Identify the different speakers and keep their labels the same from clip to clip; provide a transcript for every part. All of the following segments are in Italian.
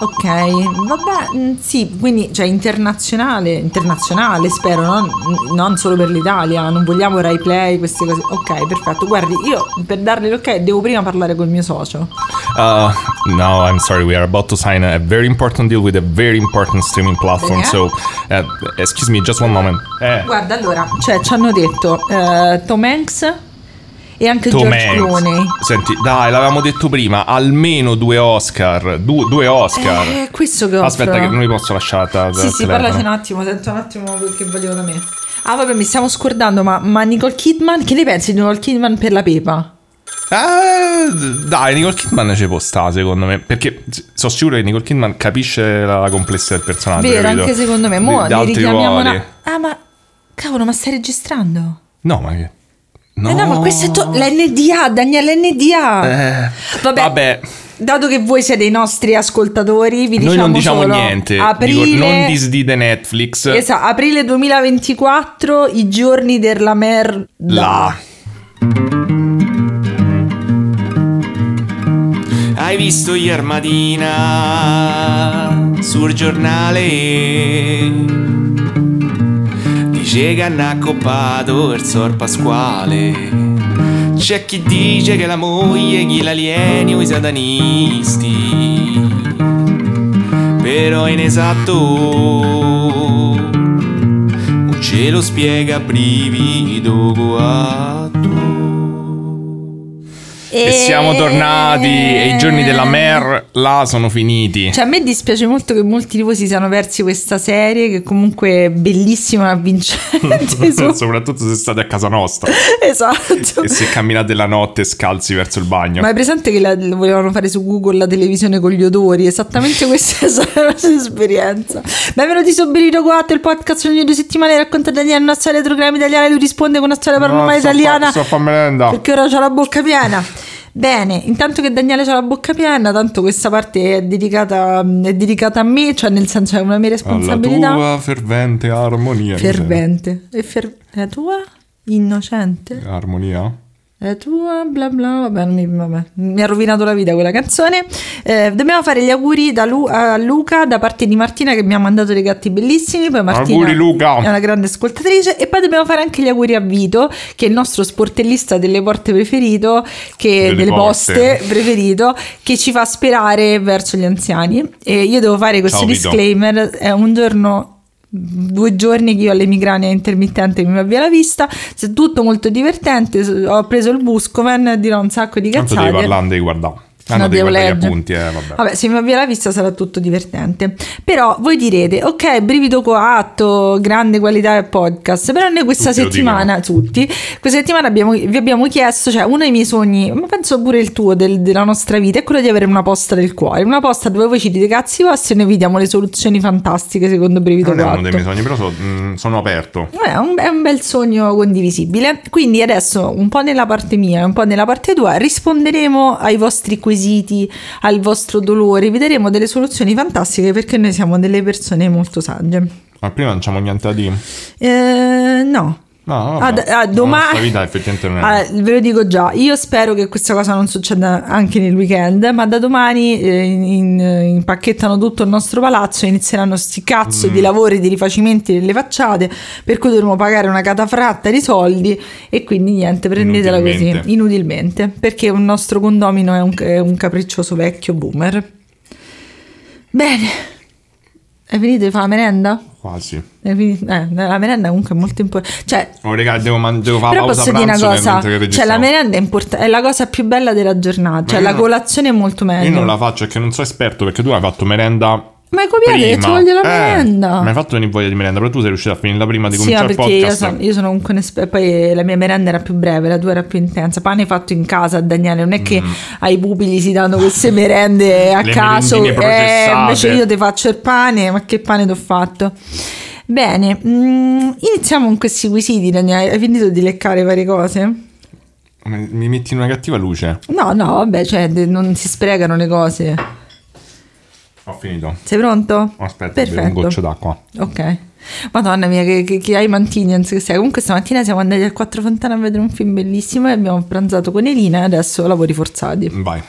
Speaker 1: Ok, vabbè, mm, sì, quindi cioè internazionale, internazionale spero, non, non solo per l'Italia, non vogliamo Rai Play, queste cose. Ok, perfetto. Guardi, io per darle l'ok devo prima parlare col mio socio.
Speaker 2: Uh, no, I'm sorry. We are about to sign a very important deal with a very important streaming platform.
Speaker 1: Bene.
Speaker 2: So, uh, excuse me, just one moment. Eh,
Speaker 1: Guarda, allora, cioè ci hanno detto eh, Tom Hanks e anche
Speaker 2: Tom
Speaker 1: George. Clooney.
Speaker 2: Senti, dai, l'avevamo detto prima, almeno due Oscar. Du- due Oscar.
Speaker 1: Eh, questo che offro.
Speaker 2: Aspetta, che non li posso lasciare da,
Speaker 1: Sì, sì, parlaci un attimo, sento un attimo quel che vogliono da me. Ah, vabbè, mi stiamo scordando, ma, ma Nicole Kidman, che ne pensi di Nicole Kidman per la Pepa?
Speaker 2: Eh, dai, Nicole Kidman ci può stare, secondo me. Perché sono sicuro che Nicole Kidman capisce la, la complessità del personaggio.
Speaker 1: Vero,
Speaker 2: capito?
Speaker 1: anche secondo me. Mo'
Speaker 2: Di-
Speaker 1: ne richiamiamo una... Ah, ma... Cavolo, ma stai registrando?
Speaker 2: No, ma che. No,
Speaker 1: Eh no, ma questo è to- l'NDA, Daniele NDA.
Speaker 2: Eh,
Speaker 1: Vabbè,
Speaker 2: vabbè.
Speaker 1: dato che voi siete i nostri ascoltatori, vi
Speaker 2: Noi
Speaker 1: diciamo
Speaker 2: non diciamo
Speaker 1: solo
Speaker 2: niente.
Speaker 1: Aprile,
Speaker 2: Dico, non disdite Netflix.
Speaker 1: Esatto, aprile 2024, i giorni della merda.
Speaker 2: Là. Hai visto ieri mattina sul giornale? Dice che hanno accoppato il sor Pasquale. C'è chi dice che la moglie gli l'alieni o i satanisti. Però è inesatto. Non ce lo spiega brivido guatto. E siamo tornati e i giorni della Mer là sono finiti.
Speaker 1: Cioè, a me dispiace molto che molti di voi si siano persi questa serie, che comunque è bellissima, avvincente. su-
Speaker 2: Soprattutto se state a casa nostra
Speaker 1: esatto.
Speaker 2: e se camminate la notte scalzi verso il bagno.
Speaker 1: Ma è presente che la, volevano fare su Google la televisione con gli odori? Esattamente questa è stata la nostra esperienza. Benvenuti su Benito 4, il podcast ogni due settimane racconta Daniele una storia retrogramma italiana e lui risponde con una storia paranormale italiana.
Speaker 2: Sto a fa merenda.
Speaker 1: Perché ora c'ha la bocca piena. Bene, intanto che Daniele c'ha la bocca piena, tanto questa parte è dedicata, è dedicata a me, cioè nel senso è una mia
Speaker 2: Alla
Speaker 1: responsabilità.
Speaker 2: tua fervente armonia.
Speaker 1: Fervente. E fer- la tua? Innocente?
Speaker 2: Armonia?
Speaker 1: La tua, bla bla, vabbè, mi, vabbè, mi ha rovinato la vita quella canzone. Eh, dobbiamo fare gli auguri da Lu- a Luca da parte di Martina che mi ha mandato dei gatti bellissimi. Poi Martina
Speaker 2: Auguri, Luca.
Speaker 1: è una grande ascoltatrice. E poi dobbiamo fare anche gli auguri a Vito, che è il nostro sportellista delle porte preferito, che,
Speaker 2: Delle
Speaker 1: delle,
Speaker 2: poste.
Speaker 1: poste preferito, che ci fa sperare verso gli anziani. E io devo fare questo
Speaker 2: Ciao,
Speaker 1: disclaimer: è un giorno. Due giorni che io ho l'emicrania intermittente mi va via la vista, è tutto molto divertente. Ho preso il Buscovan, dirò un sacco di
Speaker 2: Tanto
Speaker 1: cazzate.
Speaker 2: devi parlare, devi guardare. Ah,
Speaker 1: No, devo leggere.
Speaker 2: appunti, eh, vabbè.
Speaker 1: Vabbè, se mi va via la vista sarà tutto divertente. Però voi direte, ok, brivido coatto, grande qualità del podcast. Però noi questa
Speaker 2: Tutti
Speaker 1: settimana, tutti, questa settimana abbiamo- vi abbiamo chiesto, cioè uno dei miei sogni, ma penso pure il tuo, del- della nostra vita, è quello di avere una posta del cuore. Una posta dove voi ci dite cazzi vostri e noi vi diamo le soluzioni fantastiche secondo brivido
Speaker 2: Non è uno
Speaker 1: coatto.
Speaker 2: dei miei sogni, però so- mm, sono aperto.
Speaker 1: È un, è un bel sogno condivisibile. Quindi adesso, un po' nella parte mia e un po' nella parte tua, risponderemo ai vostri quesiti, al vostro dolore, vi daremo delle soluzioni fantastiche perché noi siamo delle persone molto sagge.
Speaker 2: Ma prima non c'amo niente da dire.
Speaker 1: Eh, no.
Speaker 2: No, vabbè.
Speaker 1: d- ah, domani,
Speaker 2: vita effettivamente non è...
Speaker 1: Ah, ve lo dico già, io spero che questa cosa non succeda anche nel weekend, ma da domani eh, in- impacchettano tutto il nostro palazzo e inizieranno sti cazzo
Speaker 2: Mm.
Speaker 1: di lavori, di rifacimenti delle facciate, per cui dovremo pagare una catafratta di soldi e quindi niente, prendetela così,
Speaker 2: Inutilmente.
Speaker 1: inutilmente, perché un nostro condomino è un, è un capriccioso vecchio boomer. Bene, hai finito di fare la merenda?
Speaker 2: Quasi.
Speaker 1: Finito? Eh, la merenda comunque è molto importante. Cioè,
Speaker 2: Oh, raga, devo, man- devo fare
Speaker 1: però
Speaker 2: pausa
Speaker 1: posso dire una cosa, cioè la merenda è, import- è la cosa più bella della giornata, cioè
Speaker 2: io
Speaker 1: la colazione è molto meglio.
Speaker 2: Io non la faccio perché non sono esperto, perché tu hai fatto merenda
Speaker 1: Ma hai copiato che
Speaker 2: prima.
Speaker 1: ti voglio la
Speaker 2: Eh,
Speaker 1: merenda.
Speaker 2: Mi hai fatto venire voglia di merenda, però tu sei riuscito a finirla prima di
Speaker 1: Sì, ma
Speaker 2: cominciare il
Speaker 1: perché io
Speaker 2: podcast.
Speaker 1: sono, io sono comunque un'esperta. Poi la mia merenda era più breve, la tua era più intensa. Pane fatto in casa, Daniele. Non è che ai pupili si danno queste merende a
Speaker 2: Mm. Le
Speaker 1: caso. Eh, invece io ti faccio il pane. Ma che pane ti ho fatto? Bene, mm, iniziamo con questi quesiti, Daniele. Hai finito di leccare varie cose?
Speaker 2: Mi metti in una cattiva luce.
Speaker 1: No, no, vabbè, cioè, non si sprecano le cose.
Speaker 2: Ho finito.
Speaker 1: Sei pronto?
Speaker 2: Aspetta, bevo un goccio d'acqua.
Speaker 1: Ok. Madonna mia, che, che, che hai mantinians che sei. Comunque stamattina siamo andati al Quattro Fontane a vedere un film bellissimo e abbiamo pranzato con Elina e adesso lavori forzati.
Speaker 2: Vai.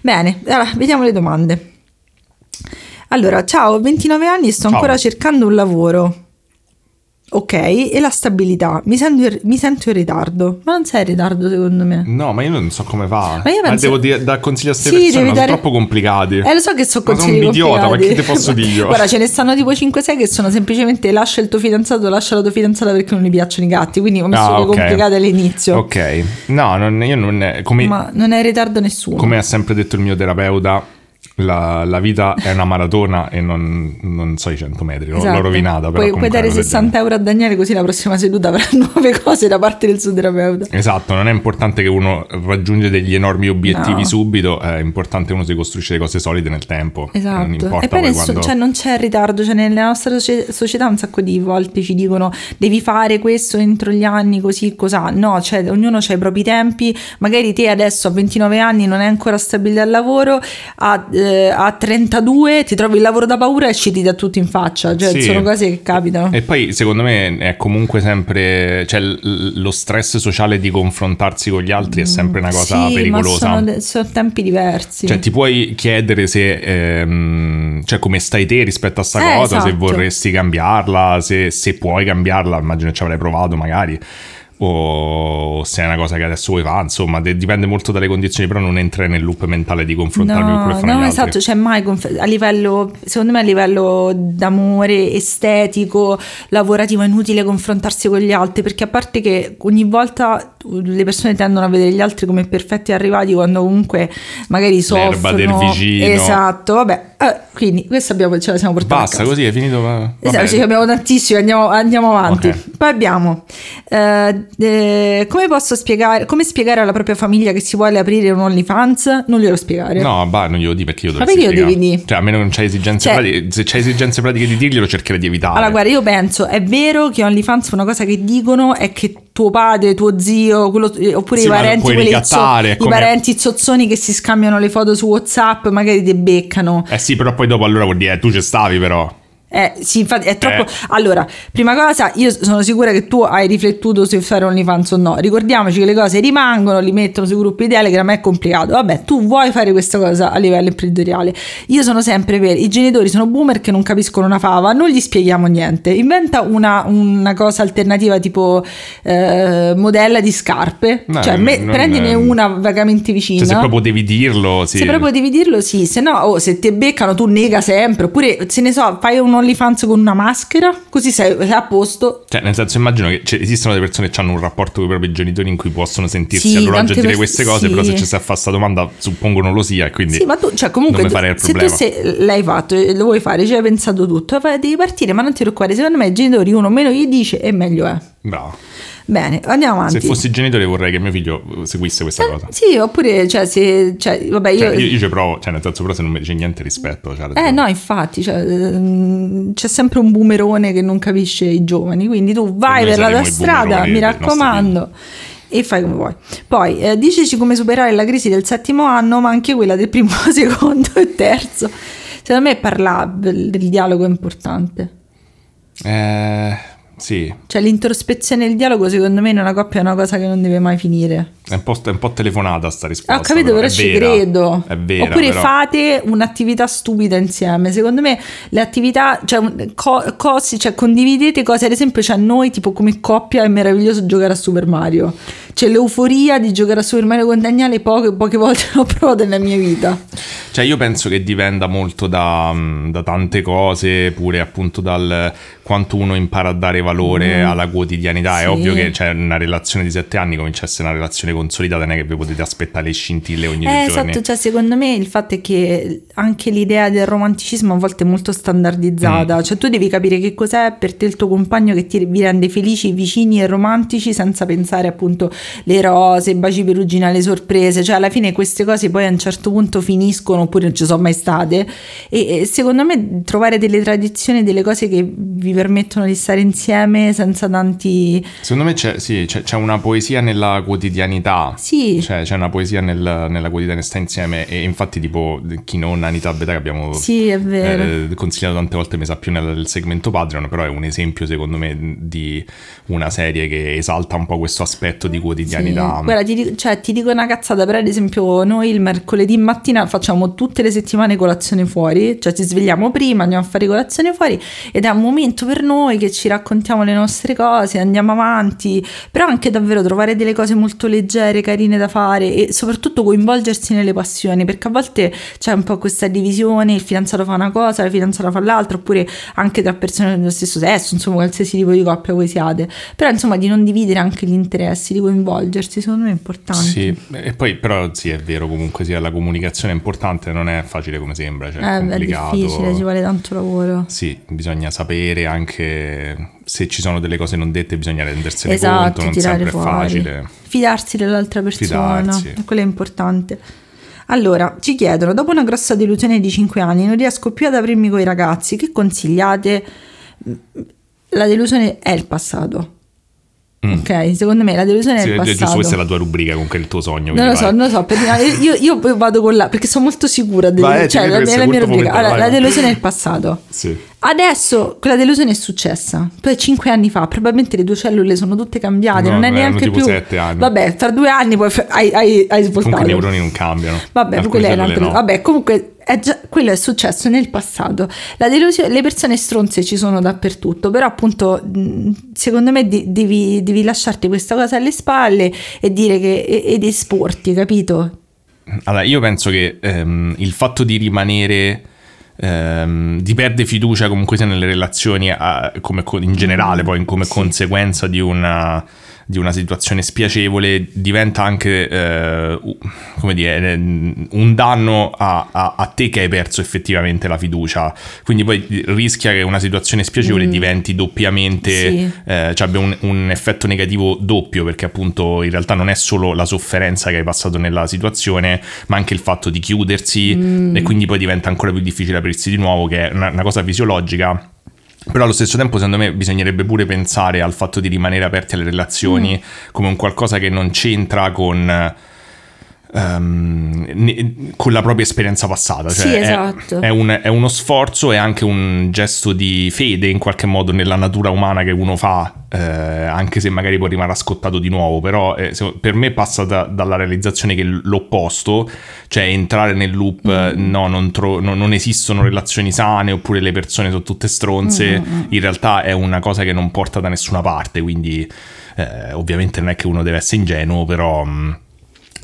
Speaker 1: Bene, allora, vediamo le domande. Allora, ciao, ho 29 anni e sto
Speaker 2: Ciao.
Speaker 1: ancora cercando un lavoro. Ok, e la stabilità. Mi sento, mi sento in ritardo. Ma non sei in ritardo secondo me.
Speaker 2: No, ma io non so come va.
Speaker 1: Ma io penso-
Speaker 2: devo dire- dar consigli a queste
Speaker 1: Sì,
Speaker 2: persone, ma
Speaker 1: dare-
Speaker 2: sono troppo complicati.
Speaker 1: Eh, lo so che sono
Speaker 2: Ma sono
Speaker 1: consigli
Speaker 2: un idiota, ma
Speaker 1: complicati.
Speaker 2: che ti posso dire io?
Speaker 1: Guarda, ce ne stanno tipo 5-6 che sono semplicemente lascia il tuo fidanzato, lascia la tua fidanzata perché non gli piacciono i gatti. Quindi ho messo
Speaker 2: Ah,
Speaker 1: le
Speaker 2: ok.
Speaker 1: complicate all'inizio.
Speaker 2: Ok, no, non- io non... Come,
Speaker 1: Ma non è in ritardo nessuno.
Speaker 2: come ha sempre detto il mio terapeuta, la, la vita è una maratona e non, non so i 100 metri, l'ho-
Speaker 1: Esatto.
Speaker 2: l'ho rovinata.
Speaker 1: Puoi, puoi dare
Speaker 2: è una
Speaker 1: 60 euro a Daniele così la prossima seduta avrà nuove cose da parte del suo terapeuta.
Speaker 2: Esatto, non è importante che uno raggiunge degli enormi obiettivi
Speaker 1: No.
Speaker 2: subito, è importante che uno si costruisce le cose solide nel tempo. Non
Speaker 1: Esatto,
Speaker 2: importa
Speaker 1: e poi nessuno-
Speaker 2: quando...
Speaker 1: cioè, non c'è ritardo, cioè, nella nostra socie- società un sacco di volte ci dicono devi fare questo entro gli anni così cos'ha, no, cioè ognuno ha i propri tempi, magari te adesso a 29 anni non hai ancora stabilità al lavoro, a, eh, a 32 ti trovi il lavoro da paura e ci ti dà tutto in faccia, cioè
Speaker 2: Sì.
Speaker 1: sono cose che capitano.
Speaker 2: E poi secondo me è comunque sempre, cioè l- lo stress sociale di confrontarsi con gli altri è sempre una cosa
Speaker 1: sì,
Speaker 2: pericolosa.
Speaker 1: ma sono, de- sono tempi diversi.
Speaker 2: Cioè, ti puoi chiedere se, ehm, cioè, come stai te rispetto a sta
Speaker 1: Eh,
Speaker 2: cosa, se
Speaker 1: esatto.
Speaker 2: vorresti cambiarla, se, se puoi cambiarla, immagino che ci avrai provato magari, o se è una cosa che adesso vuoi fare, insomma, de- dipende molto dalle condizioni, però non entrare nel loop mentale di confrontarmi con quello
Speaker 1: No,
Speaker 2: che fanno
Speaker 1: no, esatto, cioè mai conf- a livello, secondo me a livello d'amore estetico, lavorativo, è inutile confrontarsi con gli altri, perché a parte che ogni volta le persone tendono a vedere gli altri come perfetti arrivati quando comunque magari
Speaker 2: L'erba
Speaker 1: soffrono.
Speaker 2: del vicino.
Speaker 1: Esatto, vabbè, eh, quindi questo abbiamo, ce la siamo portati a
Speaker 2: Basta, così è finito. va-
Speaker 1: Esatto, ci abbiamo tantissimo, andiamo, andiamo avanti.
Speaker 2: Ok.
Speaker 1: Poi abbiamo eh, eh, come posso spiegare, come spiegare alla propria famiglia che si vuole aprire un OnlyFans? Non glielo spiegare.
Speaker 2: No, bah, non glielo di perché io
Speaker 1: Ma
Speaker 2: dovresti
Speaker 1: perché glielo devi dire?
Speaker 2: Cioè, a meno che non c'hai esigenze
Speaker 1: Cioè-
Speaker 2: pratiche, se c'hai esigenze pratiche di dirglielo cercherei di evitare.
Speaker 1: Allora, guarda, io penso, è vero che OnlyFans una cosa che dicono è che tuo padre, tuo zio, quello- eh, oppure
Speaker 2: Sì,
Speaker 1: i parenti, quelli
Speaker 2: ricattare, è
Speaker 1: i parenti zozzoni che si scambiano le foto su WhatsApp, magari ti beccano.
Speaker 2: Eh sì, però poi dopo allora vuol dire, tu ci stavi però.
Speaker 1: Eh, sì, infatti è troppo.
Speaker 2: Eh.
Speaker 1: Allora, prima cosa, io sono sicura che tu hai riflettuto se fare OnlyFans o no. Ricordiamoci che le cose rimangono, li mettono sui gruppi Telegram, è complicato. Vabbè, tu vuoi fare questa cosa a livello imprenditoriale. Io sono sempre per i genitori sono boomer che non capiscono una fava, non gli spieghiamo niente. Inventa una, una cosa alternativa tipo eh, modella di scarpe.
Speaker 2: No,
Speaker 1: cioè, me-
Speaker 2: non-
Speaker 1: prendine una vagamente vicina.
Speaker 2: Cioè, se proprio devi dirlo, sì.
Speaker 1: Se proprio devi dirlo, sì, se no, oh, se ti beccano, tu nega sempre. Oppure, se ne so, fai un OnlyFans con una maschera, così sei, sei a posto.
Speaker 2: Cioè, nel senso, immagino che cioè, esistono delle persone che hanno un rapporto con i propri genitori in cui possono sentirsi
Speaker 1: Sì,
Speaker 2: a loro agio a dire
Speaker 1: pers-
Speaker 2: queste cose,
Speaker 1: sì.
Speaker 2: però se ci si fa questa domanda, suppongo non lo sia, quindi
Speaker 1: Sì, ma tu, cioè, comunque,
Speaker 2: il
Speaker 1: se tu
Speaker 2: problema.
Speaker 1: sei- l'hai fatto e lo vuoi fare, ci hai pensato tutto, devi partire, ma non ti preoccupare. Secondo me, i genitori, uno meno gli dice e meglio è.
Speaker 2: Bravo.
Speaker 1: Bene, andiamo avanti.
Speaker 2: Se fossi genitore vorrei che mio figlio seguisse questa cosa.
Speaker 1: Sì, oppure, cioè, se, cioè, vabbè, io.
Speaker 2: Cioè, io, io ci provo, cioè nel senso però se non mi dice niente rispetto. Cioè,
Speaker 1: Eh no, infatti, cioè, ehm, c'è sempre un boomerone che non capisce i giovani, quindi tu vai per la strada, mi raccomando, e fai come vuoi. Poi, eh, diceci come superare la crisi del settimo anno, ma anche quella del primo, secondo e terzo. Secondo me parlare del dialogo è importante.
Speaker 2: Eh, sì,
Speaker 1: Cioè l'introspezione e il dialogo secondo me in una coppia è una cosa che non deve mai finire.
Speaker 2: è un po', è un po' telefonata sta risposta.
Speaker 1: Ho capito, però
Speaker 2: è
Speaker 1: ci
Speaker 2: vera,
Speaker 1: credo.
Speaker 2: È vera,
Speaker 1: Oppure
Speaker 2: però.
Speaker 1: fate un'attività stupida insieme. Secondo me le attività, cioè co- cose, cioè condividete cose, ad esempio, cioè noi tipo come coppia è meraviglioso giocare a Super Mario. C'è l'euforia di giocare a Super Mario con Daniele poche, poche volte l'ho provato nella mia vita.
Speaker 2: Cioè, io penso che dipenda molto da, da tante cose, pure appunto dal quanto uno impara a dare valore alla quotidianità. È
Speaker 1: Mm. Sì.
Speaker 2: ovvio che c'è una relazione di sette anni comincia a essere una relazione consolidata, non è che vi potete aspettare le scintille ogni
Speaker 1: Eh,
Speaker 2: due giorni.
Speaker 1: esatto, cioè secondo me il fatto è che anche l'idea del romanticismo a volte è molto standardizzata,
Speaker 2: Mm.
Speaker 1: cioè tu devi capire che cos'è per te il tuo compagno che ti vi rende felici, vicini e romantici senza pensare appunto le rose, i baci perugina, le sorprese, cioè alla fine queste cose poi a un certo punto finiscono oppure non ci sono mai state e, e secondo me trovare delle tradizioni, delle cose che vi permettono di stare insieme senza tanti...
Speaker 2: Secondo me c'è, sì, c'è, c'è una poesia nella quotidianità.
Speaker 1: Sì.
Speaker 2: Cioè, c'è una poesia nel- nella quotidianità insieme. E infatti, tipo, chi non Anita Beta che abbiamo
Speaker 1: Sì, è vero.
Speaker 2: eh, consigliato tante volte, mi sa più nel segmento Patreon. Però è un esempio, secondo me, di una serie che esalta un po' questo aspetto di
Speaker 1: Sì,
Speaker 2: quotidiani
Speaker 1: Sì.
Speaker 2: da...
Speaker 1: Guarda, ti, cioè, ti dico una cazzata, però ad esempio noi il mercoledì mattina facciamo tutte le settimane colazione fuori, cioè ci svegliamo prima, andiamo a fare colazione fuori ed è un momento per noi che ci raccontiamo le nostre cose, andiamo avanti, però anche davvero trovare delle cose molto leggere, carine da fare e soprattutto coinvolgersi nelle passioni, perché a volte c'è un po' questa divisione, il fidanzato fa una cosa, la fidanzata fa l'altra, oppure anche tra persone dello stesso sesso, insomma qualsiasi tipo di coppia voi siate, però insomma di non dividere anche gli interessi, di coinvolgersi, secondo me è importante.
Speaker 2: Sì, e poi però sì è vero comunque sia la comunicazione è importante, non è facile come sembra, cioè è
Speaker 1: Eh, è
Speaker 2: complicato.
Speaker 1: difficile, ci vuole tanto lavoro.
Speaker 2: Sì, bisogna sapere anche se ci sono delle cose non dette, bisogna rendersene
Speaker 1: Esatto,
Speaker 2: conto, non sempre è
Speaker 1: fuori.
Speaker 2: facile.
Speaker 1: Fidarsi dell'altra persona,
Speaker 2: Fidarsi.
Speaker 1: quello è importante. Allora, ci chiedono, dopo una grossa delusione di 5 anni non riesco più ad aprirmi con i ragazzi, che consigliate? La delusione è il passato. Ok, secondo me la delusione
Speaker 2: Mm. Sì,
Speaker 1: è il
Speaker 2: è
Speaker 1: passato.
Speaker 2: giusto, questa è la tua rubrica, comunque è il tuo sogno.
Speaker 1: Non lo so, non lo so, per- io, io poi vado con la perché sono molto sicura del,
Speaker 2: Vai,
Speaker 1: cioè, la, la mia rubrica. Allora, la delusione è il passato.
Speaker 2: Sì.
Speaker 1: Adesso quella delusione è successa, poi cinque anni fa, probabilmente le tue cellule sono tutte cambiate,
Speaker 2: No,
Speaker 1: non è neanche più...
Speaker 2: sette anni.
Speaker 1: Vabbè, tra due anni poi hai, hai, hai
Speaker 2: Comunque i
Speaker 1: svoltato.
Speaker 2: neuroni non cambiano.
Speaker 1: Vabbè,
Speaker 2: no.
Speaker 1: Vabbè, comunque è già- quello è successo nel passato. La delusione, le persone stronze ci sono dappertutto, però appunto secondo me di- devi, devi lasciarti questa cosa alle spalle e dire che ed esporti, capito?
Speaker 2: Allora, io penso che ehm, il fatto di rimanere, ehm, di perdere fiducia comunque sia nelle relazioni, a- come co- in generale, poi come
Speaker 1: Sì.
Speaker 2: conseguenza di una, di una situazione spiacevole, diventa anche, eh, come dire, eh, un danno a, a- a te che hai perso effettivamente la fiducia. Quindi poi rischia che una situazione spiacevole diventi doppiamente
Speaker 1: Sì.
Speaker 2: eh, cioè abbia un, un effetto negativo doppio perché appunto in realtà non è solo la sofferenza che hai passato nella situazione ma anche il fatto di chiudersi e quindi poi diventa ancora più difficile aprirsi di nuovo che è una, una cosa fisiologica però allo stesso tempo secondo me bisognerebbe pure pensare al fatto di rimanere aperti alle relazioni come un qualcosa che non c'entra con ehm, ne- con la propria esperienza passata. Cioè
Speaker 1: Sì,
Speaker 2: è-
Speaker 1: esatto.
Speaker 2: È, un- è uno sforzo e anche un gesto di fede in qualche modo nella natura umana che uno fa, eh, anche se magari poi rimarrà scottato di nuovo. Però eh, se- per me passa da- dalla realizzazione che l'opposto, cioè entrare nel loop, eh, no, non, tro- no- non esistono relazioni sane oppure le persone sono tutte stronze, in realtà è una cosa che non porta da nessuna parte. Quindi eh, ovviamente non è che uno deve essere ingenuo, però... mh,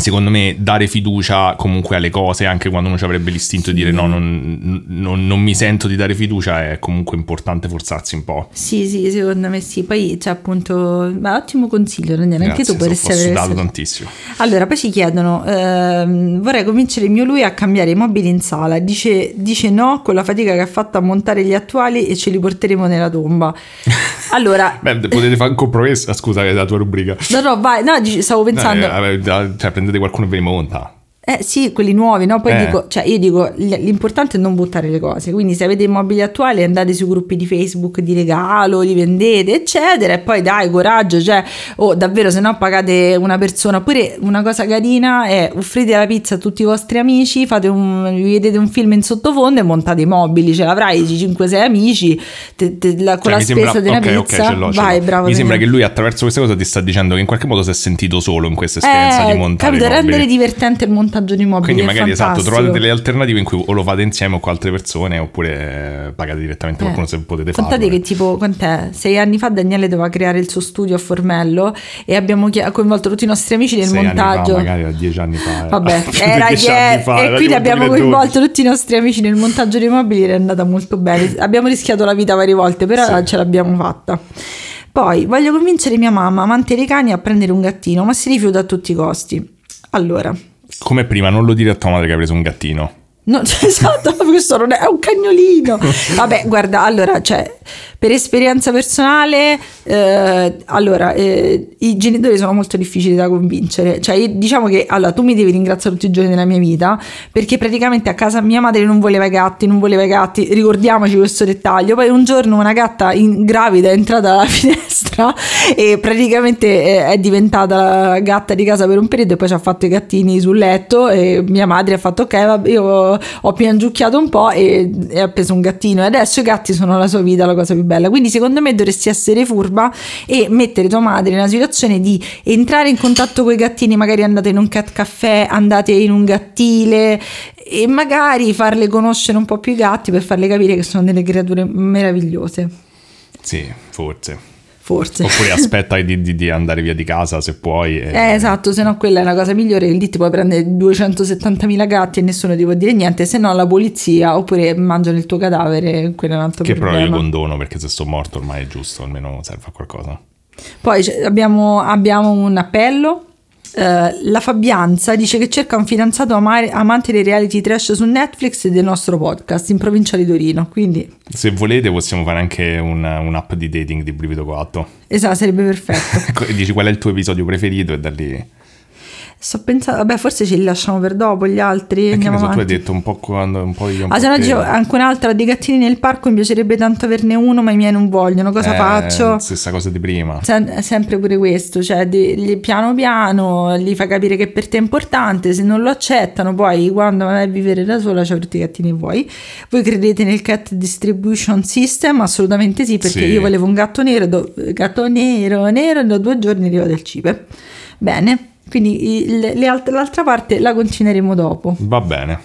Speaker 2: Secondo me dare fiducia comunque alle cose, anche quando uno ci avrebbe l'istinto di dire no, non, non- non mi sento di dare fiducia, è comunque importante forzarsi un po'.
Speaker 1: Sì, sì, secondo me sì. Poi c'è appunto, ma ottimo consiglio, Daniele, anche tu potresti
Speaker 2: ho
Speaker 1: avere questo-
Speaker 2: tantissimo.
Speaker 1: Allora, poi ci chiedono, ehm, vorrei convincere mio lui a cambiare i mobili in sala. Dice, dice no con la fatica che ha fatto a montare gli attuali e ce li porteremo nella tomba. Allora,
Speaker 2: Beh, potete fare un compromesso, scusa, è la tua rubrica.
Speaker 1: no, no, vai, no, stavo pensando...
Speaker 2: Eh, eh, cioè, prendete qualcuno e ve li monta.
Speaker 1: Eh sì, quelli nuovi, no? Poi
Speaker 2: Eh.
Speaker 1: dico, cioè io dico, l'importante è non buttare le cose, quindi se avete i mobili attuali andate sui gruppi di Facebook di regalo, li vendete, eccetera, e poi dai, coraggio, cioè, o davvero se no pagate una persona, oppure una cosa carina è offrite la pizza a tutti i vostri amici, fate un, vi vedete un film in sottofondo e montate i mobili, ce l'avrai 5-6 amici, te- te- la- con
Speaker 2: Cioè,
Speaker 1: la spesa
Speaker 2: sembra,
Speaker 1: di una
Speaker 2: ok, ok,
Speaker 1: pizza,
Speaker 2: ce l'ho, ce
Speaker 1: vai,
Speaker 2: l'ho.
Speaker 1: bravo.
Speaker 2: Mi sembra che lui attraverso questa cosa ti sta dicendo che in qualche modo si è sentito solo in questa esperienza
Speaker 1: Eh,
Speaker 2: di montare
Speaker 1: capito,
Speaker 2: i mobili.
Speaker 1: rendere divertente il montaggio di mobili,
Speaker 2: Quindi magari esatto,
Speaker 1: fantastico.
Speaker 2: trovate delle alternative in cui o lo fate insieme o con altre persone oppure eh, pagate direttamente qualcuno se potete farlo.
Speaker 1: Contate che tipo, quant'è? Sei anni fa Daniele doveva creare il suo studio a Formello e abbiamo coinvolto tutti i nostri amici nel
Speaker 2: Sei
Speaker 1: montaggio.
Speaker 2: Fa, magari dieci anni fa. eh.
Speaker 1: Vabbè,
Speaker 2: di
Speaker 1: era
Speaker 2: dieci
Speaker 1: die-
Speaker 2: anni fa,
Speaker 1: e
Speaker 2: era
Speaker 1: quindi abbiamo
Speaker 2: 2012.
Speaker 1: coinvolto tutti i nostri amici nel montaggio dei mobili ed è andata molto bene. Abbiamo rischiato la vita varie volte, però
Speaker 2: Sì.
Speaker 1: ce l'abbiamo fatta. Poi voglio convincere mia mamma, amante dei cani, a prendere un gattino, ma si rifiuta a tutti i costi. Allora,
Speaker 2: Come prima, non lo dire a tua madre che hai preso un gattino.
Speaker 1: No, esatto, questo non è, è un cagnolino. Vabbè, guarda, allora, cioè, per esperienza personale, eh, allora, eh, i genitori sono molto difficili da convincere. Cioè, io- diciamo che, allora, tu mi devi ringraziare tutti i giorni della mia vita, perché praticamente a casa mia madre non voleva i gatti, non voleva i gatti, ricordiamoci questo dettaglio. Poi un giorno una gatta in- gravida è entrata dalla finestra e praticamente eh, è diventata gatta di casa per un periodo e poi ci ha fatto i gattini sul letto e mia madre ha fatto ok, vabbè, io ho piangiucchiato un po' e, e ha preso un gattino e adesso i gatti sono la sua vita, la cosa più bella. Quindi secondo me dovresti essere furba e mettere tua madre in una situazione di entrare in contatto con i gattini, magari andate in un cat caffè, andate in un gattile e magari farle conoscere un po' più i gatti per farle capire che sono delle creature meravigliose.
Speaker 2: Sì, forse.
Speaker 1: Forse.
Speaker 2: Oppure aspetta di, di- di andare via di casa se puoi. e-
Speaker 1: Eh, esatto, se no quella è la cosa migliore, lì ti puoi prendere 270.000 gatti e nessuno ti può dire niente, se no la polizia oppure mangiano il tuo cadavere, quello è un altro
Speaker 2: Che però io
Speaker 1: problema.
Speaker 2: condono perché se sto morto ormai è giusto, almeno serve a qualcosa.
Speaker 1: Poi abbiamo, abbiamo un appello. Eh, la Fabianza dice che cerca un fidanzato ama- amante dei reality trash su Netflix e del nostro podcast in provincia di Torino. Quindi,
Speaker 2: Se volete possiamo fare anche un- un'app di dating di Brivido 4.
Speaker 1: esatto, sarebbe perfetto.
Speaker 2: E dici qual è il tuo episodio preferito e da lì...
Speaker 1: Sto pensando, vabbè, forse ce li lasciamo per dopo gli altri.
Speaker 2: Perché
Speaker 1: andiamo
Speaker 2: ne so, tu hai detto un po' quando un po' io un
Speaker 1: Ah,
Speaker 2: po'
Speaker 1: se no dicevo anche un'altra dei gattini nel parco mi piacerebbe tanto averne uno, ma i miei non vogliono. Cosa
Speaker 2: Eh,
Speaker 1: faccio?
Speaker 2: Stessa cosa di prima.
Speaker 1: Sem- sempre pure questo, cioè di- gli- piano piano gli fai capire che per te è importante, se non lo accettano poi quando vai a vivere da sola c'hai tutti i gattini che vuoi. Voi credete nel cat distribution system? Assolutamente sì, perché
Speaker 2: Sì.
Speaker 1: io volevo un gatto nero, do- gatto nero, nero, e da due giorni arriva del cipe. Bene, quindi il- le alt- l'altra parte la continueremo dopo.
Speaker 2: Va bene.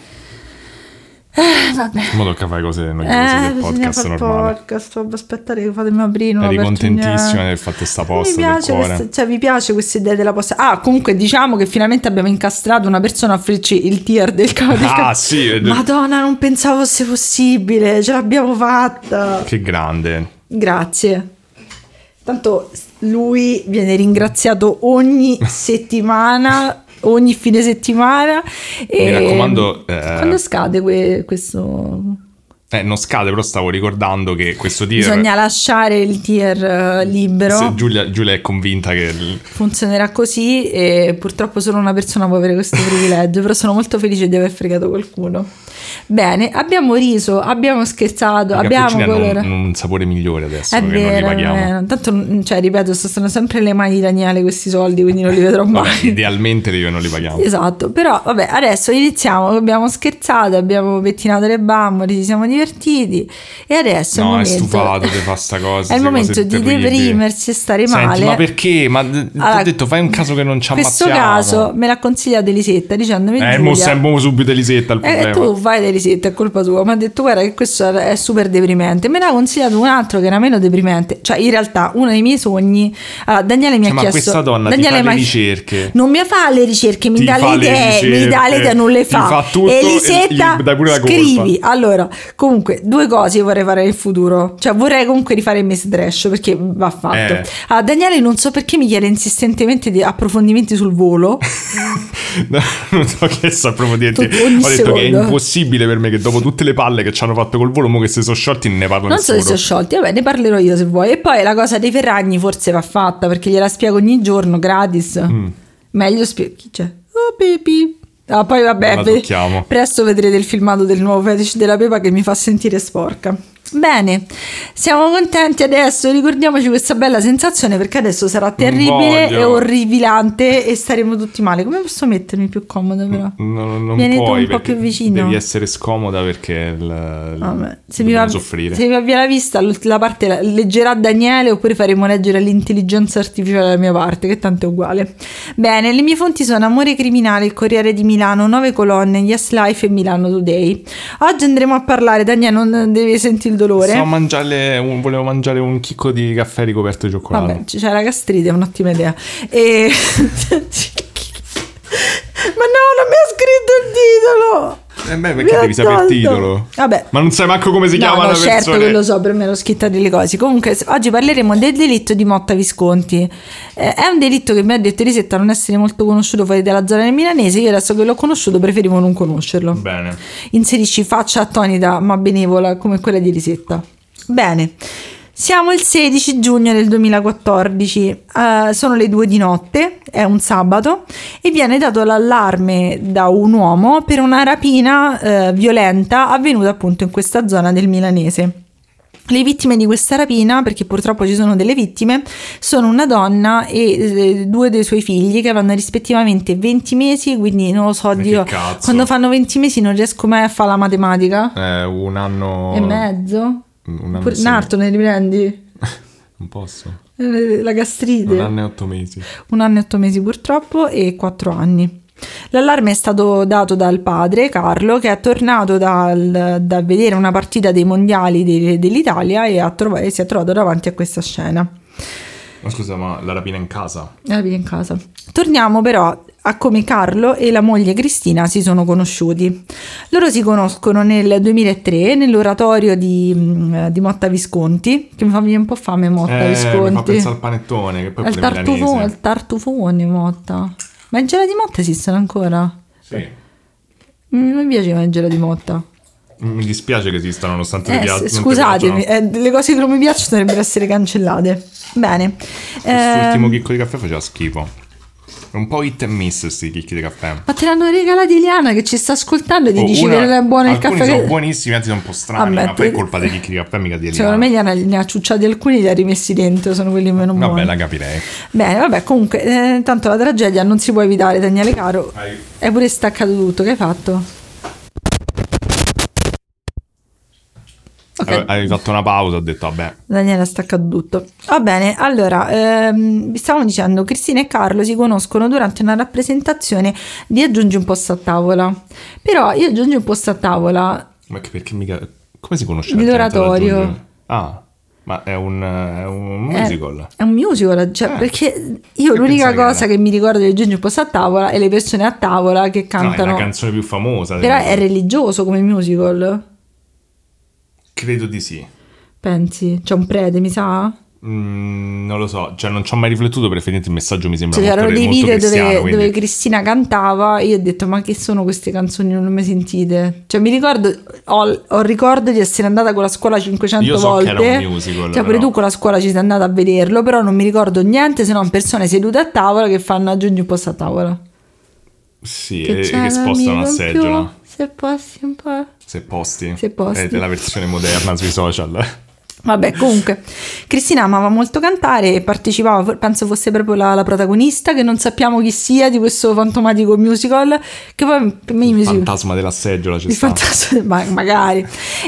Speaker 1: vabbè.
Speaker 2: Ora tocca fare cose noiose
Speaker 1: Eh,
Speaker 2: del podcast normale.
Speaker 1: podcast, aspettate che fatemi aprire
Speaker 2: Eri contentissima di aver fatto sta posta
Speaker 1: mi
Speaker 2: del
Speaker 1: piace, questa, cioè, mi piace questa idea della posta. Ah, comunque diciamo che finalmente abbiamo incastrato una persona a offrirci il tier del cavo del
Speaker 2: Ah,
Speaker 1: ca-
Speaker 2: sì, ed-
Speaker 1: Madonna, non pensavo fosse possibile, ce l'abbiamo fatta.
Speaker 2: Che grande.
Speaker 1: Grazie. Tanto lui viene ringraziato ogni settimana, ogni fine settimana.
Speaker 2: Mi raccomando, eh,
Speaker 1: Quando scade que- questo?
Speaker 2: Eh, non scade, però stavo ricordando che questo tier...
Speaker 1: Bisogna lasciare il tier eh, libero.
Speaker 2: Giulia, Giulia è convinta che... il-
Speaker 1: funzionerà così e purtroppo solo una persona può avere questo privilegio, però sono molto felice di aver fregato qualcuno. Bene, abbiamo riso, abbiamo scherzato,
Speaker 2: i
Speaker 1: abbiamo
Speaker 2: hanno
Speaker 1: colore.
Speaker 2: un, sapore migliore adesso
Speaker 1: È
Speaker 2: che non li
Speaker 1: vero, vero. Tanto, cioè, ripeto, sono sempre le mani di Daniele questi soldi, quindi non li vedrò mai.
Speaker 2: Vabbè, idealmente io non li paghiamo.
Speaker 1: Esatto, però vabbè, adesso iniziamo, abbiamo scherzato, abbiamo pettinato le bambole, ci siamo divertiti e adesso è il
Speaker 2: No, è
Speaker 1: momento,
Speaker 2: stufato di fare sta cosa.
Speaker 1: è il momento di deprimersi e stare
Speaker 2: Senti,
Speaker 1: male.
Speaker 2: ma perché? Ma d- ti
Speaker 1: Allora,
Speaker 2: ho detto, fai un caso che non ci
Speaker 1: In questo
Speaker 2: ammazziamo.
Speaker 1: caso me l'ha consigliato Elisetta dicendomi
Speaker 2: Eh, mo siamo subito Elisetta il
Speaker 1: eh,
Speaker 2: problema.
Speaker 1: tu fai Elisetta, è colpa tua. Mi ha detto guarda che questo è super deprimente. Me ne ha consigliato un altro che era meno deprimente. Cioè, in realtà, uno dei miei sogni. Allora, Daniele mi
Speaker 2: Cioè,
Speaker 1: ha
Speaker 2: ma
Speaker 1: chiesto.
Speaker 2: questa donna ti
Speaker 1: Daniele
Speaker 2: fa le ricerche.
Speaker 1: Non mi fa le ricerche, mi
Speaker 2: Ti
Speaker 1: dà le idee, mi dà le idee, non le
Speaker 2: ti
Speaker 1: fa.
Speaker 2: fa tutto e
Speaker 1: Elisetta,
Speaker 2: gli dai pure la colpa.
Speaker 1: scrivi. Allora, comunque, due cose vorrei fare nel futuro. Cioè, vorrei comunque rifare il Miss Trash perché va fatto.
Speaker 2: Eh.
Speaker 1: Allora, Daniele non so perché mi chiede insistentemente di approfondimenti sul volo.
Speaker 2: non so che so
Speaker 1: ogni
Speaker 2: Ho detto che è impossibile per me che dopo tutte le palle che ci hanno fatto col volo, mo che si sono sciolti, ne parlo
Speaker 1: Non so se
Speaker 2: nessuno.
Speaker 1: sono sciolti, vabbè, ne parlerò io se vuoi. E poi la cosa dei Ferragni forse va fatta perché gliela spiego ogni giorno gratis.
Speaker 2: Mm.
Speaker 1: Meglio spiego. Chi c'è? Oh, Pepi. Ah, poi vabbè, ve- presto vedrete il filmato del nuovo fetish della Pepa che mi fa sentire sporca. Bene, siamo contenti adesso, ricordiamoci questa bella sensazione perché adesso sarà terribile e orribilante e staremo tutti male. Come posso mettermi più comoda però?
Speaker 2: Non, non
Speaker 1: Vieni
Speaker 2: puoi
Speaker 1: un po' più vicino.
Speaker 2: Devi essere scomoda perché il,
Speaker 1: Vabbè, se, mi va,
Speaker 2: soffrire.
Speaker 1: se mi va via la vista, la parte la- leggerà Daniele oppure faremo leggere l'intelligenza artificiale dalla mia parte, che tanto è uguale. Bene, le mie fonti sono Amore Criminale, il Corriere di Milano, Nove Colonne, Yes Life e Milano Today. Oggi andremo a parlare, Daniele non devi sentire il dolore.
Speaker 2: So mangiare un- volevo mangiare un chicco di caffè ricoperto di cioccolato.
Speaker 1: Vabbè, c'è la gastrite, è un'ottima idea. E... Ma no, non mi ha scritto il titolo!
Speaker 2: Eh beh, perché devi sapere il titolo?
Speaker 1: Vabbè.
Speaker 2: Ma non sai manco come si
Speaker 1: No,
Speaker 2: chiama
Speaker 1: no,
Speaker 2: la
Speaker 1: certo
Speaker 2: persona.
Speaker 1: che lo so, per me l'ho scritta delle cose. Comunque, oggi parleremo del delitto di Motta Visconti. Eh, è un delitto che mi ha detto Elisetta non essere molto conosciuto fuori dalla zona del milanese. Io adesso che l'ho conosciuto preferivo non conoscerlo.
Speaker 2: Bene.
Speaker 1: Inserisci faccia attonita ma benevola come quella di Elisetta. Bene. Siamo il 16 giugno del 2014, eh, sono le due di notte, è un sabato e viene dato l'allarme da un uomo per una rapina eh, violenta avvenuta appunto in questa zona del milanese. Le vittime di questa rapina, perché purtroppo ci sono delle vittime, sono una donna e eh, due dei suoi figli che avranno rispettivamente 20 mesi, quindi non lo so, Dio, quando fanno 20 mesi non riesco mai a fare la matematica.
Speaker 2: Eh, un anno...
Speaker 1: E mezzo?
Speaker 2: Un anno
Speaker 1: Pure-
Speaker 2: e sei
Speaker 1: Narto ne riprendi?
Speaker 2: Non posso.
Speaker 1: Eh, La gastrite.
Speaker 2: Un anno e otto mesi.
Speaker 1: un anno e otto mesi purtroppo e quattro anni. L'allarme è stato dato dal padre Carlo che è tornato dal- da vedere una partita dei mondiali de- dell'Italia e, trova- e si è trovato davanti a questa scena.
Speaker 2: Ma scusa, ma la rapina in casa?
Speaker 1: La via in casa. Torniamo però a come Carlo e la moglie Cristina si sono conosciuti. Loro si conoscono nel 2003 nell'oratorio di, mm, di Motta Visconti, che mi fa venire un po' fame Motta
Speaker 2: Eh, mi fa
Speaker 1: Visconti.
Speaker 2: pensare al panettone, che poi
Speaker 1: Al tartufone, al tartufone Motta. Ma i gelati Motta esistono ancora?
Speaker 2: Sì.
Speaker 1: Mi mi piaceva il gelato di Motta.
Speaker 2: Mi dispiace che esistano nonostante
Speaker 1: Eh,
Speaker 2: pia-
Speaker 1: s-
Speaker 2: non ti
Speaker 1: scusatemi,
Speaker 2: piacciono.
Speaker 1: eh, le cose che non mi piacciono dovrebbero essere cancellate. Bene.
Speaker 2: Quest'ultimo
Speaker 1: Ehm,
Speaker 2: chicco di caffè faceva schifo. È un po' hit and miss questi chicchi di caffè.
Speaker 1: ma te l'hanno regalati Eliana che ci sta ascoltando e ti
Speaker 2: Oh,
Speaker 1: dici
Speaker 2: una-
Speaker 1: che non è buono il caffè.
Speaker 2: sono
Speaker 1: che-
Speaker 2: buonissimi, altri sono un po' strani,
Speaker 1: Vabbè,
Speaker 2: ma poi è colpa dei chicchi di caffè, mica di
Speaker 1: Secondo me
Speaker 2: Eliana.
Speaker 1: ne ha, ciucciati alcuni e li ha rimessi dentro, sono quelli meno buoni.
Speaker 2: Vabbè, la capirei.
Speaker 1: Bene, vabbè, comunque, eh, tanto la tragedia non si può evitare, Daniele Caro.
Speaker 2: Hai-
Speaker 1: È pure staccato tutto, che hai fatto? Ok.
Speaker 2: Ave- Avevi fatto una pausa, ho detto vabbè.
Speaker 1: Daniele ha staccato tutto. Va bene, allora, ehm, vi stavamo dicendo, Cristina e Carlo si conoscono durante una rappresentazione di Aggiungi un posto a tavola. Però io Aggiungi un posto a tavola,
Speaker 2: Ma che- perché mica... Come si conosce aggiungere? Ah, ma è un, è un
Speaker 1: è,
Speaker 2: musical.
Speaker 1: è un musical, cioè,
Speaker 2: Eh.
Speaker 1: perché io
Speaker 2: Che
Speaker 1: l'unica
Speaker 2: che
Speaker 1: cosa
Speaker 2: era?
Speaker 1: che mi ricordo di Aggiungi un posto a tavola è le persone a tavola che
Speaker 2: No, è
Speaker 1: cantano.
Speaker 2: la canzone più famosa.
Speaker 1: Però è religioso come musical,
Speaker 2: Credo di sì.
Speaker 1: pensi? C'è un prete, mi sa?
Speaker 2: Mm, non lo so, cioè non ci ho mai riflettuto, per effettivamente il messaggio mi sembra
Speaker 1: Cioè,
Speaker 2: molto,
Speaker 1: c'erano dei
Speaker 2: molto
Speaker 1: video dove,
Speaker 2: quindi-
Speaker 1: dove Cristina cantava e io ho detto ma che sono queste canzoni non le ho mai sentite cioè mi ricordo ho, ho ricordo di essere andata con la scuola 500
Speaker 2: Io so che
Speaker 1: volte
Speaker 2: era un musical,
Speaker 1: cioè pure tu con la scuola ci sei andata a vederlo però non mi ricordo niente se non persone sedute a tavola che fanno aggiungi un posto a tavola
Speaker 2: Sì,
Speaker 1: che
Speaker 2: e
Speaker 1: c'è
Speaker 2: che spostano la
Speaker 1: in
Speaker 2: seggiola.
Speaker 1: più, se posti un po'
Speaker 2: Se posti.
Speaker 1: Se posti.
Speaker 2: È la versione moderna sui social.
Speaker 1: Vabbè, comunque, Cristina amava molto cantare e partecipava, penso fosse proprio la, la protagonista, che non sappiamo chi sia di questo fantomatico musical, che poi per me i musical...
Speaker 2: Fantasma della seggiola ci
Speaker 1: Il
Speaker 2: sta.
Speaker 1: fantasma, ma- magari.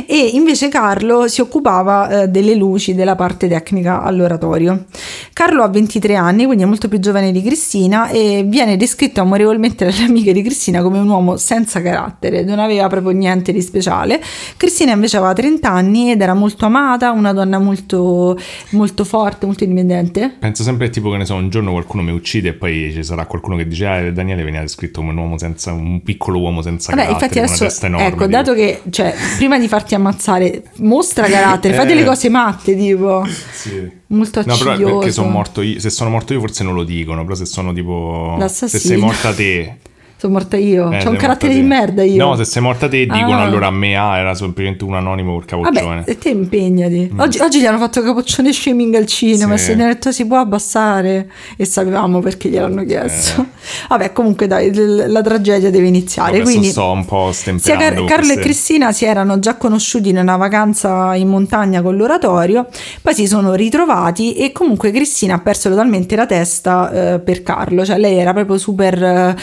Speaker 1: E invece Carlo si occupava eh, delle luci, della parte tecnica all'oratorio. Carlo ha 23 anni, quindi è molto più giovane di Cristina e viene descritto amorevolmente dalle amiche di Cristina come un uomo senza carattere, non aveva proprio niente di speciale. Cristina invece aveva 30 anni ed era molto amata, una donna molto, molto forte, molto indipendente.
Speaker 2: Penso sempre tipo che ne so, un giorno qualcuno mi uccide e poi ci sarà qualcuno che dice ah, Daniele veniva descritto come un uomo senza un piccolo uomo senza
Speaker 1: Vabbè,
Speaker 2: carattere,
Speaker 1: infatti adesso,
Speaker 2: una testa enorme.
Speaker 1: ecco,
Speaker 2: tipo.
Speaker 1: dato che, cioè, prima di farti ammazzare, mostra carattere, fai
Speaker 2: Eh.
Speaker 1: delle cose matte, tipo,
Speaker 2: Sì.
Speaker 1: molto
Speaker 2: No, però perché sono morto io. Se sono morto io forse non lo dicono, però se sono tipo... Se
Speaker 1: L'assassino.
Speaker 2: sei morta te...
Speaker 1: Sono morta io,
Speaker 2: eh,
Speaker 1: ho
Speaker 2: sei
Speaker 1: un carattere di merda io.
Speaker 2: No, se sei morta te dicono
Speaker 1: Ah.
Speaker 2: allora a me ah, era semplicemente un anonimo col capoccione.
Speaker 1: Vabbè, e te impegnati. Oggi, oggi gli hanno fatto capoccione shaming al cinema
Speaker 2: Mm. Sì.
Speaker 1: e se ne ha detto si può abbassare e sapevamo perché gliel'hanno chiesto. Vabbè, comunque dai, la tragedia deve iniziare.
Speaker 2: Adesso
Speaker 1: quindi
Speaker 2: sto un po'
Speaker 1: sia
Speaker 2: stemperando
Speaker 1: Car- Carlo e
Speaker 2: queste-
Speaker 1: Cristina si erano già conosciuti in una vacanza in montagna con l'oratorio, poi si sono ritrovati e comunque Cristina ha perso totalmente la testa eh, per Carlo, cioè lei era proprio super eh,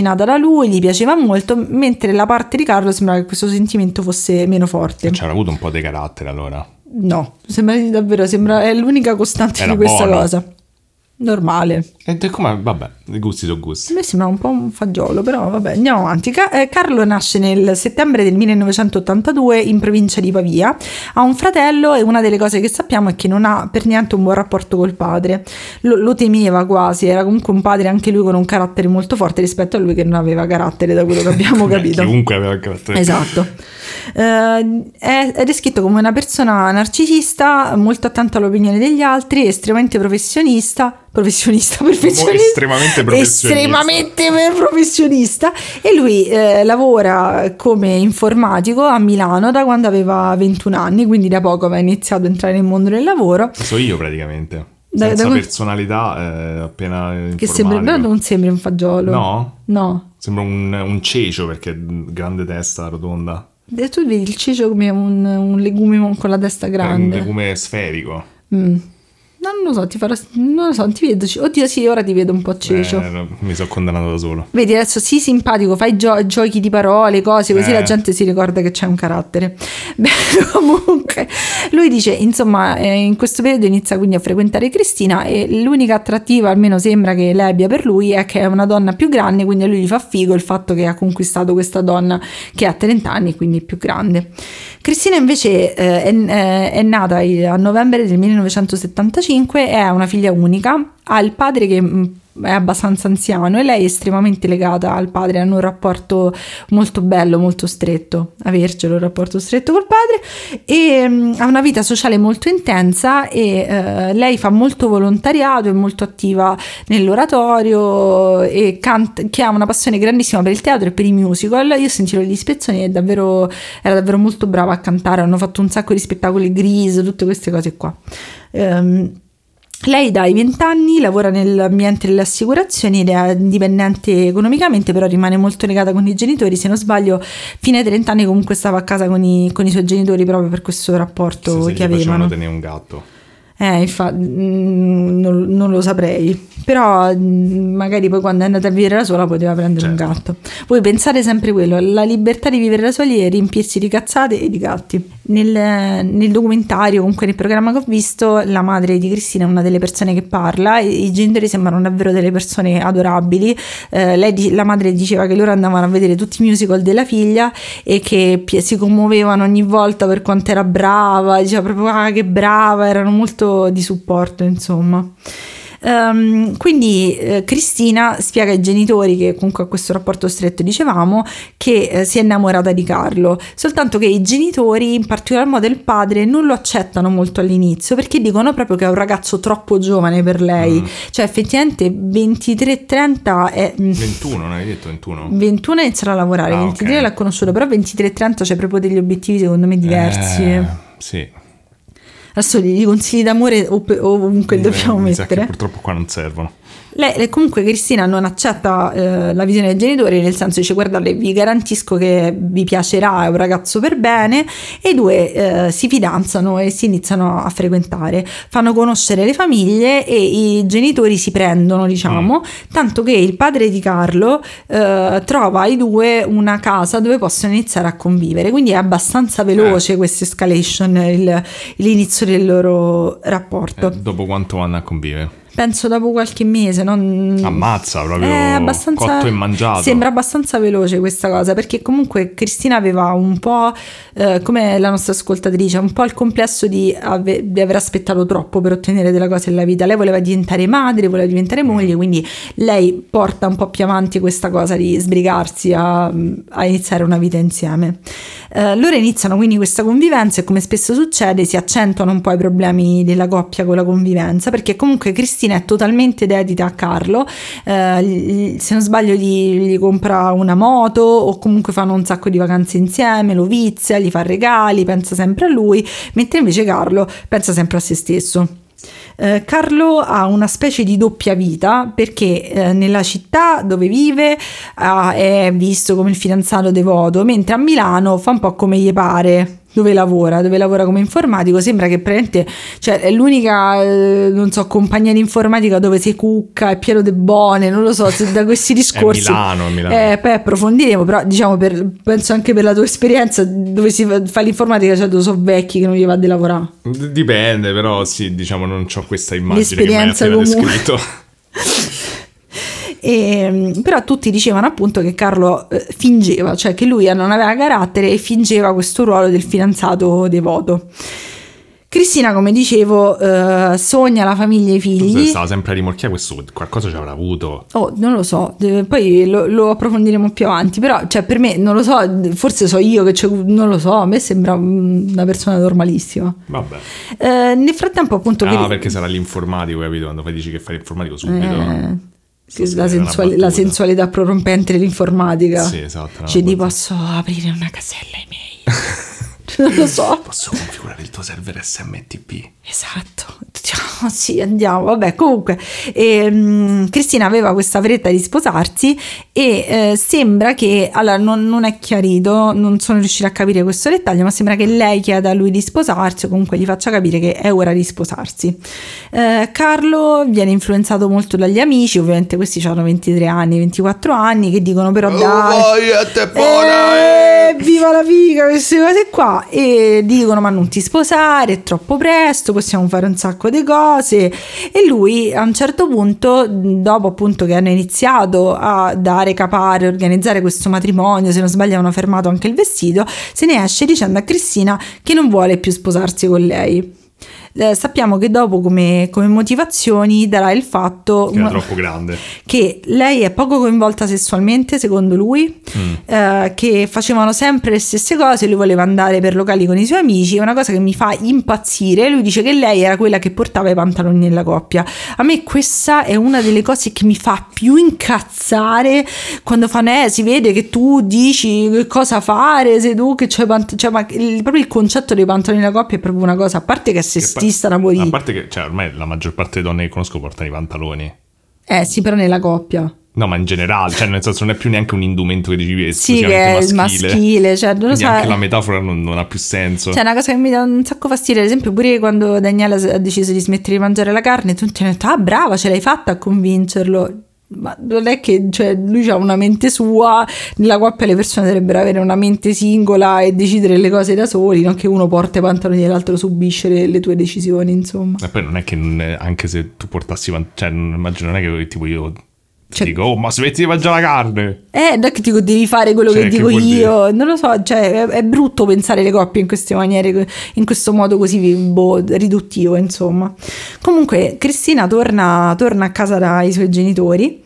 Speaker 1: affascinata da lui, gli piaceva molto, mentre la parte di Carlo sembrava che questo sentimento fosse meno forte.
Speaker 2: C'era avuto un po' di carattere allora.
Speaker 1: No, sembra davvero, sembra è l'unica costante
Speaker 2: Era
Speaker 1: di questa
Speaker 2: buono.
Speaker 1: cosa. Normale.
Speaker 2: E come, vabbè, i gusti sono
Speaker 1: A
Speaker 2: gusti.
Speaker 1: me sembra un po' un fagiolo, però vabbè, andiamo avanti. Eh, Carlo nasce nel settembre del 1982 in provincia di Pavia. Ha un fratello e una delle cose che sappiamo è che non ha per niente un buon rapporto col padre. Lo, lo temeva quasi, era comunque un padre anche lui con un carattere molto forte rispetto a lui che non aveva carattere, da quello che abbiamo capito.
Speaker 2: Chiunque aveva carattere.
Speaker 1: Esatto. Eh, è, è descritto come una persona narcisista, molto attenta all'opinione degli altri, estremamente professionista. Professionista, perfezionista.
Speaker 2: estremamente professionista.
Speaker 1: Estremamente professionista. E lui eh, lavora come informatico a Milano da quando aveva 21 anni, quindi da poco aveva iniziato a entrare nel mondo del lavoro.
Speaker 2: So io praticamente.
Speaker 1: Da-
Speaker 2: Senza
Speaker 1: da-
Speaker 2: personalità, eh, appena
Speaker 1: Che sembra,
Speaker 2: informatico.
Speaker 1: non sembra un fagiolo.
Speaker 2: No?
Speaker 1: No.
Speaker 2: Sembra un, un cecio perché grande testa, rotonda.
Speaker 1: E tu vedi il cicio come un, un legume con la testa
Speaker 2: È un
Speaker 1: grande.
Speaker 2: legume sferico.
Speaker 1: Mm. Non lo so, ti farò. Non lo so, ti vedo. Oddio, sì, ora ti vedo un po' cecio.
Speaker 3: Eh, mi sono condannato da solo.
Speaker 1: Vedi, adesso sì, simpatico, fai gio- giochi di parole, cose, così
Speaker 3: Eh.
Speaker 1: la gente si ricorda che c'è un carattere. Beh, comunque, lui dice, insomma, eh, in questo periodo inizia quindi a frequentare Cristina e l'unica attrattiva, almeno sembra che lei abbia per lui, è che è una donna più grande, quindi a lui gli fa figo il fatto che ha conquistato questa donna che ha 30 anni, quindi più grande. Cristina invece eh, è, eh, è nata a novembre del 1975, è una figlia unica, ha il padre che è abbastanza anziano e lei è estremamente legata al padre, hanno un rapporto molto bello, molto stretto, avercelo un rapporto stretto col padre e mh, ha una vita sociale molto intensa e eh, lei fa molto volontariato, è molto attiva nell'oratorio e canta, che ha una passione grandissima per il teatro e per i musical. Io ho sentito gli spezzoni e davvero, era davvero molto brava a cantare, hanno fatto un sacco di spettacoli Grease, tutte queste cose qua. Ehm, lei dai 20 anni lavora nell'ambiente delle assicurazioni ed è indipendente economicamente, però rimane molto legata con i genitori. Se non sbaglio, fino ai 30 anni comunque stava a casa con i, con i suoi genitori proprio per questo rapporto
Speaker 3: Se, se
Speaker 1: che avevano.
Speaker 3: tenere un gatto.
Speaker 1: Eh, infatti, non, non lo saprei. Però mm, magari poi quando è andata a vivere da sola poteva prendere un
Speaker 3: Certo.
Speaker 1: gatto. Voi pensate sempre quello, la libertà di vivere da soli e riempirsi di cazzate e di gatti. Nel, nel documentario, comunque nel programma che ho visto, la madre di Cristina è una delle persone che parla e i genitori sembrano davvero delle persone adorabili. Eh, lei, la madre diceva che loro andavano a vedere tutti i musical della figlia e che si commuovevano ogni volta per quanto era brava, diceva proprio ah, che brava, erano molto di supporto, insomma. Ehm, quindi eh, Cristina spiega ai genitori che comunque ha questo rapporto stretto, dicevamo, che eh, si è innamorata di Carlo, soltanto che i genitori, in particolar modo il padre, non lo accettano molto all'inizio perché dicono proprio che è un ragazzo troppo giovane per lei,
Speaker 3: Mm.
Speaker 1: cioè effettivamente 23-30 è... mm,
Speaker 3: 21, non hai detto 21?
Speaker 1: 21 inizierà a lavorare,
Speaker 3: Ah,
Speaker 1: 23
Speaker 3: ok.
Speaker 1: l'ha conosciuto, però 23-30 c'è proprio degli obiettivi secondo me diversi.
Speaker 3: Eh, sì.
Speaker 1: Adesso i consigli d'amore ov- ovunque dobbiamo
Speaker 3: Eh, mi sa che
Speaker 1: mettere.
Speaker 3: purtroppo qua non servono.
Speaker 1: Lei, comunque Cristina non accetta eh, la visione dei genitori, nel senso dice guardate vi garantisco che vi piacerà, è un ragazzo per bene. E i due eh, si fidanzano e si iniziano a frequentare, fanno conoscere le famiglie e i genitori si prendono diciamo, tanto che il padre di Carlo eh, trova ai due una casa dove possono iniziare a convivere, quindi è abbastanza veloce questa escalation, il- l'inizio del loro rapporto.
Speaker 3: Eh, dopo quanto vanno a convivere?
Speaker 1: Penso dopo qualche mese, non...
Speaker 3: Ammazza, proprio
Speaker 1: È abbastanza...
Speaker 3: cotto e mangiato.
Speaker 1: Sembra abbastanza veloce questa cosa, perché comunque Cristina aveva un po', eh, come la nostra ascoltatrice, un po' il complesso di, ave- di aver aspettato troppo per ottenere delle cose nella vita. Lei voleva diventare madre, voleva diventare moglie, quindi lei porta un po' più avanti questa cosa di sbrigarsi a, a iniziare una vita insieme. Eh, loro iniziano quindi questa convivenza e come spesso succede si accentuano un po' i problemi della coppia con la convivenza perché comunque Cristina è totalmente dedita a Carlo, eh, se non sbaglio gli, gli compra una moto o comunque fanno un sacco di vacanze insieme, lo vizia, gli fa regali, pensa sempre a lui, mentre invece Carlo pensa sempre a se stesso. Eh, Carlo ha una specie di doppia vita perché eh, nella città dove vive ah, è visto come il fidanzato devoto, mentre a Milano fa un po' come gli pare. Dove lavora, dove lavora come informatico, sembra che praticamente cioè, è l'unica, eh, non so, compagnia di informatica dove si cucca, è pieno di buone, non lo so, se da questi discorsi.
Speaker 3: Milano, è Milano.
Speaker 1: Eh, poi approfondiremo, però diciamo, per, penso anche per la tua esperienza, dove si fa, l'informatica, cioè dove sono vecchi che non gli va di lavorare.
Speaker 3: Dipende, però sì, diciamo non ho questa immagine
Speaker 1: L'esperienza
Speaker 3: che mi hai descritto.
Speaker 1: E, però tutti dicevano appunto che Carlo eh, fingeva, cioè che lui non aveva carattere e fingeva questo ruolo del fidanzato devoto. Cristina, come dicevo, eh, sogna la famiglia e i figli.
Speaker 3: Stava sempre a rimorchiare questo, qualcosa ci avrà avuto.
Speaker 1: Oh, non lo so, eh, poi lo, lo approfondiremo più avanti, però cioè, per me non lo so, forse so io che c'è, non lo so, a me sembra una persona normalissima.
Speaker 3: Vabbè.
Speaker 1: Eh, nel frattempo appunto...
Speaker 3: Ah,
Speaker 1: che-
Speaker 3: perché sarà l'informatico, capito? Quando poi dici che fai l'informatico subito.
Speaker 1: Eh,
Speaker 3: Se
Speaker 1: la, sensuali- la sensualità prorompente dell'informatica.
Speaker 3: Sì, esatto.
Speaker 1: Cioè, ti posso aprire una casella email. non lo so.
Speaker 3: Posso configurare il tuo server SMTP?
Speaker 1: Esatto. Oh, sì, andiamo. Vabbè, comunque, ehm, Cristina aveva questa fretta di sposarsi e eh, sembra che, allora non, non, è chiarito, non sono riuscita a capire questo dettaglio, ma sembra che lei chieda a lui di sposarsi o comunque gli faccia capire che è ora di sposarsi. Eh, Carlo viene influenzato molto dagli amici, ovviamente questi hanno 23 anni, 24 anni, che dicono però oh, dai... Eh, viva la figa, queste cose qua. E dicono ma non ti sposare, è troppo presto, possiamo fare un sacco di cose e lui a un certo punto, dopo appunto che hanno iniziato a dare capare, organizzare questo matrimonio, se non sbaglio hanno fermato anche il vestito, se ne esce dicendo a Cristina che non vuole più sposarsi con lei eh, sappiamo che dopo come, come, motivazioni darà il fatto
Speaker 2: che, una, troppo grande.
Speaker 1: che lei è poco coinvolta sessualmente secondo lui mm. eh, che facevano sempre le stesse cose lui voleva andare per locali con i suoi amici è una cosa che mi fa impazzire lui dice che lei era quella che portava i pantaloni nella coppia a me questa è una delle cose che mi fa più incazzare quando fanno eh si vede che tu dici cosa fare sei tu che c'è pant- cioè, ma il, proprio il concetto dei pantaloni nella coppia è proprio una cosa a parte che è sessista da morire.
Speaker 2: A parte che cioè, ormai la maggior parte delle donne che conosco portano i pantaloni.
Speaker 1: Eh sì, però nella coppia.
Speaker 2: No, ma in generale, cioè nel senso non è più neanche un indumento che dici
Speaker 1: sì, che è maschile. maschile cioè, non lo so.
Speaker 2: Anche la metafora non, non, ha più senso.
Speaker 1: Cioè, una cosa che mi dà un sacco fastidio, ad esempio, pure quando Daniela ha deciso di smettere di mangiare la carne, tutti hanno detto, ah brava, ce l'hai fatta a convincerlo ma non è che cioè, lui ha una mente sua, nella coppia le persone dovrebbero avere una mente singola e decidere le cose da soli, non che uno porta i pantaloni e l'altro subisce le, le, tue decisioni, insomma.
Speaker 2: E poi non è che anche se tu portassi, cioè immagino non è che tipo io cioè, dico, oh, ma smetti di mangiare la carne.
Speaker 1: Eh, non è che dico, devi fare quello cioè, che dico che io. Dire? Non lo so, cioè, è, è, brutto pensare le coppie in queste maniere, in questo modo così boh, riduttivo, insomma. Comunque, Cristina torna, torna a casa dai suoi genitori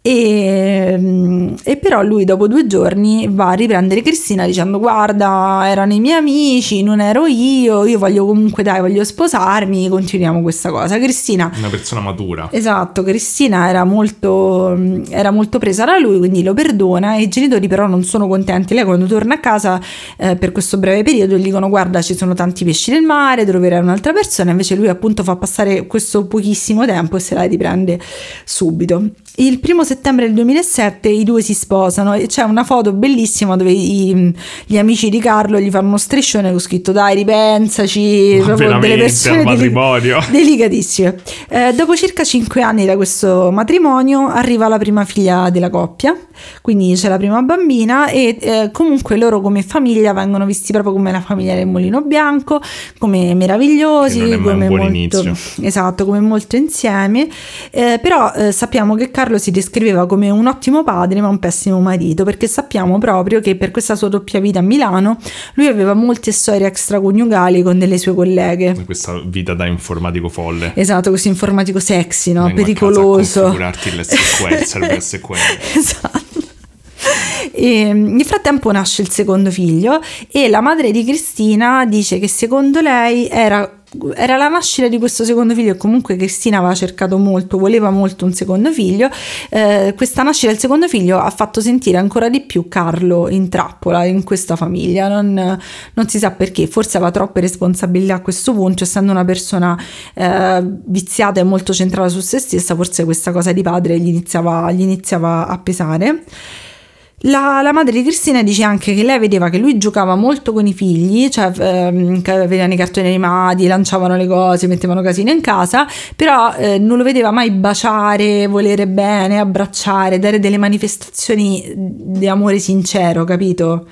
Speaker 1: e, mm, e, però lui dopo due giorni va a riprendere Cristina dicendo guarda erano i miei amici non ero io io voglio comunque dai voglio sposarmi continuiamo questa cosa. Cristina
Speaker 2: una persona matura.
Speaker 1: Esatto Cristina era molto, era molto presa da lui quindi lo perdona e i genitori però non sono contenti. Lei quando torna a casa eh, per questo breve periodo gli dicono guarda ci sono tanti pesci nel mare troverai un'altra persona. Invece lui appunto fa passare questo pochissimo tempo e se la riprende subito. Il primo settembre del 2007 i due si sposano e c'è una foto bellissima dove i, gli amici di Carlo gli fanno uno striscione con scritto dai ripensaci, proprio delle persone
Speaker 2: matrimonio.
Speaker 1: delicatissime. Eh, dopo circa 5 anni da questo matrimonio arriva la prima figlia della coppia, quindi c'è la prima bambina e eh, comunque loro come famiglia vengono visti proprio come la famiglia del Molino Bianco, come meravigliosi, come molto, esatto, come molto insieme, eh, però eh, sappiamo che Carlo si descriveva come un ottimo padre ma un pessimo marito perché sappiamo proprio che per questa sua doppia vita a Milano lui aveva molte storie extraconiugali con delle sue colleghe.
Speaker 2: Questa vita da informatico folle.
Speaker 1: Esatto, questo informatico sexy, no? Vengo pericoloso.
Speaker 2: A configurarti l'SQL, serve SQL.
Speaker 1: esatto. E nel frattempo nasce il secondo figlio e la madre di Cristina dice che secondo lei era era la nascita di questo secondo figlio e comunque Cristina aveva cercato molto, voleva molto un secondo figlio. Eh, questa nascita del secondo figlio ha fatto sentire ancora di più Carlo in trappola in questa famiglia. Non, non si sa perché, forse aveva troppe responsabilità a questo punto, essendo una persona eh, viziata e molto centrata su se stessa, forse questa cosa di padre gli iniziava, gli iniziava a pesare. La, la, madre di Cristina dice anche che lei vedeva che lui giocava molto con i figli, cioè ehm, vedevano i cartoni animati, lanciavano le cose, mettevano casino in casa, però eh, non lo vedeva mai baciare, volere bene, abbracciare, dare delle manifestazioni di amore sincero, capito?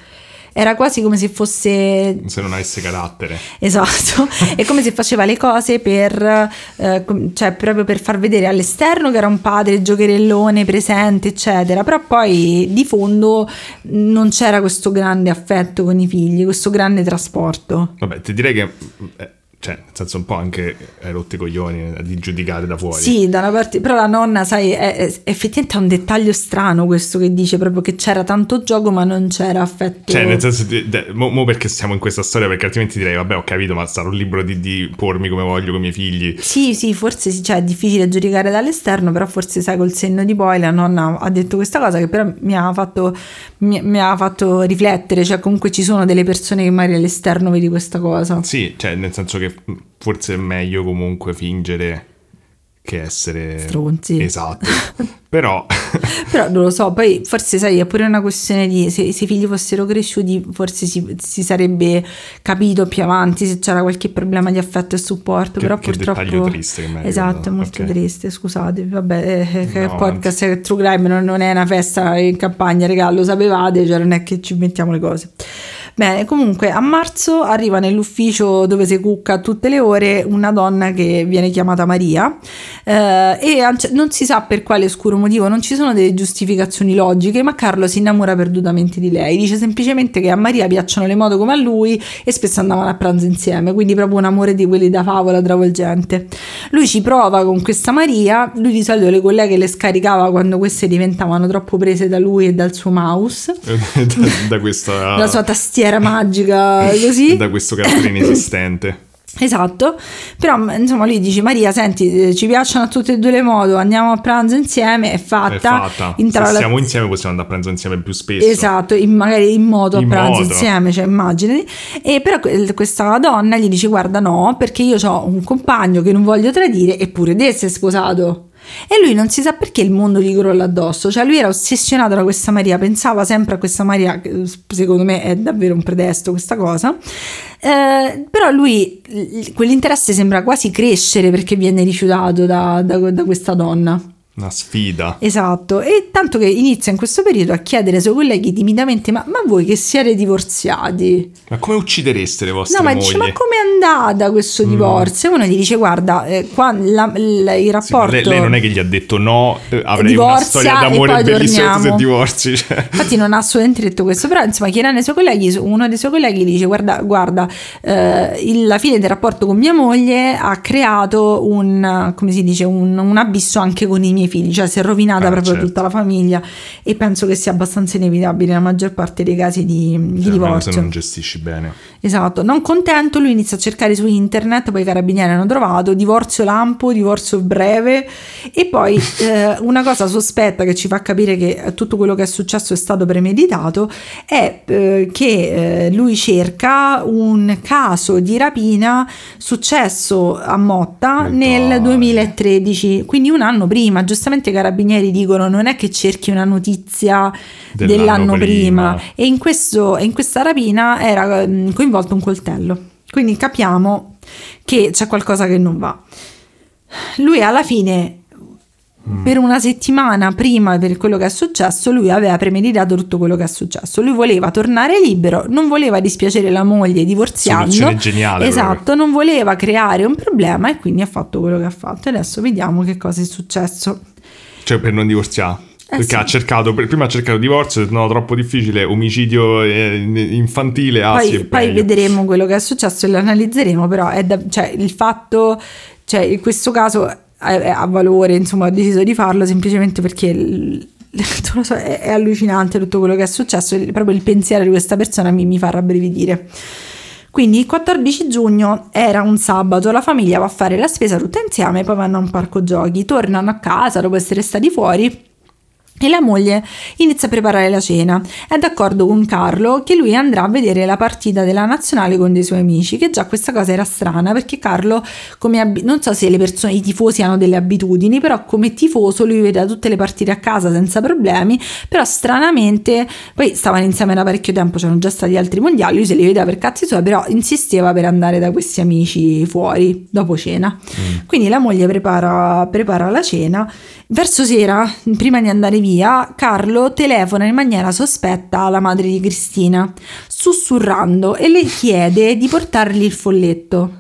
Speaker 1: Era quasi come se fosse...
Speaker 2: Se non avesse carattere.
Speaker 1: Esatto, è come se faceva le cose per, eh, cioè proprio per far vedere all'esterno che era un padre giocherellone presente, eccetera, però poi di fondo non c'era questo grande affetto con i figli, questo grande trasporto.
Speaker 2: Vabbè, ti direi che eh, cioè, nel senso un po' anche hai rotto i coglioni di giudicare da fuori.
Speaker 1: Sì, da una parte, però la nonna, sai, è, è, effettivamente è un dettaglio strano questo che dice proprio che c'era tanto gioco ma non c'era affetto.
Speaker 2: Cioè, nel senso, de, de, mo, mo, perché siamo in questa storia, perché altrimenti direi, vabbè, ho capito, ma sarò libero di, di pormi come voglio con i miei figli.
Speaker 1: Sì, sì, forse sì, cioè, è difficile giudicare dall'esterno, però forse sai, col senno di poi la nonna ha detto questa cosa che però mi ha fatto, mi, mi ha fatto riflettere, cioè comunque ci sono delle persone che magari all'esterno vedi questa cosa.
Speaker 2: Sì, cioè, nel senso che forse è meglio comunque fingere che essere
Speaker 1: Stronzi.
Speaker 2: Esatto. Però
Speaker 1: Però non lo so, poi forse sai, è pure una questione di se, se i figli fossero cresciuti, forse si, si sarebbe capito più avanti se c'era qualche problema di affetto e supporto.
Speaker 2: Che-
Speaker 1: però
Speaker 2: che
Speaker 1: purtroppo.
Speaker 2: triste che mi
Speaker 1: Esatto, è molto
Speaker 2: ok.
Speaker 1: triste. Scusate, vabbè, eh, che
Speaker 2: No,
Speaker 1: podcast è True Crime non, non è una festa in campagna, regà, lo sapevate, cioè non è che ci inventiamo le cose. Bene, comunque a marzo arriva nell'ufficio dove si cucca tutte le ore una donna che viene chiamata Maria eh, e a non si sa per quale oscuro motivo, non ci sono delle giustificazioni logiche, ma Carlo si innamora perdutamente di lei. Dice semplicemente che a Maria piacciono le moto come a lui e spesso andavano a pranzo insieme, quindi proprio un amore di quelli da favola travolgente. Lui ci prova con questa Maria, lui di solito le colleghe le scaricava quando queste diventavano troppo prese da lui e dal suo mouse,
Speaker 2: da, da questa
Speaker 1: la sua tastiera magica così.
Speaker 2: da questo carattere inesistente.
Speaker 1: Esatto, però insomma lui dice Maria senti eh, ci piacciono a tutte e due le moto andiamo a pranzo insieme è fatta,
Speaker 2: È fatta.
Speaker 1: Entra
Speaker 2: Se siamo insieme possiamo andare a pranzo insieme più spesso.
Speaker 1: Esatto, in- magari in moto a
Speaker 2: In
Speaker 1: pranzo
Speaker 2: moto.
Speaker 1: insieme, cioè immaginati. E però que- questa donna gli dice guarda no, perché io ho un compagno che non voglio tradire eppure te sei sposato. E lui non si sa perché il mondo gli crolla addosso, cioè lui era ossessionato da questa Maria, pensava sempre a questa Maria, che secondo me è davvero un pretesto questa cosa, Eh, però lui quell'interesse sembra quasi crescere perché viene rifiutato da- da- da questa donna.
Speaker 2: Una sfida.
Speaker 1: Esatto, e tanto che inizia in questo periodo a chiedere ai suoi colleghi timidamente: Ma, ma voi che siete divorziati?
Speaker 2: Ma come uccidereste le vostre
Speaker 1: No, ma
Speaker 2: mogli?
Speaker 1: dice: Ma com'è andata questo divorzio? E uno gli dice: Guarda, eh, qua la- la- il
Speaker 2: Sì,
Speaker 1: rapporto.
Speaker 2: lei, lei non è che gli ha detto no, eh, avrei una storia
Speaker 1: e
Speaker 2: d'amore bellissima se divorzi. Cioè.
Speaker 1: Infatti non ha assolutamente detto questo, però insomma chiedendo ai suoi colleghi, uno dei suoi colleghi dice guarda, guarda eh, il- la fine del rapporto con mia moglie ha creato un, come si dice, un, un abisso anche con i miei figli, cioè si è rovinata
Speaker 2: Ah,
Speaker 1: proprio
Speaker 2: certo.
Speaker 1: tutta la famiglia e penso che sia abbastanza inevitabile nella maggior parte dei casi di, di
Speaker 2: Cioè,
Speaker 1: divorzio.
Speaker 2: se non gestisci bene.
Speaker 1: Esatto, non contento lui inizia a cercare su internet, poi i carabinieri hanno trovato divorzio lampo, divorzio breve e poi eh, una cosa sospetta che ci fa capire che tutto quello che è successo è stato premeditato è eh, che eh, lui cerca un caso di rapina successo a Motta
Speaker 2: Ma
Speaker 1: nel
Speaker 2: dai.
Speaker 1: 2013, quindi un anno prima, giustamente i carabinieri dicono non è che cerchi una notizia
Speaker 2: Dell'anno
Speaker 1: dell'anno prima,
Speaker 2: prima.
Speaker 1: e in, questo, in questa rapina era mm, coinvolto un coltello. Quindi capiamo che c'è qualcosa che non va. Lui alla fine, per una settimana prima per quello che è successo, lui aveva premeditato tutto quello che è successo. Lui voleva tornare libero, non voleva dispiacere la moglie divorziando.
Speaker 2: Soluzione geniale
Speaker 1: Esatto,
Speaker 2: proprio.
Speaker 1: non voleva creare un problema e quindi ha fatto quello che ha fatto. Adesso vediamo che cosa è successo.
Speaker 2: Cioè, per non divorziare.
Speaker 1: Eh,
Speaker 2: Perché
Speaker 1: sì.
Speaker 2: ha cercato, prima ha cercato divorzio, ha detto no, troppo difficile, omicidio eh, infantile, ah
Speaker 1: poi,
Speaker 2: sì,
Speaker 1: poi vedremo quello che è successo e lo analizzeremo, però è da- cioè, il fatto, cioè in questo caso ha valore, insomma ho deciso di farlo semplicemente perché lo so, è, è allucinante tutto quello che è successo, il- proprio il pensiero di questa persona mi, mi fa rabbrividire. Quindi il 14 giugno era un sabato, la famiglia va a fare la spesa tutta insieme, poi vanno a un parco giochi, tornano a casa dopo essere stati fuori e la moglie inizia a preparare la cena. È d'accordo con Carlo che lui andrà a vedere la partita della nazionale con dei suoi amici, che già questa cosa era strana perché Carlo, come abi- non so se le persone, i tifosi hanno delle abitudini, però come tifoso lui vedeva tutte le partite a casa senza problemi, però stranamente, poi stavano insieme da parecchio tempo, c'erano già stati altri mondiali, lui se li vedeva per cazzi suoi, però insisteva per andare da questi amici fuori dopo cena. Quindi la moglie prepara, prepara la cena. Verso sera, prima di andare via, Carlo telefona in maniera sospetta alla madre di Cristina, sussurrando e le chiede di portargli il folletto.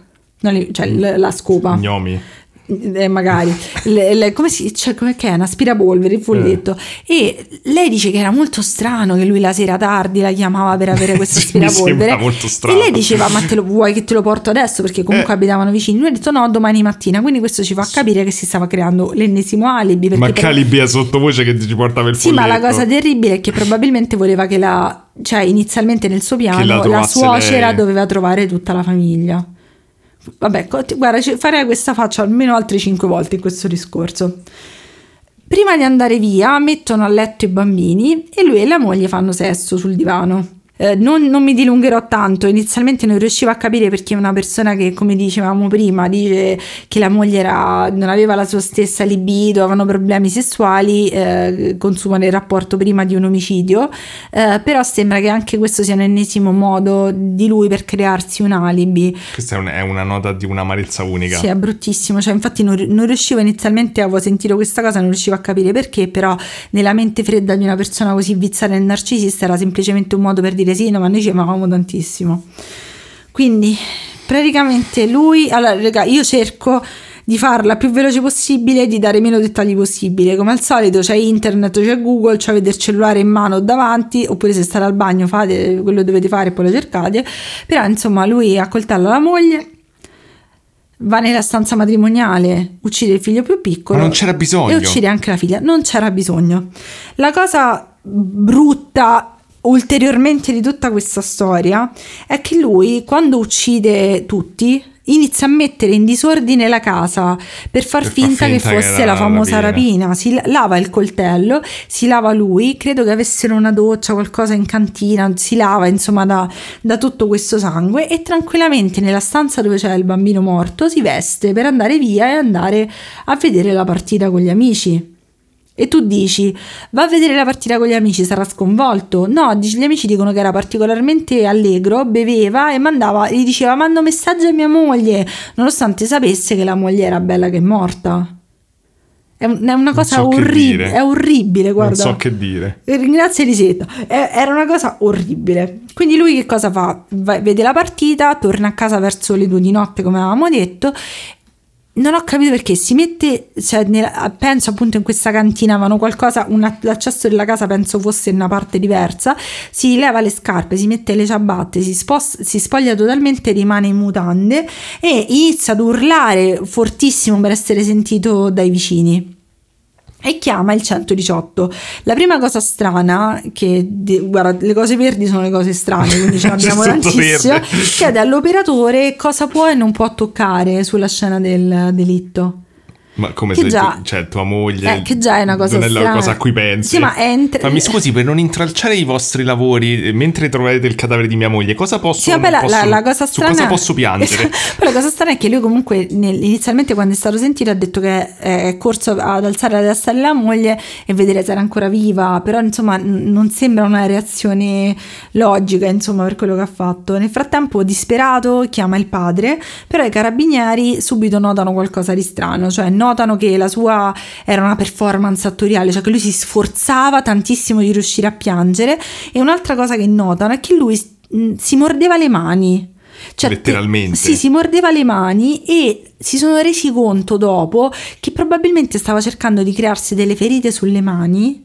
Speaker 1: Le- cioè la scopa.
Speaker 2: Gnomi.
Speaker 1: Eh, magari Le- le- come si cioè, come che è un aspirapolvere il folletto e lei dice che era molto strano che lui la sera tardi la chiamava per avere questo
Speaker 2: Sì,
Speaker 1: aspirapolvere
Speaker 2: molto strano.
Speaker 1: e lei diceva ma te lo vuoi che te lo porto adesso perché comunque
Speaker 2: Eh.
Speaker 1: abitavano vicini lui ha detto no domani mattina quindi questo ci fa capire che si stava creando l'ennesimo alibi
Speaker 2: Ma
Speaker 1: per-
Speaker 2: Calibi è sottovoce che ci portava il
Speaker 1: sì,
Speaker 2: folletto.
Speaker 1: ma la cosa terribile è che probabilmente voleva che la, cioè inizialmente nel suo
Speaker 2: la
Speaker 1: piano la,
Speaker 2: trovasse
Speaker 1: suocera
Speaker 2: lei.
Speaker 1: doveva trovare tutta la famiglia. Vabbè, guarda, farei questa faccia almeno altre cinque volte in questo discorso. Prima di andare via, mettono a letto i bambini e lui e la moglie fanno sesso sul divano. Eh, non, non, mi dilungherò tanto, inizialmente non riuscivo a capire perché una persona che, come dicevamo prima, dice che la moglie era, non aveva la sua stessa libido, avevano problemi sessuali, eh, consumano il rapporto prima di un omicidio, eh, però sembra che anche questo sia un ennesimo modo di lui per crearsi un alibi.
Speaker 2: Questa è, un, è una nota di un'amarezza unica.
Speaker 1: Sì, è bruttissimo, cioè infatti non, non riuscivo inizialmente, avevo sentito questa cosa, non riuscivo a capire perché, però nella mente fredda di una persona così viziata e narcisista era semplicemente un modo per dire dire sì, no, ma noi ci amavamo tantissimo. Quindi praticamente lui, allora raga, io cerco di farla più veloce possibile e di dare meno dettagli possibile. Come al solito c'è internet, c'è Google, c'è avete il cellulare in mano davanti, oppure se state al bagno fate quello che dovete fare e poi lo cercate. Però insomma lui accoltella la moglie, va nella stanza matrimoniale, uccide il figlio più piccolo.
Speaker 2: Ma non c'era bisogno.
Speaker 1: E uccide anche la figlia. Non c'era bisogno. La cosa brutta ulteriormente di tutta questa storia è che lui quando uccide tutti inizia a mettere in disordine la casa per far, per finta, far finta, che fosse che la famosa rapina. rapina. Si lava il coltello, si lava lui, credo che avessero una doccia, qualcosa in cantina, si lava insomma da, da tutto questo sangue e tranquillamente nella stanza dove c'è il bambino morto si veste per andare via e andare a vedere la partita con gli amici. E tu dici, va a vedere la partita con gli amici, sarà sconvolto? No, gli amici dicono che era particolarmente allegro, beveva e mandava, gli diceva mando messaggio a mia moglie, nonostante sapesse che la moglie era bella che è morta. È, una cosa so orribile, è orribile, guarda.
Speaker 2: Non so che dire.
Speaker 1: Ringrazio Elisetta, era una cosa orribile. Quindi lui che cosa fa? Va, vede la partita, torna a casa verso le due di notte come avevamo detto non ho capito perché si mette, cioè, nella, penso appunto in questa cantina avevano qualcosa, una, l'accesso della casa penso fosse in una parte diversa, si leva le scarpe, si mette le ciabatte, si, sposta, si spoglia totalmente, rimane in mutande e inizia ad urlare fortissimo per essere sentito dai vicini e chiama il 118. La prima cosa strana, che guarda, le cose verdi sono le cose strane, quindi ce l'abbiamo tantissimo, chiede all'operatore cosa può e non può toccare sulla scena del delitto.
Speaker 2: Ma come che se già, tu, cioè, tua moglie
Speaker 1: eh, che già è una cosa
Speaker 2: non è
Speaker 1: strana.
Speaker 2: la cosa a cui pensi.
Speaker 1: Sì, ma entri...
Speaker 2: Ma mi scusi, per non intralciare i vostri lavori eh, mentre trovate il cadavere di mia moglie, cosa posso
Speaker 1: Sì, vabbè, la, posso, la, la, cosa strana
Speaker 2: cosa posso piangere?
Speaker 1: Poi la cosa strana è che lui comunque nel, inizialmente quando è stato sentito ha detto che è corso ad alzare la testa della moglie e vedere se era ancora viva, però insomma non sembra una reazione logica, insomma, per quello che ha fatto. Nel frattempo disperato chiama il padre, però i carabinieri subito notano qualcosa di strano, cioè notano che la sua era una performance attoriale, cioè che lui si sforzava tantissimo di riuscire a piangere e un'altra cosa che notano è che lui si mordeva le mani.
Speaker 2: Cioè, Letteralmente.
Speaker 1: Sì, si mordeva le mani e si sono resi conto dopo che probabilmente stava cercando di crearsi delle ferite sulle mani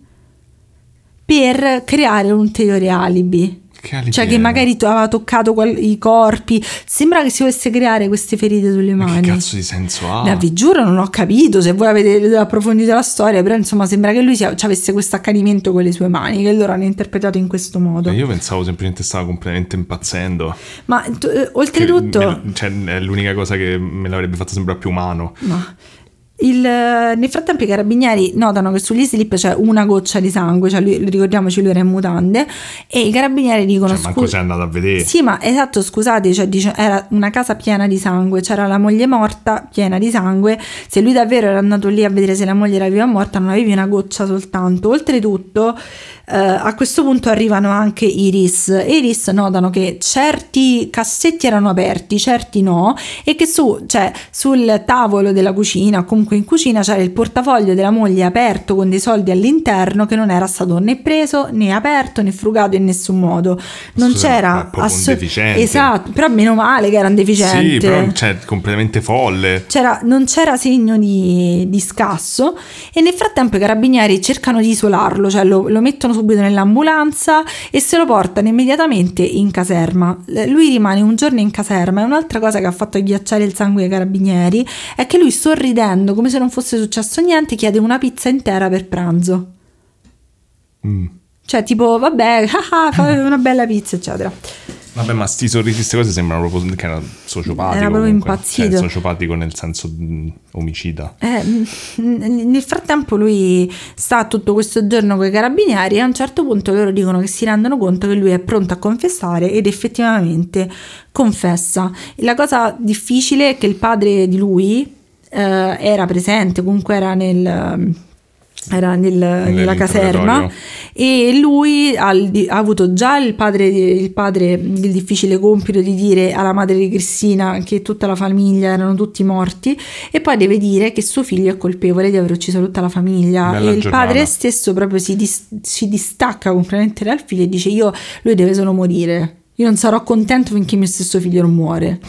Speaker 1: per creare un ulteriore alibi.
Speaker 2: Che
Speaker 1: cioè che magari aveva toccato qual- i corpi. Sembra che si volesse creare queste ferite sulle mani.
Speaker 2: Ma che cazzo di senso ha?
Speaker 1: No, vi giuro, non ho capito. Se voi avete approfondito la storia, però insomma sembra che lui sia, avesse questo accanimento con le sue mani, che loro hanno interpretato in questo modo.
Speaker 2: Io pensavo semplicemente stava completamente impazzendo.
Speaker 1: Ma tu, eh, oltretutto...
Speaker 2: Me, cioè, è l'unica cosa che me l'avrebbe fatto sembrare più umano.
Speaker 1: Ma il, nel frattempo i carabinieri notano che sugli slip c'è una goccia di sangue, cioè lui, ricordiamoci lui era in mutande, e i carabinieri dicono...
Speaker 2: Cioè, manco sei andato a vedere.
Speaker 1: Sì, ma esatto, scusate, cioè, dice, era una casa piena di sangue, c'era la moglie morta piena di sangue, se lui davvero era andato lì a vedere se la moglie era viva o morta non avevi una goccia soltanto. Oltretutto Uh, a questo punto arrivano anche i RIS e i RIS notano che certi cassetti erano aperti, certi no, e che su, cioè, sul tavolo della cucina, comunque in cucina, c'era il portafoglio della moglie aperto con dei soldi all'interno che non era stato né preso né aperto né frugato in nessun modo. Non Scusa, c'era
Speaker 2: assolutamente.
Speaker 1: Esatto, però meno male che era un deficiente.
Speaker 2: Sì, però cioè, completamente folle.
Speaker 1: C'era, non c'era segno di, di, scasso e nel frattempo i carabinieri cercano di isolarlo, cioè lo, lo mettono su subito nell'ambulanza e se lo portano immediatamente in caserma. Lui rimane un giorno in caserma e un'altra cosa che ha fatto ghiacciare il sangue ai carabinieri è che lui sorridendo come se non fosse successo niente chiede una pizza intera per pranzo.
Speaker 2: Mm.
Speaker 1: Cioè tipo vabbè, ah, ah, una bella pizza eccetera.
Speaker 2: Vabbè, ma sti sorrisi, queste cose sembrano proprio che era sociopatico.
Speaker 1: Era proprio
Speaker 2: comunque.
Speaker 1: impazzito.
Speaker 2: Cioè, sociopatico nel senso mh, omicida.
Speaker 1: Eh, mm, nel frattempo lui sta tutto questo giorno con i carabinieri e a un certo punto loro dicono che si rendono conto che lui è pronto a confessare ed effettivamente confessa. La cosa difficile è che il padre di lui eh, era presente, comunque era nel era nel, nella caserma. E lui ha, ha, avuto già il padre, il padre il difficile compito di dire alla madre di Cristina che tutta la famiglia erano tutti morti. E poi deve dire che suo figlio è colpevole di aver ucciso tutta la famiglia.
Speaker 2: Bella
Speaker 1: e il
Speaker 2: giornata.
Speaker 1: padre stesso proprio si, dis, si distacca completamente dal figlio e dice io lui deve solo morire. Io non sarò contento finché mio stesso figlio non muore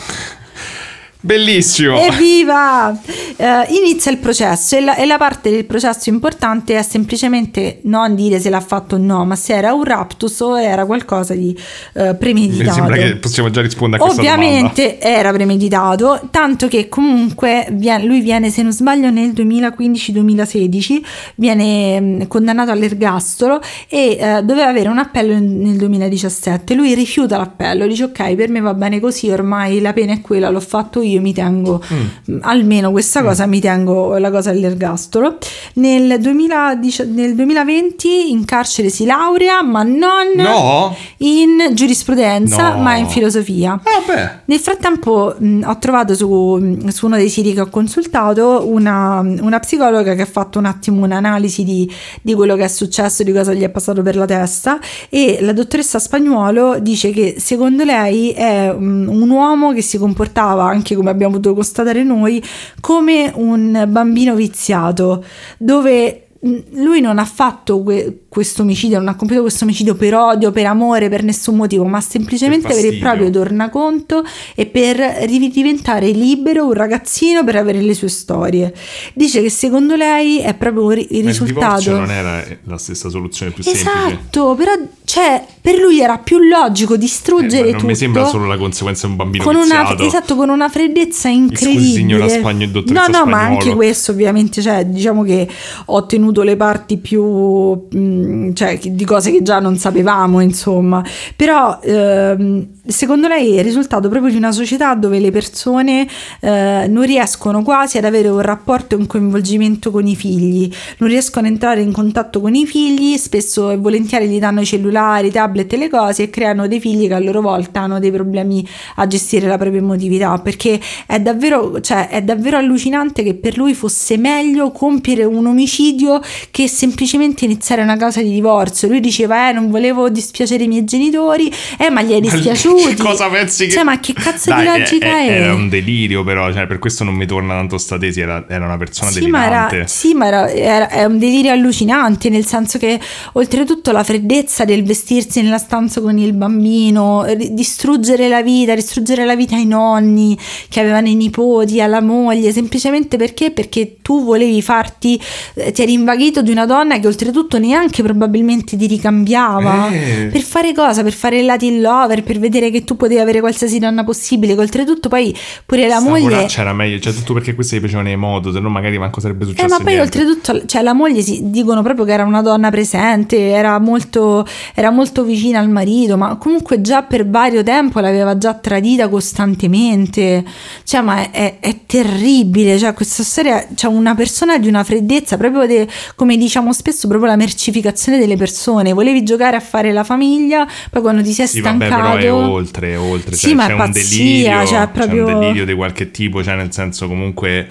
Speaker 2: Bellissimo!
Speaker 1: Evviva! Uh, inizia il processo e la, e la, parte del processo importante è semplicemente non dire se l'ha fatto o no, ma se era un raptus o era qualcosa di uh, premeditato.
Speaker 2: Mi sembra che possiamo già rispondere a questa
Speaker 1: Ovviamente
Speaker 2: domanda.
Speaker 1: era premeditato, tanto che comunque viene, lui viene, se non sbaglio, nel 2015-2016, viene mh, condannato all'ergastolo e uh, doveva avere un appello nel 2017. Lui rifiuta l'appello, dice ok, per me va bene così, ormai la pena è quella, l'ho fatto io io mi tengo mm. almeno questa cosa, mm. mi tengo la cosa dell'ergastolo. Nel, 2000, nel 2020 in carcere si laurea, ma non
Speaker 2: no.
Speaker 1: in giurisprudenza,
Speaker 2: no.
Speaker 1: ma in filosofia.
Speaker 2: Ah,
Speaker 1: Nel frattempo mh, ho trovato su, su, uno dei siti che ho consultato una, una, psicologa che ha fatto un attimo un'analisi di, di quello che è successo, di cosa gli è passato per la testa e la dottoressa Spagnuolo dice che secondo lei è um, un uomo che si comportava anche come abbiamo potuto constatare noi, come un bambino viziato, dove lui non ha fatto que- questo omicidio, non ha compiuto questo omicidio per odio, per amore, per nessun motivo, ma semplicemente per, per il proprio tornaconto e per diventare libero, un ragazzino, per avere le sue storie. Dice che secondo lei è proprio il
Speaker 2: ma
Speaker 1: risultato.
Speaker 2: Il non era la stessa soluzione più
Speaker 1: esatto,
Speaker 2: semplice.
Speaker 1: Esatto, però cioè, per lui era più logico distruggere
Speaker 2: eh, non
Speaker 1: tutto.
Speaker 2: mi sembra solo la conseguenza di un bambino
Speaker 1: con una. Esatto, con una freddezza incredibile.
Speaker 2: Scusi, signora Spagno,
Speaker 1: no,
Speaker 2: dottoressa
Speaker 1: no, ma
Speaker 2: Spagnuolo.
Speaker 1: anche questo ovviamente, cioè, diciamo che ho tenuto le parti più, mh, cioè, di cose che già non sapevamo, insomma. Però, ehm, secondo lei è il risultato proprio di una società dove le persone eh, non riescono quasi ad avere un rapporto e un coinvolgimento con i figli, non riescono ad entrare in contatto con i figli, spesso e volentieri gli danno i cellulari, i tablet e le cose e creano dei figli che a loro volta hanno dei problemi a gestire la propria emotività, perché è davvero, cioè, è davvero allucinante che per lui fosse meglio compiere un omicidio che semplicemente iniziare una causa di divorzio. Lui diceva, eh, non volevo dispiacere i miei genitori, eh, ma gli è dispiaciuto
Speaker 2: Che cosa pensi che...
Speaker 1: Cioè, ma che cazzo
Speaker 2: Dai,
Speaker 1: di logica
Speaker 2: è,
Speaker 1: è?
Speaker 2: Era un delirio, però, cioè, per questo non mi torna tanto sta tesi. Era, era una persona
Speaker 1: sì, ma
Speaker 2: delirante.
Speaker 1: era, sì, ma era, era, è un delirio allucinante, nel senso che oltretutto la freddezza del vestirsi nella stanza con il bambino, distruggere la vita, distruggere la vita ai nonni che avevano i nipoti, alla moglie, semplicemente perché? Perché tu volevi farti, eh, ti eri invaghito di una donna che oltretutto neanche probabilmente ti ricambiava.
Speaker 2: Eh.
Speaker 1: Per fare cosa? Per fare il Latin lover, per vedere che tu potevi avere qualsiasi donna possibile, che oltretutto poi pure la
Speaker 2: Sta
Speaker 1: moglie...
Speaker 2: poraccia era meglio, cioè tutto perché questa gli piaceva nei modo, se no magari manco sarebbe successo
Speaker 1: Eh, ma poi
Speaker 2: niente.
Speaker 1: oltretutto, cioè, la moglie si dicono proprio che era una donna presente, era molto, era molto vicina al marito, ma comunque già per vario tempo l'aveva già tradita costantemente. Cioè, ma è, è, è terribile. Cioè, questa storia, c'è una persona di una freddezza, proprio de, come diciamo spesso, proprio la mercificazione delle persone. Volevi giocare a fare la famiglia, poi quando ti sei
Speaker 2: Sì,
Speaker 1: stancato.
Speaker 2: vabbè, però è oltre, è oltre.
Speaker 1: Sì,
Speaker 2: cioè,
Speaker 1: ma
Speaker 2: c'è
Speaker 1: è
Speaker 2: un
Speaker 1: pazzia,
Speaker 2: delirio,
Speaker 1: cioè,
Speaker 2: c'è
Speaker 1: proprio-
Speaker 2: un delirio di qualche tipo, cioè nel senso comunque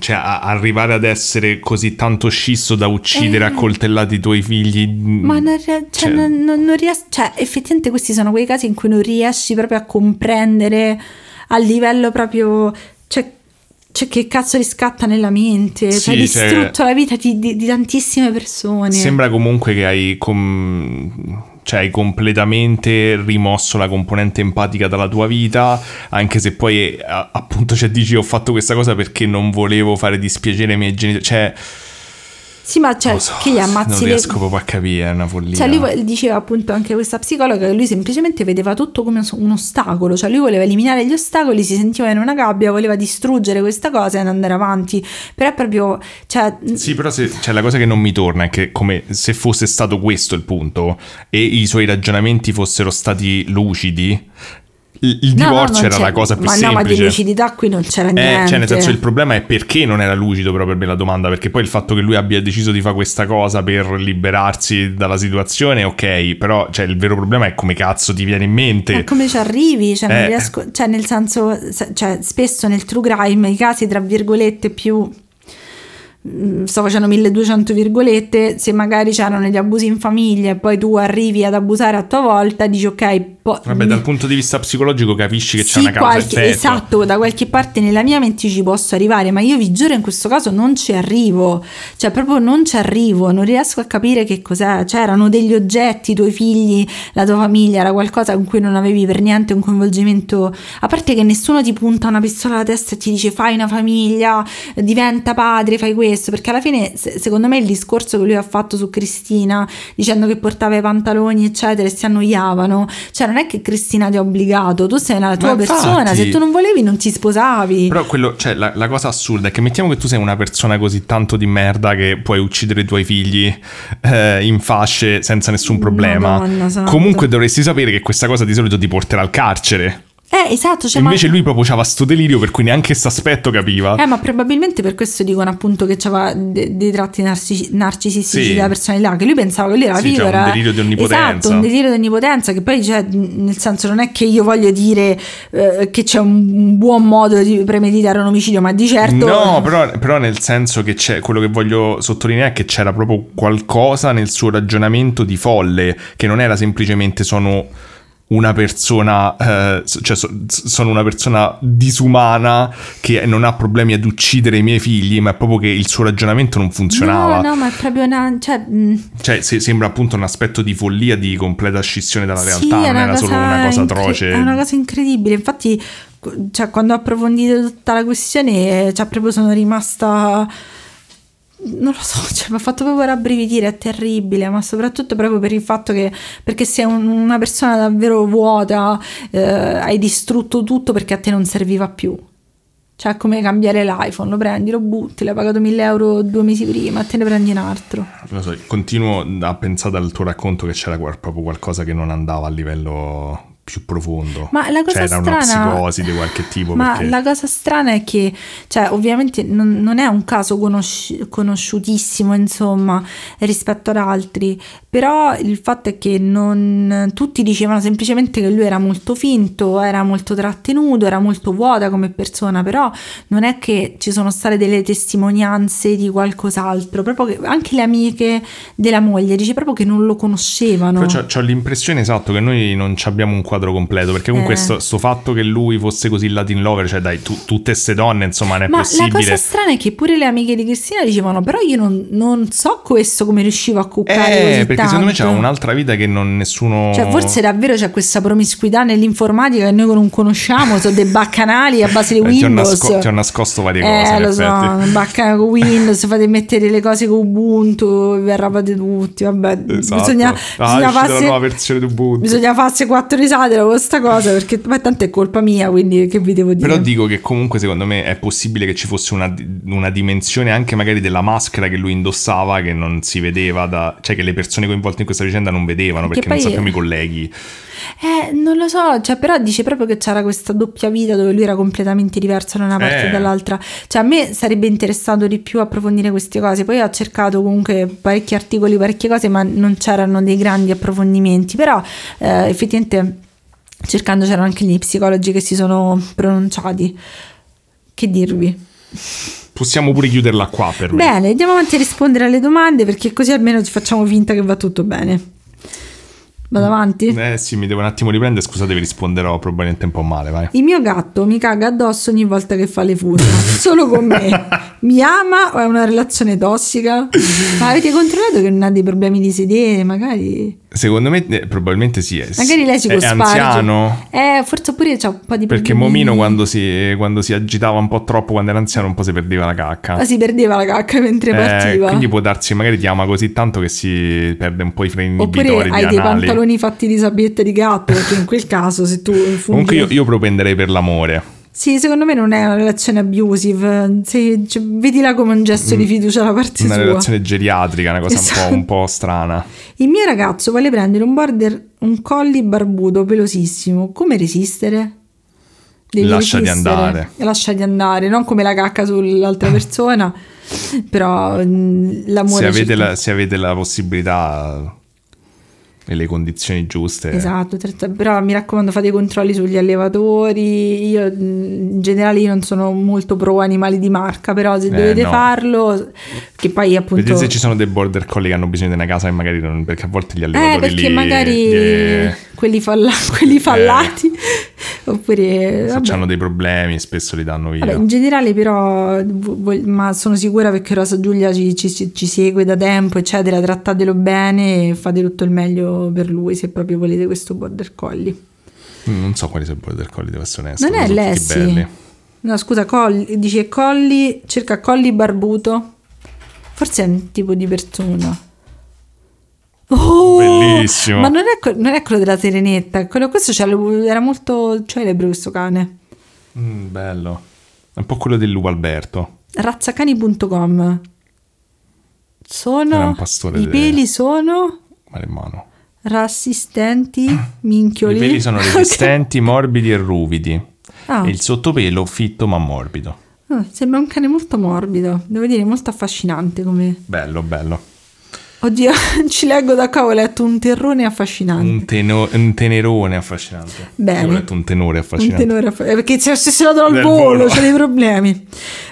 Speaker 2: cioè a- arrivare ad essere così tanto scisso da uccidere a coltellati i tuoi figli
Speaker 1: Ma non, rie- cioè,
Speaker 2: Cioè-
Speaker 1: non, non, riesci, cioè, effettivamente questi sono quei casi in cui non riesci proprio a comprendere a livello proprio, cioè, cioè che cazzo riscatta nella mente,
Speaker 2: Sì,
Speaker 1: cioè, hai
Speaker 2: cioè-
Speaker 1: distrutto la vita di, di- di tantissime persone.
Speaker 2: Sembra comunque che hai, com- cioè, hai completamente rimosso la componente empatica dalla tua vita, anche se poi a- appunto cioè, dici ho fatto questa cosa perché non volevo fare dispiacere ai miei genitori. Cioè,
Speaker 1: Sì, ma cioè,
Speaker 2: so,
Speaker 1: che gli ammazzi
Speaker 2: Non
Speaker 1: le...
Speaker 2: riesco proprio a capire, è una follia.
Speaker 1: Cioè, lui diceva appunto anche questa psicologa che lui semplicemente vedeva tutto come un ostacolo, cioè lui voleva eliminare gli ostacoli, si sentiva in una gabbia, voleva distruggere questa cosa e andare avanti. Però è proprio, cioè,
Speaker 2: Sì, però se, cioè, la cosa che non mi torna è che come se fosse stato questo il punto e i suoi ragionamenti fossero stati lucidi, il, il
Speaker 1: no, no,
Speaker 2: divorzio era la cosa più
Speaker 1: ma
Speaker 2: semplice.
Speaker 1: no, ma di lucidità qui non c'era
Speaker 2: Eh,
Speaker 1: niente.
Speaker 2: cioè, nel senso, il problema è perché non era lucido, però per me la domanda. Perché poi il fatto che lui abbia deciso di fare questa cosa per liberarsi dalla situazione, ok, però cioè, il vero problema è come cazzo ti viene in mente.
Speaker 1: Ma come ci arrivi? Cioè,
Speaker 2: Eh.
Speaker 1: riesco, cioè, nel senso, se- cioè, spesso nel true crime i casi, tra virgolette, più sto facendo 1200 virgolette, se magari c'erano degli abusi in famiglia e poi tu arrivi ad abusare a tua volta, dici ok, po-
Speaker 2: Vabbè, dal punto di vista psicologico capisci che c'è
Speaker 1: sì,
Speaker 2: una causa
Speaker 1: qualche- esatto, da qualche parte nella mia mente ci posso arrivare, ma io vi giuro in questo caso non ci arrivo, cioè proprio non ci arrivo, non riesco a capire che cos'è, cioè erano degli oggetti, i tuoi figli, la tua famiglia, era qualcosa con cui non avevi per niente un coinvolgimento, a parte che nessuno ti punta una pistola alla testa e ti dice fai una famiglia, diventa padre, fai questo, perché alla fine se- secondo me il discorso che lui ha fatto su Cristina, dicendo che portava i pantaloni eccetera e si annoiavano, cioè non è che Cristina ti ha obbligato, tu sei una tua
Speaker 2: Ma infatti-
Speaker 1: persona, se tu non volevi non ti sposavi.
Speaker 2: Però quello, cioè, la, la cosa assurda è che mettiamo che tu sei una persona così tanto di merda che puoi uccidere i tuoi figli eh, in fasce senza nessun problema.
Speaker 1: Madonna.
Speaker 2: Comunque dovresti sapere che questa cosa di solito ti porterà al carcere.
Speaker 1: Eh, esatto, cioè,
Speaker 2: Invece
Speaker 1: ma...
Speaker 2: lui proprio c'aveva sto delirio per cui neanche questo aspetto capiva.
Speaker 1: Eh, ma probabilmente per questo dicono appunto che c'aveva de- dei tratti narcis- narcisistici
Speaker 2: Sì.
Speaker 1: della personalità, che lui pensava che lui era
Speaker 2: Sì,
Speaker 1: figo,
Speaker 2: cioè un
Speaker 1: era...
Speaker 2: delirio di onnipotenza.
Speaker 1: Esatto, un delirio di onnipotenza, che poi cioè, nel senso non è che io voglio dire eh, che c'è un buon modo di premeditare un omicidio, ma di certo...
Speaker 2: No, però, però nel senso che c'è quello che voglio sottolineare è che c'era proprio qualcosa nel suo ragionamento di folle, che non era semplicemente sono una persona, eh, cioè so- sono una persona disumana che non ha problemi ad uccidere i miei figli, ma è proprio che il suo ragionamento non funzionava.
Speaker 1: No, no, ma è proprio una... Cioè, mh,
Speaker 2: Cioè, se- sembra appunto un aspetto di follia, di completa scissione dalla realtà, non era solo una cosa
Speaker 1: incre-
Speaker 2: atroce.
Speaker 1: È una cosa incredibile. Infatti, cioè, quando ho approfondito tutta la questione, cioè, proprio sono rimasta. Non lo so, cioè, mi ha fatto proprio rabbrividire, è terribile, ma soprattutto proprio per il fatto che, perché sei un- una persona davvero vuota, eh, hai distrutto tutto perché a te non serviva più. Cioè, è come cambiare l'iPhone, lo prendi, lo butti, l'hai pagato 1000 euro due mesi prima, te ne prendi un altro.
Speaker 2: So, continuo a pensare dal tuo racconto che c'era proprio qualcosa che non andava a livello più profondo.
Speaker 1: Ma la cosa
Speaker 2: Cioè, era una
Speaker 1: strana-
Speaker 2: psicosi di qualche tipo.
Speaker 1: Ma
Speaker 2: perché...
Speaker 1: la cosa strana è che, cioè, ovviamente non, non è un caso conosci- conosciutissimo, insomma, rispetto ad altri, però il fatto è che non tutti dicevano semplicemente che lui era molto finto, era molto trattenuto, era molto vuota come persona, però non è che ci sono state delle testimonianze di qualcos'altro, proprio che anche le amiche della moglie dice proprio che non lo conoscevano.
Speaker 2: C'ho l'impressione esatto che noi non abbiamo un quadro completo perché comunque
Speaker 1: Eh.
Speaker 2: sto, sto fatto che lui fosse così Latin lover, cioè dai, tu- tutte ste donne insomma non è
Speaker 1: Ma la
Speaker 2: possibile.
Speaker 1: cosa strana è che pure le amiche di Cristina dicevano: Però io non, non so questo come riuscivo a cuccare
Speaker 2: Eh,
Speaker 1: così
Speaker 2: perché secondo me
Speaker 1: tanto."
Speaker 2: un'altra vita che non nessuno...
Speaker 1: Cioè, forse davvero c'è questa promiscuità nell'informatica che noi non conosciamo, sono dei baccanali a base di
Speaker 2: Eh, ti, ho
Speaker 1: Windows.
Speaker 2: nasco- ti ho nascosto varie cose.
Speaker 1: eh, lo so, bacca con Windows, fate mettere le cose con Ubuntu, vi arrabbiate tutti, vabbè,
Speaker 2: Esatto.
Speaker 1: bisogna,
Speaker 2: ah,
Speaker 1: bisogna farsi-
Speaker 2: la nuova versione di Ubuntu.
Speaker 1: bisogna farsi quattro risate da questa cosa, perché ma tanto è colpa mia, quindi che vi devo dire?
Speaker 2: Però dico che comunque secondo me è possibile che ci fosse una, una dimensione anche magari della maschera che lui indossava che non si vedeva da... cioè che le persone coinvolte in questa vicenda non vedevano
Speaker 1: Perché
Speaker 2: perché, non sappiamo i colleghi.
Speaker 1: Eh, non lo so, cioè, però dice proprio che c'era questa doppia vita dove lui era completamente diverso da una parte e
Speaker 2: Eh.
Speaker 1: dall'altra. Cioè, a me sarebbe interessato di più approfondire queste cose. Poi ho cercato comunque parecchi articoli, parecchie cose, ma non c'erano dei grandi approfondimenti. Però, eh, effettivamente, cercando c'erano anche gli psicologi che si sono pronunciati. Che dirvi?
Speaker 2: Possiamo pure chiuderla qua per me.
Speaker 1: Bene, andiamo avanti a rispondere alle domande perché così almeno ci facciamo finta che va tutto bene. Vado avanti?
Speaker 2: Eh sì, mi devo un attimo riprendere, scusate, vi risponderò probabilmente un po' male, vai.
Speaker 1: Il mio gatto mi caga addosso ogni volta che fa le fusa, solo con me. Mi ama o è una relazione tossica? Ma avete controllato che non ha dei problemi di sedere, magari?
Speaker 2: Secondo me eh, probabilmente sì. È,
Speaker 1: Magari lei si
Speaker 2: è
Speaker 1: cosparge.
Speaker 2: anziano.
Speaker 1: Eh, forse pure c'ha un po' di
Speaker 2: Perché
Speaker 1: problemini.
Speaker 2: Momino quando si, quando si agitava un po' troppo quando era anziano un po' si perdeva la cacca.
Speaker 1: Ah, si perdeva la cacca mentre
Speaker 2: Eh,
Speaker 1: partiva.
Speaker 2: quindi può darsi, magari ti ama così tanto che si perde un po' i freni
Speaker 1: Oppure hai dei pantaloni fatti di sabbietta di gatto, perché in quel caso se tu infondi...
Speaker 2: Comunque io, io propenderei per l'amore.
Speaker 1: Sì, secondo me non è una relazione abusive, se, cioè, vedila come un gesto di fiducia da parte
Speaker 2: Mm. Una
Speaker 1: sua.
Speaker 2: relazione geriatrica, una cosa un,
Speaker 1: Esatto.
Speaker 2: po', un po' strana.
Speaker 1: Il mio ragazzo vuole prendere un border, un colli barbuto pelosissimo. Come resistere? Devi
Speaker 2: Lasciati
Speaker 1: resistere.
Speaker 2: andare.
Speaker 1: Lasciati andare, non come la cacca sull'altra persona, però mm, l'amore...
Speaker 2: Se avete, la, se avete la possibilità e le condizioni giuste.
Speaker 1: Esatto, però mi raccomando fate i controlli sugli allevatori, io in generale io non sono molto pro animali di marca, però se
Speaker 2: Eh,
Speaker 1: dovete
Speaker 2: no.
Speaker 1: farlo, che poi appunto...
Speaker 2: Vedete se ci sono dei border collie che hanno bisogno di una casa e magari non, perché a volte gli
Speaker 1: Eh,
Speaker 2: allevatori
Speaker 1: perché
Speaker 2: lì,
Speaker 1: magari
Speaker 2: eh,
Speaker 1: quelli, falla- quelli fallati, oppure...
Speaker 2: se
Speaker 1: vabbè.
Speaker 2: hanno dei problemi spesso li danno via.
Speaker 1: Vabbè, in generale però, ma sono sicura perché Rosa Giulia ci, ci- ci segue da tempo, eccetera, trattatelo bene e fate tutto il meglio per lui se proprio volete questo border collie.
Speaker 2: Mm, Non so quali sono i border collie, devo essere onesto.
Speaker 1: Non è Lessi. No, scusa, colli, dice colli, cerca colli barbuto. Forse è un tipo di persona. Oh,
Speaker 2: Bellissimo.
Speaker 1: Ma non è, non è quello della Serenetta, quello, questo era molto celebre questo cane.
Speaker 2: Mm, bello. È un po' quello del Alberto.
Speaker 1: Razzacani.com Sono i peli sono
Speaker 2: Male in mano.
Speaker 1: rassistenti, minchioli.
Speaker 2: I peli sono resistenti, morbidi e ruvidi.
Speaker 1: Ah.
Speaker 2: E il sottopelo fitto ma morbido.
Speaker 1: Ah, sembra un cane molto morbido, devo dire molto affascinante come
Speaker 2: Bello, bello.
Speaker 1: Oddio, ci leggo da qua, ho letto un terrone affascinante.
Speaker 2: Un, teno- un tenerone affascinante.
Speaker 1: Bene.
Speaker 2: Io ho letto un tenore
Speaker 1: Un
Speaker 2: affascinante.
Speaker 1: tenore aff- eh, perché se, se se lo do al volo,
Speaker 2: volo.
Speaker 1: c'è dei problemi.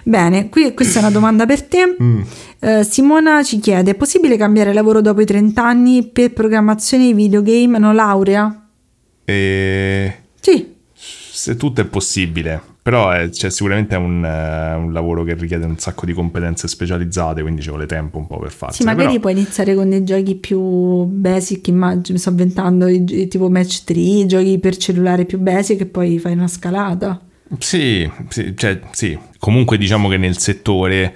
Speaker 1: Bene, qui questa è una domanda per te.
Speaker 2: Mm.
Speaker 1: Eh, Simona ci chiede: è possibile cambiare lavoro dopo i 30 anni per programmazione di videogame, no laurea?
Speaker 2: E
Speaker 1: Sì,
Speaker 2: se tutto è possibile, però è, cioè, sicuramente è un, eh, un lavoro che richiede un sacco di competenze specializzate, quindi ci vuole tempo un po' per
Speaker 1: sì,
Speaker 2: farsene.
Speaker 1: magari
Speaker 2: però-
Speaker 1: puoi iniziare con dei giochi più basic, immagino, mi sto inventando tipo match 3, giochi per cellulare più basic e poi fai una scalata.
Speaker 2: Sì, sì, cioè, sì, comunque diciamo che nel settore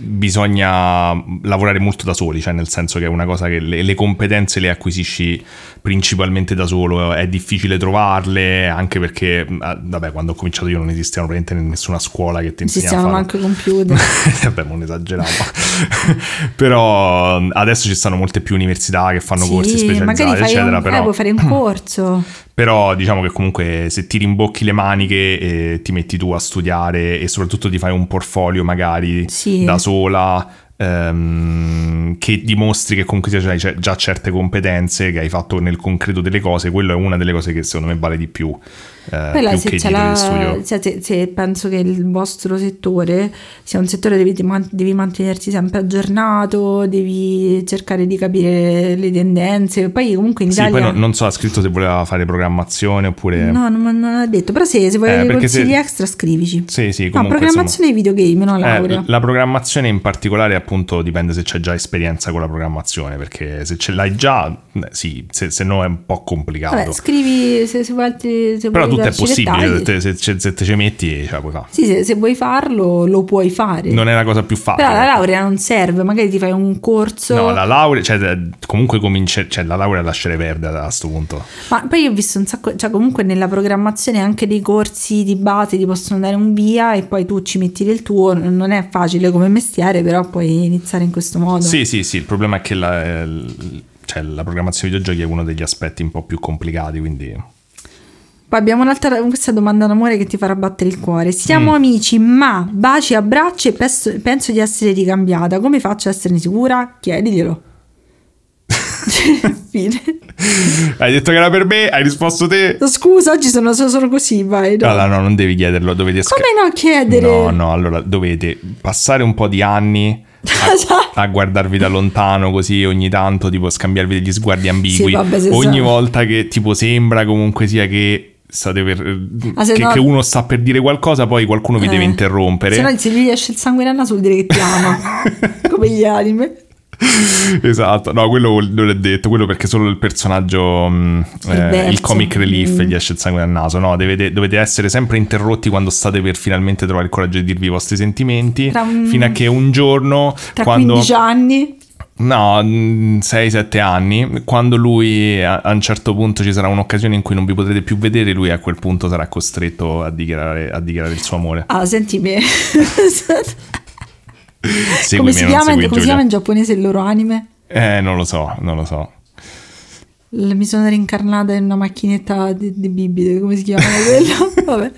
Speaker 2: bisogna lavorare molto da soli, cioè nel senso che è una cosa che le, le competenze le acquisisci principalmente da solo, è difficile trovarle, anche perché, ah, vabbè, quando ho cominciato io non esisteva praticamente nessuna scuola che ti insegnava a farlo.
Speaker 1: manco computer.
Speaker 2: Vabbè, non esageriamo. Però adesso ci stanno molte più università che fanno corsi
Speaker 1: sì,
Speaker 2: specializzati,
Speaker 1: magari fai
Speaker 2: eccetera.
Speaker 1: un,
Speaker 2: però...
Speaker 1: eh, puoi fare un corso.
Speaker 2: Però diciamo che comunque se ti rimbocchi le maniche e ti metti tu a studiare e soprattutto ti fai un portfolio magari
Speaker 1: Sì.
Speaker 2: da sola ehm, che dimostri che comunque hai già certe competenze che hai fatto nel concreto delle cose, quello è una delle cose che secondo me vale di più. eh,
Speaker 1: Poi là, se, la- se- se- penso che il vostro settore sia un settore dove devi, man- devi mantenersi sempre aggiornato, devi cercare di capire le tendenze. Poi comunque in
Speaker 2: Sì,
Speaker 1: Italia...
Speaker 2: poi no- non so, ha scritto se voleva fare programmazione oppure...
Speaker 1: No, non, non ha detto, però se, se vuoi
Speaker 2: Eh,
Speaker 1: consigli
Speaker 2: se-
Speaker 1: extra scrivici.
Speaker 2: Sì, sì,
Speaker 1: No,
Speaker 2: comunque,
Speaker 1: programmazione di videogame, no
Speaker 2: Eh,
Speaker 1: laurea.
Speaker 2: la programmazione in particolare appunto dipende se c'è già esperienza con la programmazione, perché se ce l'hai già, sì, se, se no è un po' complicato.
Speaker 1: Vabbè, scrivi se, se vuoi altri... Se
Speaker 2: Però tutto è possibile, te- se, se- se te ci metti la puoi fare.
Speaker 1: Sì, se, se vuoi farlo lo puoi fare.
Speaker 2: Non è la cosa più facile.
Speaker 1: Però la laurea non serve, magari ti fai un corso...
Speaker 2: No, la laurea, cioè comunque comincia, cioè la laurea lascerei perdere a questo punto.
Speaker 1: Ma poi io ho visto un sacco, cioè comunque nella programmazione anche dei corsi di base ti possono dare un via e poi tu ci metti del tuo, non è facile come mestiere, però iniziare in questo modo.
Speaker 2: Sì, sì, sì, il problema è che la, eh, l- cioè, la programmazione videogiochi è uno degli aspetti un po' più complicati, quindi...
Speaker 1: Poi abbiamo un'altra questa domanda d'amore che ti farà battere il cuore. Siamo
Speaker 2: Mm.
Speaker 1: amici, ma baci, abbracci e penso, penso di essere ricambiata. Come faccio a esserne sicura? Chiediglielo. Fine.
Speaker 2: Hai detto che era per me, hai risposto te.
Speaker 1: Scusa, oggi sono, sono così, vai. no.
Speaker 2: Allora, no, non devi chiederlo, dovete
Speaker 1: Come no chiedere?
Speaker 2: No, no, allora dovete passare un po' di anni a, a guardarvi da lontano così ogni tanto, tipo scambiarvi degli sguardi ambigui.
Speaker 1: Sì, vabbè,
Speaker 2: ogni
Speaker 1: sa-
Speaker 2: volta che tipo sembra comunque sia che per
Speaker 1: Ah,
Speaker 2: che,
Speaker 1: no-
Speaker 2: che uno sta per dire qualcosa, poi qualcuno vi
Speaker 1: Eh.
Speaker 2: deve interrompere.
Speaker 1: Se no, se gli esce il sangue nel naso vuol dire che ti ama. Come gli anime.
Speaker 2: esatto, no, quello non è detto, quello perché solo il personaggio,
Speaker 1: Il
Speaker 2: eh, il comic relief
Speaker 1: Mm.
Speaker 2: gli esce il sangue dal naso, no, dovete, dovete essere sempre interrotti quando state per finalmente trovare il coraggio di dirvi i vostri sentimenti,
Speaker 1: Tra
Speaker 2: fino a che un giorno,
Speaker 1: Tra
Speaker 2: quando...
Speaker 1: 15 anni.
Speaker 2: No, 6-7 anni, quando lui a, a un certo punto ci sarà un'occasione in cui non vi potrete più vedere, lui a quel punto sarà costretto a dichiarare, a dichiarare il suo amore.
Speaker 1: Ah, senti me. Come si, chiama, come si chiama in giapponese il loro anime?
Speaker 2: Eh, non lo so, non lo so.
Speaker 1: Mi sono reincarnata in una macchinetta di, di bibite, come si chiama quello? Vabbè.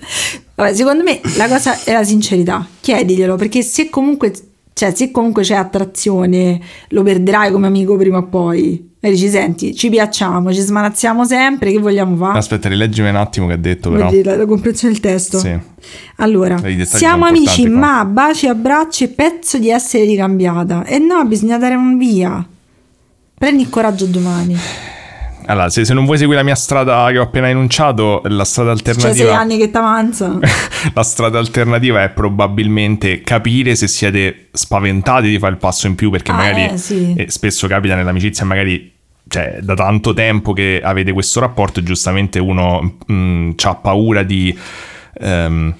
Speaker 1: Vabbè, secondo me la cosa è la sincerità. Chiediglielo, perché se comunque, cioè, se comunque c'è attrazione, lo perderai come amico prima o poi. E dici, senti, ci piacciamo, ci smanazziamo sempre, che vogliamo fare?
Speaker 2: Aspetta, rileggimi un attimo che ha detto però.
Speaker 1: dire la, la comprensione del testo?
Speaker 2: Sì.
Speaker 1: Allora, siamo amici,
Speaker 2: qua.
Speaker 1: ma baci, abbracci e pezzo di essere ricambiata. E no, bisogna dare un via. Prendi il coraggio domani.
Speaker 2: Allora, se, se non vuoi seguire la mia strada che ho appena enunciato, la strada
Speaker 1: Cioè, sei
Speaker 2: alternativa...
Speaker 1: anni che t'avanzano.
Speaker 2: la strada alternativa è probabilmente capire se siete spaventati di fare il passo in più, perché
Speaker 1: Ah,
Speaker 2: magari
Speaker 1: eh, sì.
Speaker 2: eh, spesso capita nell'amicizia, magari cioè, da tanto tempo che avete questo rapporto, giustamente uno ha paura di. ehm,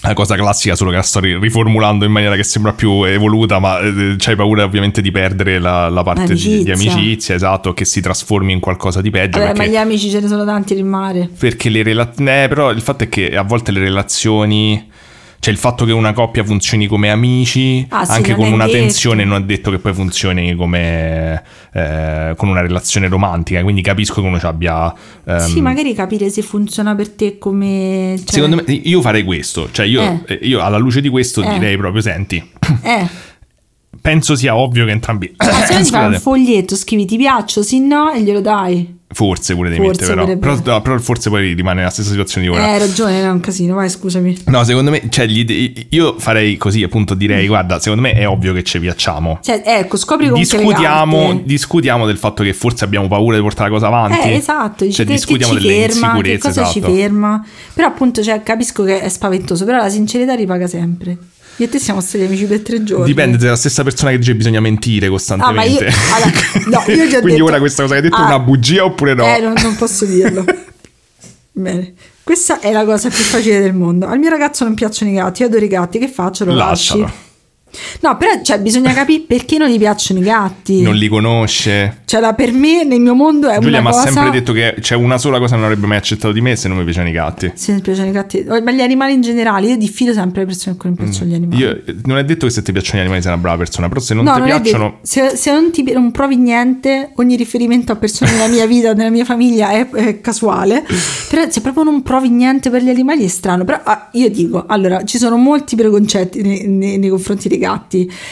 Speaker 2: la cosa classica, solo che la sto ri- riformulando in maniera che sembra più evoluta, ma eh, c'hai paura ovviamente di perdere la, la parte di, di
Speaker 1: Amicizia.
Speaker 2: esatto, che si trasformi in qualcosa di peggio.
Speaker 1: Ma
Speaker 2: perché
Speaker 1: gli amici ce ne sono tanti nel mare.
Speaker 2: perché le relazioni. però il fatto è che a volte le relazioni. Cioè il fatto che una coppia funzioni come amici,
Speaker 1: Ah, sì,
Speaker 2: anche con una
Speaker 1: detto.
Speaker 2: tensione, non è detto che poi funzioni come eh, con una relazione romantica. Quindi capisco che uno ci abbia. ehm,
Speaker 1: Sì, magari capire se funziona per te come... cioè-
Speaker 2: Secondo me, io farei questo. Cioè, io,
Speaker 1: Eh.
Speaker 2: eh, io alla luce di questo
Speaker 1: Eh.
Speaker 2: direi proprio: senti,
Speaker 1: Eh,
Speaker 2: penso sia ovvio che entrambi.
Speaker 1: ma se fai un foglietto, scrivi ti piaccio, sì no, e glielo dai.
Speaker 2: Forse pure devi
Speaker 1: Forse
Speaker 2: però. Però, no, però forse poi rimane nella stessa situazione di
Speaker 1: Eh,
Speaker 2: ora.
Speaker 1: hai ragione, è un casino, vai scusami.
Speaker 2: No, secondo me, cioè, gli io farei così, appunto,
Speaker 1: Mm.
Speaker 2: direi, guarda, secondo me è ovvio che ci piacciamo.
Speaker 1: Cioè, ecco, scopri con che le
Speaker 2: Discutiamo, discutiamo del fatto che forse abbiamo paura di portare la cosa avanti.
Speaker 1: Eh, esatto,
Speaker 2: Cioè,
Speaker 1: che, che
Speaker 2: discutiamo
Speaker 1: ci
Speaker 2: delle
Speaker 1: ferma, che
Speaker 2: insicurezze,
Speaker 1: cosa ci
Speaker 2: esatto.
Speaker 1: ferma. Però appunto, cioè, capisco che è spaventoso, però la sincerità ripaga sempre. Io e te siamo stati amici per tre giorni.
Speaker 2: Dipende, sei la stessa persona che dice che bisogna mentire
Speaker 1: Ah, ma io,
Speaker 2: costantemente.
Speaker 1: allora, no, io
Speaker 2: Quindi
Speaker 1: detto-
Speaker 2: ora questa cosa che hai detto
Speaker 1: Ah,
Speaker 2: è una bugia oppure no?
Speaker 1: Eh, non, non posso dirlo. Bene. Questa è la cosa più facile del mondo. Al mio ragazzo non piacciono i gatti, io adoro i gatti, che faccio? Lo lasci? No, però cioè, bisogna capire perché non gli piacciono i gatti.
Speaker 2: Non li conosce.
Speaker 1: Cioè, la- per me, nel mio mondo è
Speaker 2: Giulia mi
Speaker 1: una
Speaker 2: ha
Speaker 1: cosa...
Speaker 2: sempre detto che c'è una sola cosa che non avrebbe mai accettato di me se non mi piacevano i gatti.
Speaker 1: Se mi piacciono i gatti, ma gli animali in generale, io diffido sempre le persone a cui non piacciono gli animali.
Speaker 2: Mm. Io, non è detto che se ti piacciono gli animali sei una brava persona, però se non
Speaker 1: no,
Speaker 2: ti
Speaker 1: non
Speaker 2: piacciono...
Speaker 1: Se, se non, ti, non provi niente, ogni riferimento a persone nella mia vita, nella mia famiglia è, è casuale. Però se proprio non provi niente per gli animali è strano. Però ah, io dico, allora, ci sono molti preconcetti nei, nei- nei confronti dei gatti.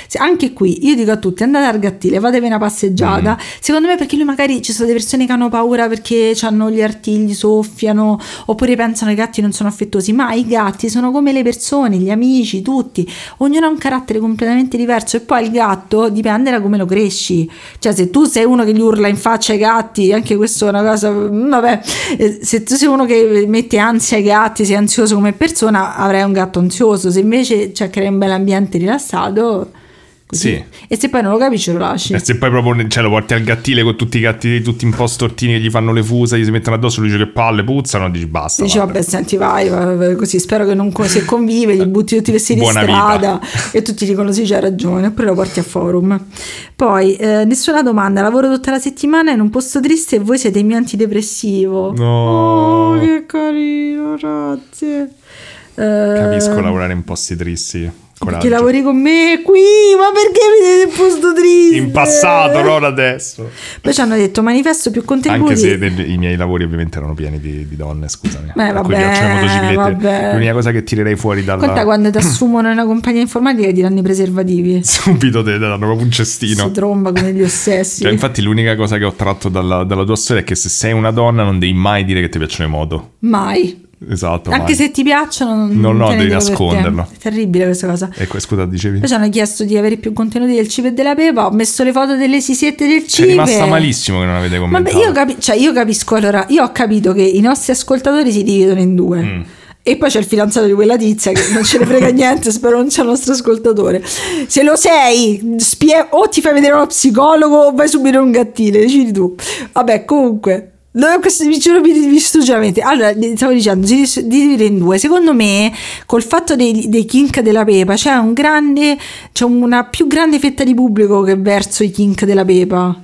Speaker 1: Se- anche qui, io dico a tutti, andate al gattile, fatevi una passeggiata. Secondo me perché lui magari ci sono delle persone che hanno paura perché hanno gli artigli, soffiano, oppure pensano che i gatti non sono affettuosi, ma i gatti sono come le persone, gli amici, tutti. Ognuno ha un carattere completamente diverso e poi il gatto dipende da come lo cresci. Cioè se tu sei uno che gli urla in faccia ai gatti, anche questo è una cosa, mm, vabbè, eh, se tu sei uno che mette ansia ai gatti, sei ansioso come persona, avrai un gatto ansioso. Se invece cioè, crei un bel ambiente rilassato, così.
Speaker 2: Sì.
Speaker 1: E se poi non lo capisci lo lasci.
Speaker 2: E se poi proprio cioè, lo porti al gattile con tutti i gatti tutti un po' stortini che gli fanno le fusa, gli si mettono addosso, lui dice che palle, puzzano, dici basta.
Speaker 1: Dici,
Speaker 2: vabbè.
Speaker 1: vabbè, senti, vai, vai, così spero che non se convive, gli butti tutti i vestiti
Speaker 2: Buona
Speaker 1: strada e tutti dicono sì, c'hai ragione, oppure lo porti a forum. Poi, eh, nessuna domanda, lavoro tutta la settimana in un posto triste e voi siete il mio antidepressivo.
Speaker 2: No.
Speaker 1: Oh, che carino, grazie. Eh,
Speaker 2: Capisco lavorare in posti tristi. Coraggio.
Speaker 1: Perché lavori con me qui, ma perché mi date il posto triste?
Speaker 2: In passato, non adesso.
Speaker 1: Poi ci hanno detto manifesto più contributi.
Speaker 2: Anche se i miei lavori ovviamente erano pieni di, di donne, scusami.
Speaker 1: Eh,
Speaker 2: cui
Speaker 1: vabbè, vabbè.
Speaker 2: L'unica cosa che tirerei fuori dalla...
Speaker 1: Conta quando ti assumono in una compagnia informatica ti danno i preservativi.
Speaker 2: Subito te danno proprio un
Speaker 1: Si
Speaker 2: cestino.
Speaker 1: tromba come gli ossessi.
Speaker 2: Cioè, infatti l'unica cosa che ho tratto dalla, dalla tua storia è che se sei una donna non devi mai dire che ti piacciono le moto.
Speaker 1: Mai.
Speaker 2: Esatto.
Speaker 1: Anche
Speaker 2: mai.
Speaker 1: se ti piacciono, non,
Speaker 2: No, no, devi nasconderlo.
Speaker 1: È terribile questa cosa.
Speaker 2: Ecco, scusa, dicevi?
Speaker 1: Poi ci hanno chiesto di avere più contenuti del cibo e della pepa. Ho messo le foto delle sisiette del cibo.
Speaker 2: rimasta malissimo che non avete commentato.
Speaker 1: io, capi- cioè, io capisco allora. Io ho capito che i nostri ascoltatori si dividono in due.
Speaker 2: Mm.
Speaker 1: E poi c'è il fidanzato di quella tizia che non ce ne frega niente, spero non sia il nostro ascoltatore. Se lo sei, spie- o ti fai vedere uno psicologo o vai subito un gattile, decidi tu. Vabbè, comunque, No, questo mi giuro mi distrugge la mente. Allora, stavo dicendo, si dis- divide in due. Secondo me, col fatto dei, dei kink della Pepa, c'è un grande, c'è una più grande fetta di pubblico che verso i kink della Pepa.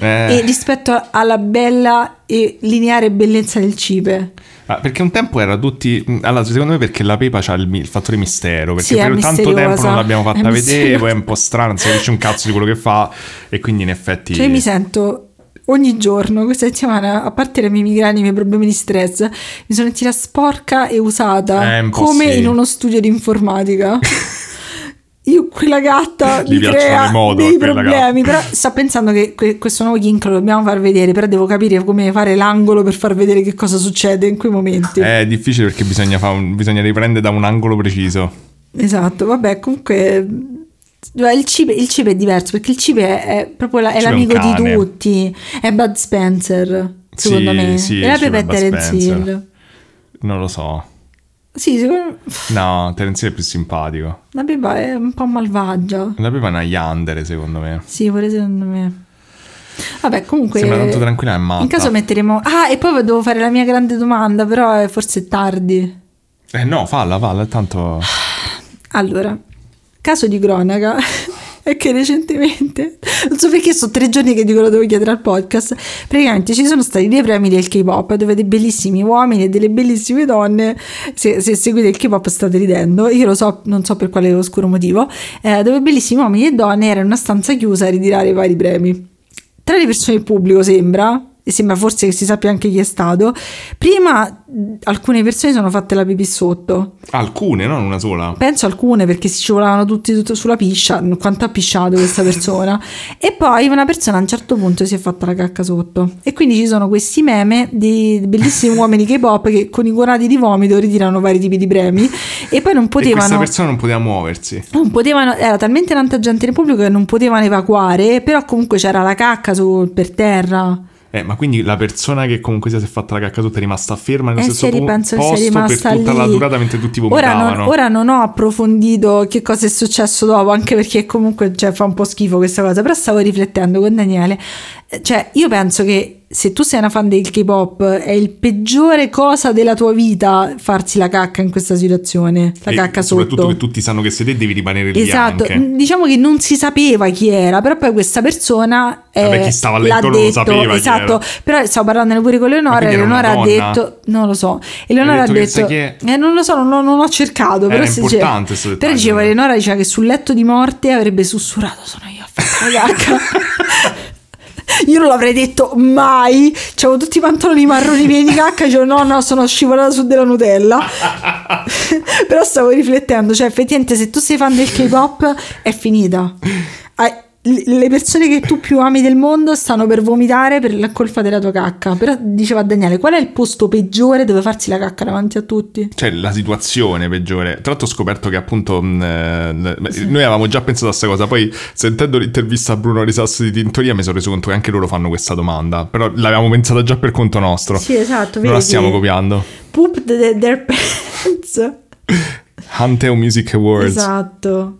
Speaker 2: Eh,
Speaker 1: E rispetto alla bella e lineare bellezza del cipe.
Speaker 2: ah, perché un tempo era tutti. Allora, secondo me perché la Pepa c'ha il, il fattore mistero. Perché
Speaker 1: Sì,
Speaker 2: per tanto tempo non l'abbiamo fatta vedere, poi è un po' strano, non si capisce un cazzo di quello che fa. E quindi in effetti.
Speaker 1: Cioè, io mi sento ogni giorno, questa settimana, a parte le mie migrane, i miei problemi di stress, mi sono sentita sporca e usata
Speaker 2: Eh,
Speaker 1: come in uno studio di informatica. Io quella gatta
Speaker 2: Gli
Speaker 1: mi crea
Speaker 2: a
Speaker 1: dei problemi, però sto pensando che que- questo nuovo kink lo dobbiamo far vedere, però devo capire come fare l'angolo per far vedere che cosa succede in quei momenti.
Speaker 2: È difficile perché bisogna, un- bisogna riprendere da un angolo preciso.
Speaker 1: Esatto, vabbè, comunque il cibo, il cibo è diverso perché il cibo è, è proprio la- è l'amico di tutti, è Bud Spencer, secondo
Speaker 2: Sì,
Speaker 1: me.
Speaker 2: sì,
Speaker 1: e la Pepe è Terence. Hill.
Speaker 2: Non lo so.
Speaker 1: Sì, secondo
Speaker 2: No, Terence Hill è più simpatico.
Speaker 1: la Pepa è un po' malvagia.
Speaker 2: La Pepa è una Yandere, secondo me.
Speaker 1: Sì, pure secondo me. Vabbè, comunque.
Speaker 2: Sembra tanto tranquilla e matta.
Speaker 1: In caso metteremo. Ah, e poi devo fare la mia grande domanda, però è forse è tardi.
Speaker 2: Eh no, falla, falla, tanto...
Speaker 1: Allora, caso di cronaca è che recentemente, non so perché sono tre giorni che dico lo devo chiedere al podcast, praticamente ci sono stati dei premi del K-pop dove dei bellissimi uomini e delle bellissime donne, se, se seguite il K-pop state ridendo, io lo so, non so per quale oscuro motivo, eh, dove bellissimi uomini e donne erano in una stanza chiusa a ritirare i vari premi. Tra le persone del pubblico sembra, e sembra forse che si sappia anche chi è stato, prima alcune persone sono fatte la pipì sotto.
Speaker 2: Alcune, non una sola.
Speaker 1: Penso alcune perché si scivolavano tutti sulla piscia, quanto ha pisciato questa persona. e poi una persona a un certo punto si è fatta la cacca sotto. E quindi ci sono questi meme di bellissimi uomini K-pop che con i curati di vomito ritirano vari tipi di premi e poi non
Speaker 2: E questa
Speaker 1: potevano...
Speaker 2: persona non poteva muoversi.
Speaker 1: Non potevano, era talmente tanta gente nel pubblico che non potevano evacuare, però comunque c'era la cacca su, per terra.
Speaker 2: Eh, ma quindi la persona che comunque si è fatta la cacca sotto è rimasta ferma nello
Speaker 1: Eh
Speaker 2: stesso
Speaker 1: sì, che
Speaker 2: posto
Speaker 1: sia
Speaker 2: per tutta
Speaker 1: lì.
Speaker 2: la durata mentre tutti
Speaker 1: Ora
Speaker 2: vomitavano.
Speaker 1: non, ora non ho approfondito che cosa è successo dopo, anche perché comunque cioè, fa un po' schifo questa cosa, però stavo riflettendo con Daniele. Eh, Cioè, io penso che se tu sei una fan del K-pop è il peggiore cosa della tua vita farsi la cacca in questa situazione, la
Speaker 2: E
Speaker 1: cacca
Speaker 2: soprattutto
Speaker 1: sotto.
Speaker 2: che tutti sanno che se te devi rimanere lì
Speaker 1: Esatto,
Speaker 2: anche.
Speaker 1: diciamo che non si sapeva chi era, però poi questa persona eh,
Speaker 2: Vabbè, chi stava là
Speaker 1: l'ha
Speaker 2: intorno lo
Speaker 1: detto,
Speaker 2: sapeva
Speaker 1: esatto, però stavo parlando pure con Eleonora, Eleonora ha detto, non lo so, Eleonora
Speaker 2: Hai
Speaker 1: ha
Speaker 2: detto che
Speaker 1: detto,
Speaker 2: è?
Speaker 1: eh, non lo so, non, non ho cercato,
Speaker 2: Era
Speaker 1: però, si diceva- però diceva. Eleonora diceva che sul letto di morte avrebbe sussurrato, sono io a fare la cacca. Io non l'avrei detto mai. C'avevo tutti i pantaloni marroni pieni di cacca. Dicevo, no, no, sono scivolata su della Nutella. Però stavo riflettendo, cioè, effettivamente, se tu sei fan del K-pop, è finita. Hai- le persone che tu più ami del mondo stanno per vomitare per la colpa della tua cacca. Però diceva Daniele, qual è il posto peggiore dove farsi la cacca davanti a tutti?
Speaker 2: Cioè, la situazione peggiore. Tra l'altro ho scoperto che appunto mh, eh, noi avevamo già pensato a questa cosa, poi sentendo l'intervista a Bruno Risas di Tintoria mi sono reso conto che anche loro fanno questa domanda, però l'avevamo pensata già per conto nostro.
Speaker 1: Sì, esatto,
Speaker 2: non la stiamo copiando.
Speaker 1: Poop the- their pants.
Speaker 2: Hanteo Music Awards.
Speaker 1: Esatto.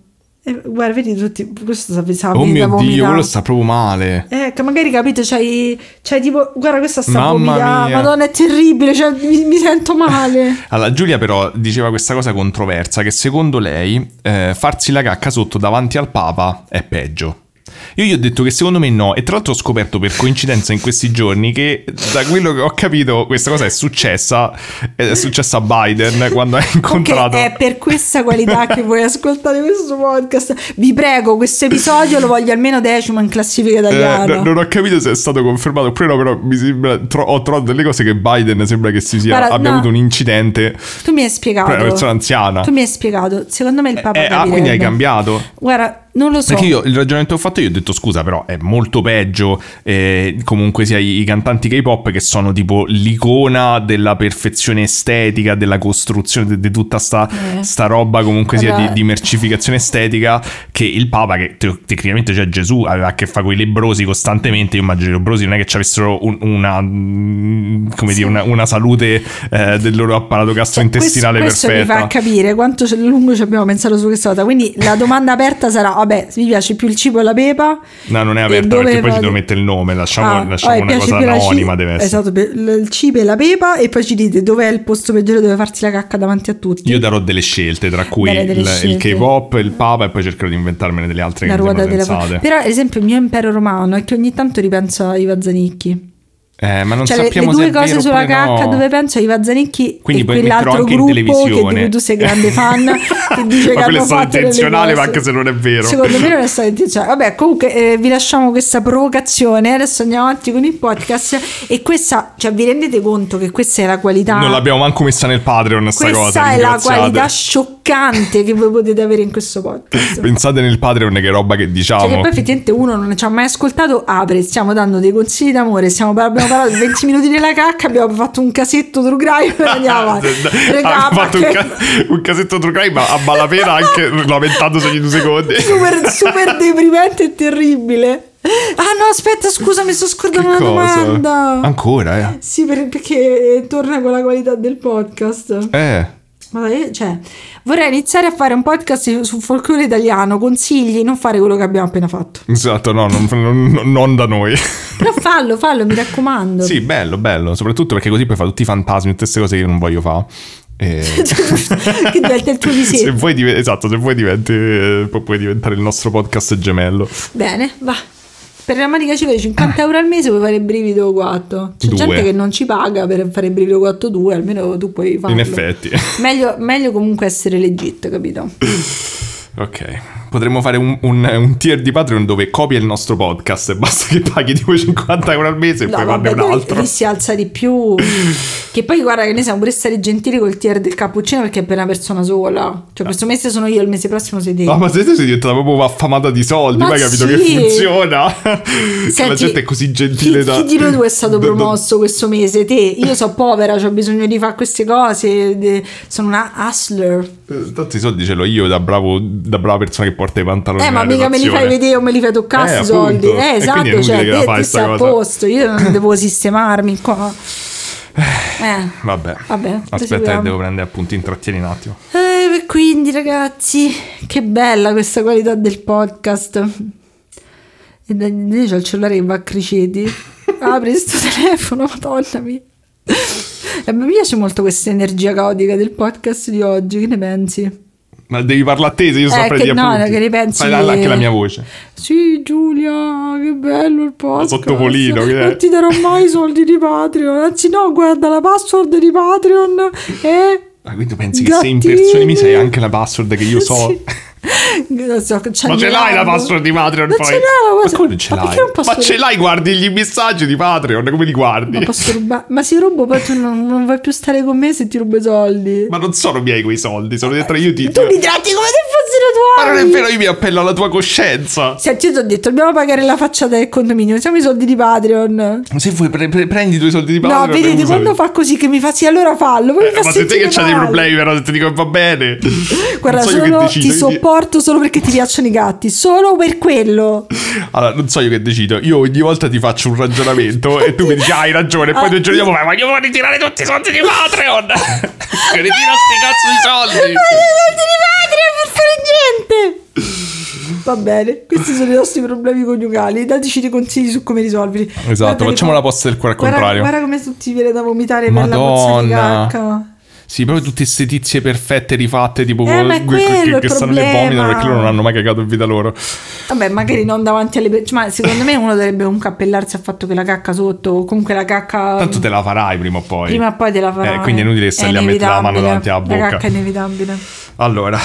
Speaker 1: E, guarda, vedi tutti, questo sa pensare
Speaker 2: Oh mio Dio, quello sta proprio male.
Speaker 1: Eh, che magari capito, c'hai, c'hai tipo, guarda questa sta
Speaker 2: Mamma mia.
Speaker 1: madonna è terribile, cioè mi, mi sento male.
Speaker 2: Allora, Giulia però diceva questa cosa controversa, che secondo lei eh, farsi la cacca sotto davanti al Papa è peggio. Io gli ho detto che secondo me no, e tra l'altro ho scoperto per coincidenza in questi giorni che da quello che ho capito questa cosa è successa, è successa a Biden quando ha incontrato...
Speaker 1: Ok, è per questa qualità che voi ascoltate questo podcast. Vi prego, questo episodio lo voglio almeno decimo in classifica
Speaker 2: Eh,
Speaker 1: italiana.
Speaker 2: no- non ho capito se è stato confermato oppure no, però mi sembra, tro- ho trovato delle cose che Biden sembra che si sia,
Speaker 1: Guarda,
Speaker 2: abbia
Speaker 1: no.
Speaker 2: avuto un incidente.
Speaker 1: Tu mi hai spiegato.
Speaker 2: Però è una persona anziana.
Speaker 1: Tu mi hai spiegato. Secondo me il Papa
Speaker 2: Eh, ah, quindi hai cambiato?
Speaker 1: Guarda, non lo so.
Speaker 2: Perché io il ragionamento che ho fatto io ho detto scusa però è molto peggio eh, comunque sia i, i cantanti K-pop che sono tipo l'icona della perfezione estetica, della costruzione di, di tutta sta,
Speaker 1: Eh.
Speaker 2: sta roba comunque sia di, di mercificazione estetica che il Papa che te- tecnicamente cioè Gesù aveva a che fare con i lebrosi costantemente, io immagino i lebrosi non è che ci avessero un- una, mm, come dire, una, una salute eh, del loro apparato gastrointestinale
Speaker 1: Cioè, questo, questo
Speaker 2: perfetta.
Speaker 1: mi fa capire quanto lungo ci abbiamo pensato su questa cosa. Quindi la domanda aperta sarà: vabbè, vi piace più il cibo o la pepa?
Speaker 2: No, non è
Speaker 1: E
Speaker 2: aperta
Speaker 1: dove
Speaker 2: perché poi ci
Speaker 1: vado?
Speaker 2: devo mettere il nome, lasciamo,
Speaker 1: Ah,
Speaker 2: lasciamo
Speaker 1: vabbè,
Speaker 2: una cosa
Speaker 1: la ci-
Speaker 2: anonima, deve essere.
Speaker 1: Esatto, il cibo e la pepa, e poi ci dite dov'è il posto peggiore dove farsi la cacca davanti a tutti.
Speaker 2: Io darò delle scelte, tra cui
Speaker 1: Dare
Speaker 2: il, il
Speaker 1: scelte.
Speaker 2: K-pop, il Papa e poi cercherò di inventarmene delle altre
Speaker 1: la
Speaker 2: che mi
Speaker 1: ruota della. Però, ad esempio, il mio impero romano è che ogni tanto ripenso a Iva Zanicchi.
Speaker 2: Eh, ma non
Speaker 1: cioè, le, le
Speaker 2: sappiamo se
Speaker 1: due cose sulla
Speaker 2: oppure no.
Speaker 1: cacca dove penso a Iva Zanicchi
Speaker 2: Quindi
Speaker 1: e quell'altro gruppo che, di tu sei grande fan che dice
Speaker 2: Ma
Speaker 1: che hanno fatto
Speaker 2: intenzionale, ma anche se non è vero.
Speaker 1: Secondo me non è stato intenzionale. Vabbè, comunque eh, vi lasciamo questa provocazione. Adesso andiamo avanti con il podcast. E questa, cioè, vi rendete conto che questa è la qualità?
Speaker 2: Non l'abbiamo manco messa nel Patreon sta
Speaker 1: questa
Speaker 2: cosa,
Speaker 1: è la qualità scioccante che voi potete avere in questo podcast.
Speaker 2: Pensate nel Patreon che roba che diciamo.
Speaker 1: Cioè che poi effettivamente uno non ci ha mai ascoltato, apre, stiamo dando dei consigli d'amore, stiamo, abbiamo parlato di 20 minuti della cacca, abbiamo fatto un casetto true crime e andiamo avanti. Regà,
Speaker 2: ha fatto un,
Speaker 1: che-
Speaker 2: ca- un casetto true crime, ma a malapena anche lamentato ogni due secondi.
Speaker 1: super, super deprimente e terribile. Ah no, aspetta, scusa, mi sto scordando una domanda.
Speaker 2: Ancora, eh.
Speaker 1: Sì, per- perché torna con la qualità del podcast.
Speaker 2: Eh.
Speaker 1: Cioè, vorrei iniziare a fare un podcast su folklore italiano, consigli, non fare quello che abbiamo appena fatto.
Speaker 2: Esatto, no, non, non- non da noi.
Speaker 1: Però fallo, fallo, mi raccomando.
Speaker 2: sì, bello, bello. Soprattutto perché così poi fa tutti i fantasmi, tutte queste cose che io non voglio fare. E...
Speaker 1: che diventa il tuo
Speaker 2: se
Speaker 1: disegno.
Speaker 2: vuoi, div- esatto, se vuoi diventi, eh, pu- puoi diventare il nostro podcast gemello.
Speaker 1: Bene, va. Per la manica di 50 euro al mese puoi fare il brivido 4. C'è
Speaker 2: Due.
Speaker 1: gente che non ci paga per fare il brivido 4 2, almeno tu puoi farlo.
Speaker 2: In effetti.
Speaker 1: Meglio, meglio comunque essere legit, capito?
Speaker 2: Ok. Potremmo fare un, un- un tier di Patreon dove copia il nostro podcast e basta che paghi tipo 50 euro al mese e
Speaker 1: No,
Speaker 2: poi
Speaker 1: vabbè,
Speaker 2: un altro.
Speaker 1: lì si alza di più. che poi guarda che noi siamo pure stati gentili col tier del cappuccino perché è per una persona sola. Cioè questo mese sono io, il mese prossimo sei te.
Speaker 2: No, ma se sei diventata proprio affamata di soldi,
Speaker 1: Ma
Speaker 2: poi hai capito
Speaker 1: sì.
Speaker 2: che funziona. Che la
Speaker 1: Senti,
Speaker 2: gente è così gentile
Speaker 1: chi,
Speaker 2: da.
Speaker 1: chi di noi due è stato
Speaker 2: da- da-
Speaker 1: promosso questo mese? Te, io sono povera, ho bisogno di fare queste cose. sono una hustler.
Speaker 2: Eh, Tanto i soldi ce l'ho io da bravo, da brava persona che porta i pantaloni.
Speaker 1: Eh, ma mica me li fai vedere o me li fai toccare
Speaker 2: Eh,
Speaker 1: soldi. Eh, esatto, cioè, te, te sei a posto, io non devo sistemarmi qua. Eh,
Speaker 2: Vabbè.
Speaker 1: Vabbè,
Speaker 2: Aspetta, che devo prendere appunti. Intrattieni un attimo.
Speaker 1: Eh, e quindi ragazzi, che bella questa qualità del podcast. E io c'ho il cellulare che va a criceti. Apri sto telefono, madonna mia. E mi piace molto questa energia caotica del podcast di oggi, che ne pensi?
Speaker 2: Ma devi parlare a te se io sto
Speaker 1: Eh,
Speaker 2: prendere
Speaker 1: che no,
Speaker 2: appunti.
Speaker 1: che ne pensi?
Speaker 2: Fai anche la mia voce.
Speaker 1: Sì, Giulia, che bello il podcast.
Speaker 2: Sottopolino, che?
Speaker 1: Non ti darò mai i soldi di Patreon. Anzi, no, guarda la password di Patreon. E.
Speaker 2: Ah, quindi tu pensi che se
Speaker 1: Gattini.
Speaker 2: impersoni mi sai anche la password che io so.
Speaker 1: Sì. Non so,
Speaker 2: Ma ce l'hai la password di Patreon
Speaker 1: Non
Speaker 2: poi?
Speaker 1: ce l'ho la
Speaker 2: Ma
Speaker 1: password.
Speaker 2: come ce
Speaker 1: Ma
Speaker 2: l'hai? Ma ce l'hai, guardi gli messaggi di Patreon, come li guardi?
Speaker 1: Ma posso rubare? Ma se rubo poi tu non, non vuoi più stare con me se ti rubo i soldi.
Speaker 2: Ma non sono miei quei soldi, sono dentro io ti...
Speaker 1: tu li tratti come se fossero tuoi.
Speaker 2: Ma non è vero, io mi appello alla tua coscienza.
Speaker 1: Senti, io ti ho detto, dobbiamo pagare la facciata del condominio, siamo i soldi di Patreon.
Speaker 2: Se vuoi pre- pre- prendi i tuoi soldi di Patreon
Speaker 1: no, vedete, quando fa così che mi fa sì, allora fallo. Poi
Speaker 2: Eh,
Speaker 1: fa
Speaker 2: ma se te che c'hai dei problemi però se ti dico va bene
Speaker 1: Guarda,
Speaker 2: so
Speaker 1: solo ti
Speaker 2: decido quindi-
Speaker 1: sopporto solo perché ti piacciono i gatti, solo per quello.
Speaker 2: allora non so io che decido io ogni volta ti faccio un ragionamento e tu mi dici "Ah, hai ragione e poi
Speaker 1: Ah,
Speaker 2: due giorni dopo ma io voglio ritirare tutti i soldi di Patreon che ritiro sti cazzo di soldi
Speaker 1: Ma i soldi di Patreon per fare niente. Va bene, questi sono i nostri problemi coniugali. Dateci dei consigli su come risolverli.
Speaker 2: esatto
Speaker 1: Guarda che
Speaker 2: facciamo
Speaker 1: fa-
Speaker 2: la posta del cuore al
Speaker 1: Guarda,
Speaker 2: contrario
Speaker 1: guarda come tutti viene da vomitare per la pozza di cacca.
Speaker 2: Sì proprio tutte queste tizie perfette rifatte tipo
Speaker 1: Eh,
Speaker 2: que- que- che, stanno lì e vomitano perché loro non hanno mai cagato in vita loro
Speaker 1: Vabbè, magari non davanti alle persone. Ma secondo me uno dovrebbe comunque appellarsi al fatto che la cacca sotto, o comunque la cacca.
Speaker 2: tanto te la farai prima o poi
Speaker 1: Prima o poi te la farai.
Speaker 2: Eh, quindi è inutile stare lì a mettere la mano davanti alla
Speaker 1: La
Speaker 2: bocca
Speaker 1: cacca è inevitabile.
Speaker 2: allora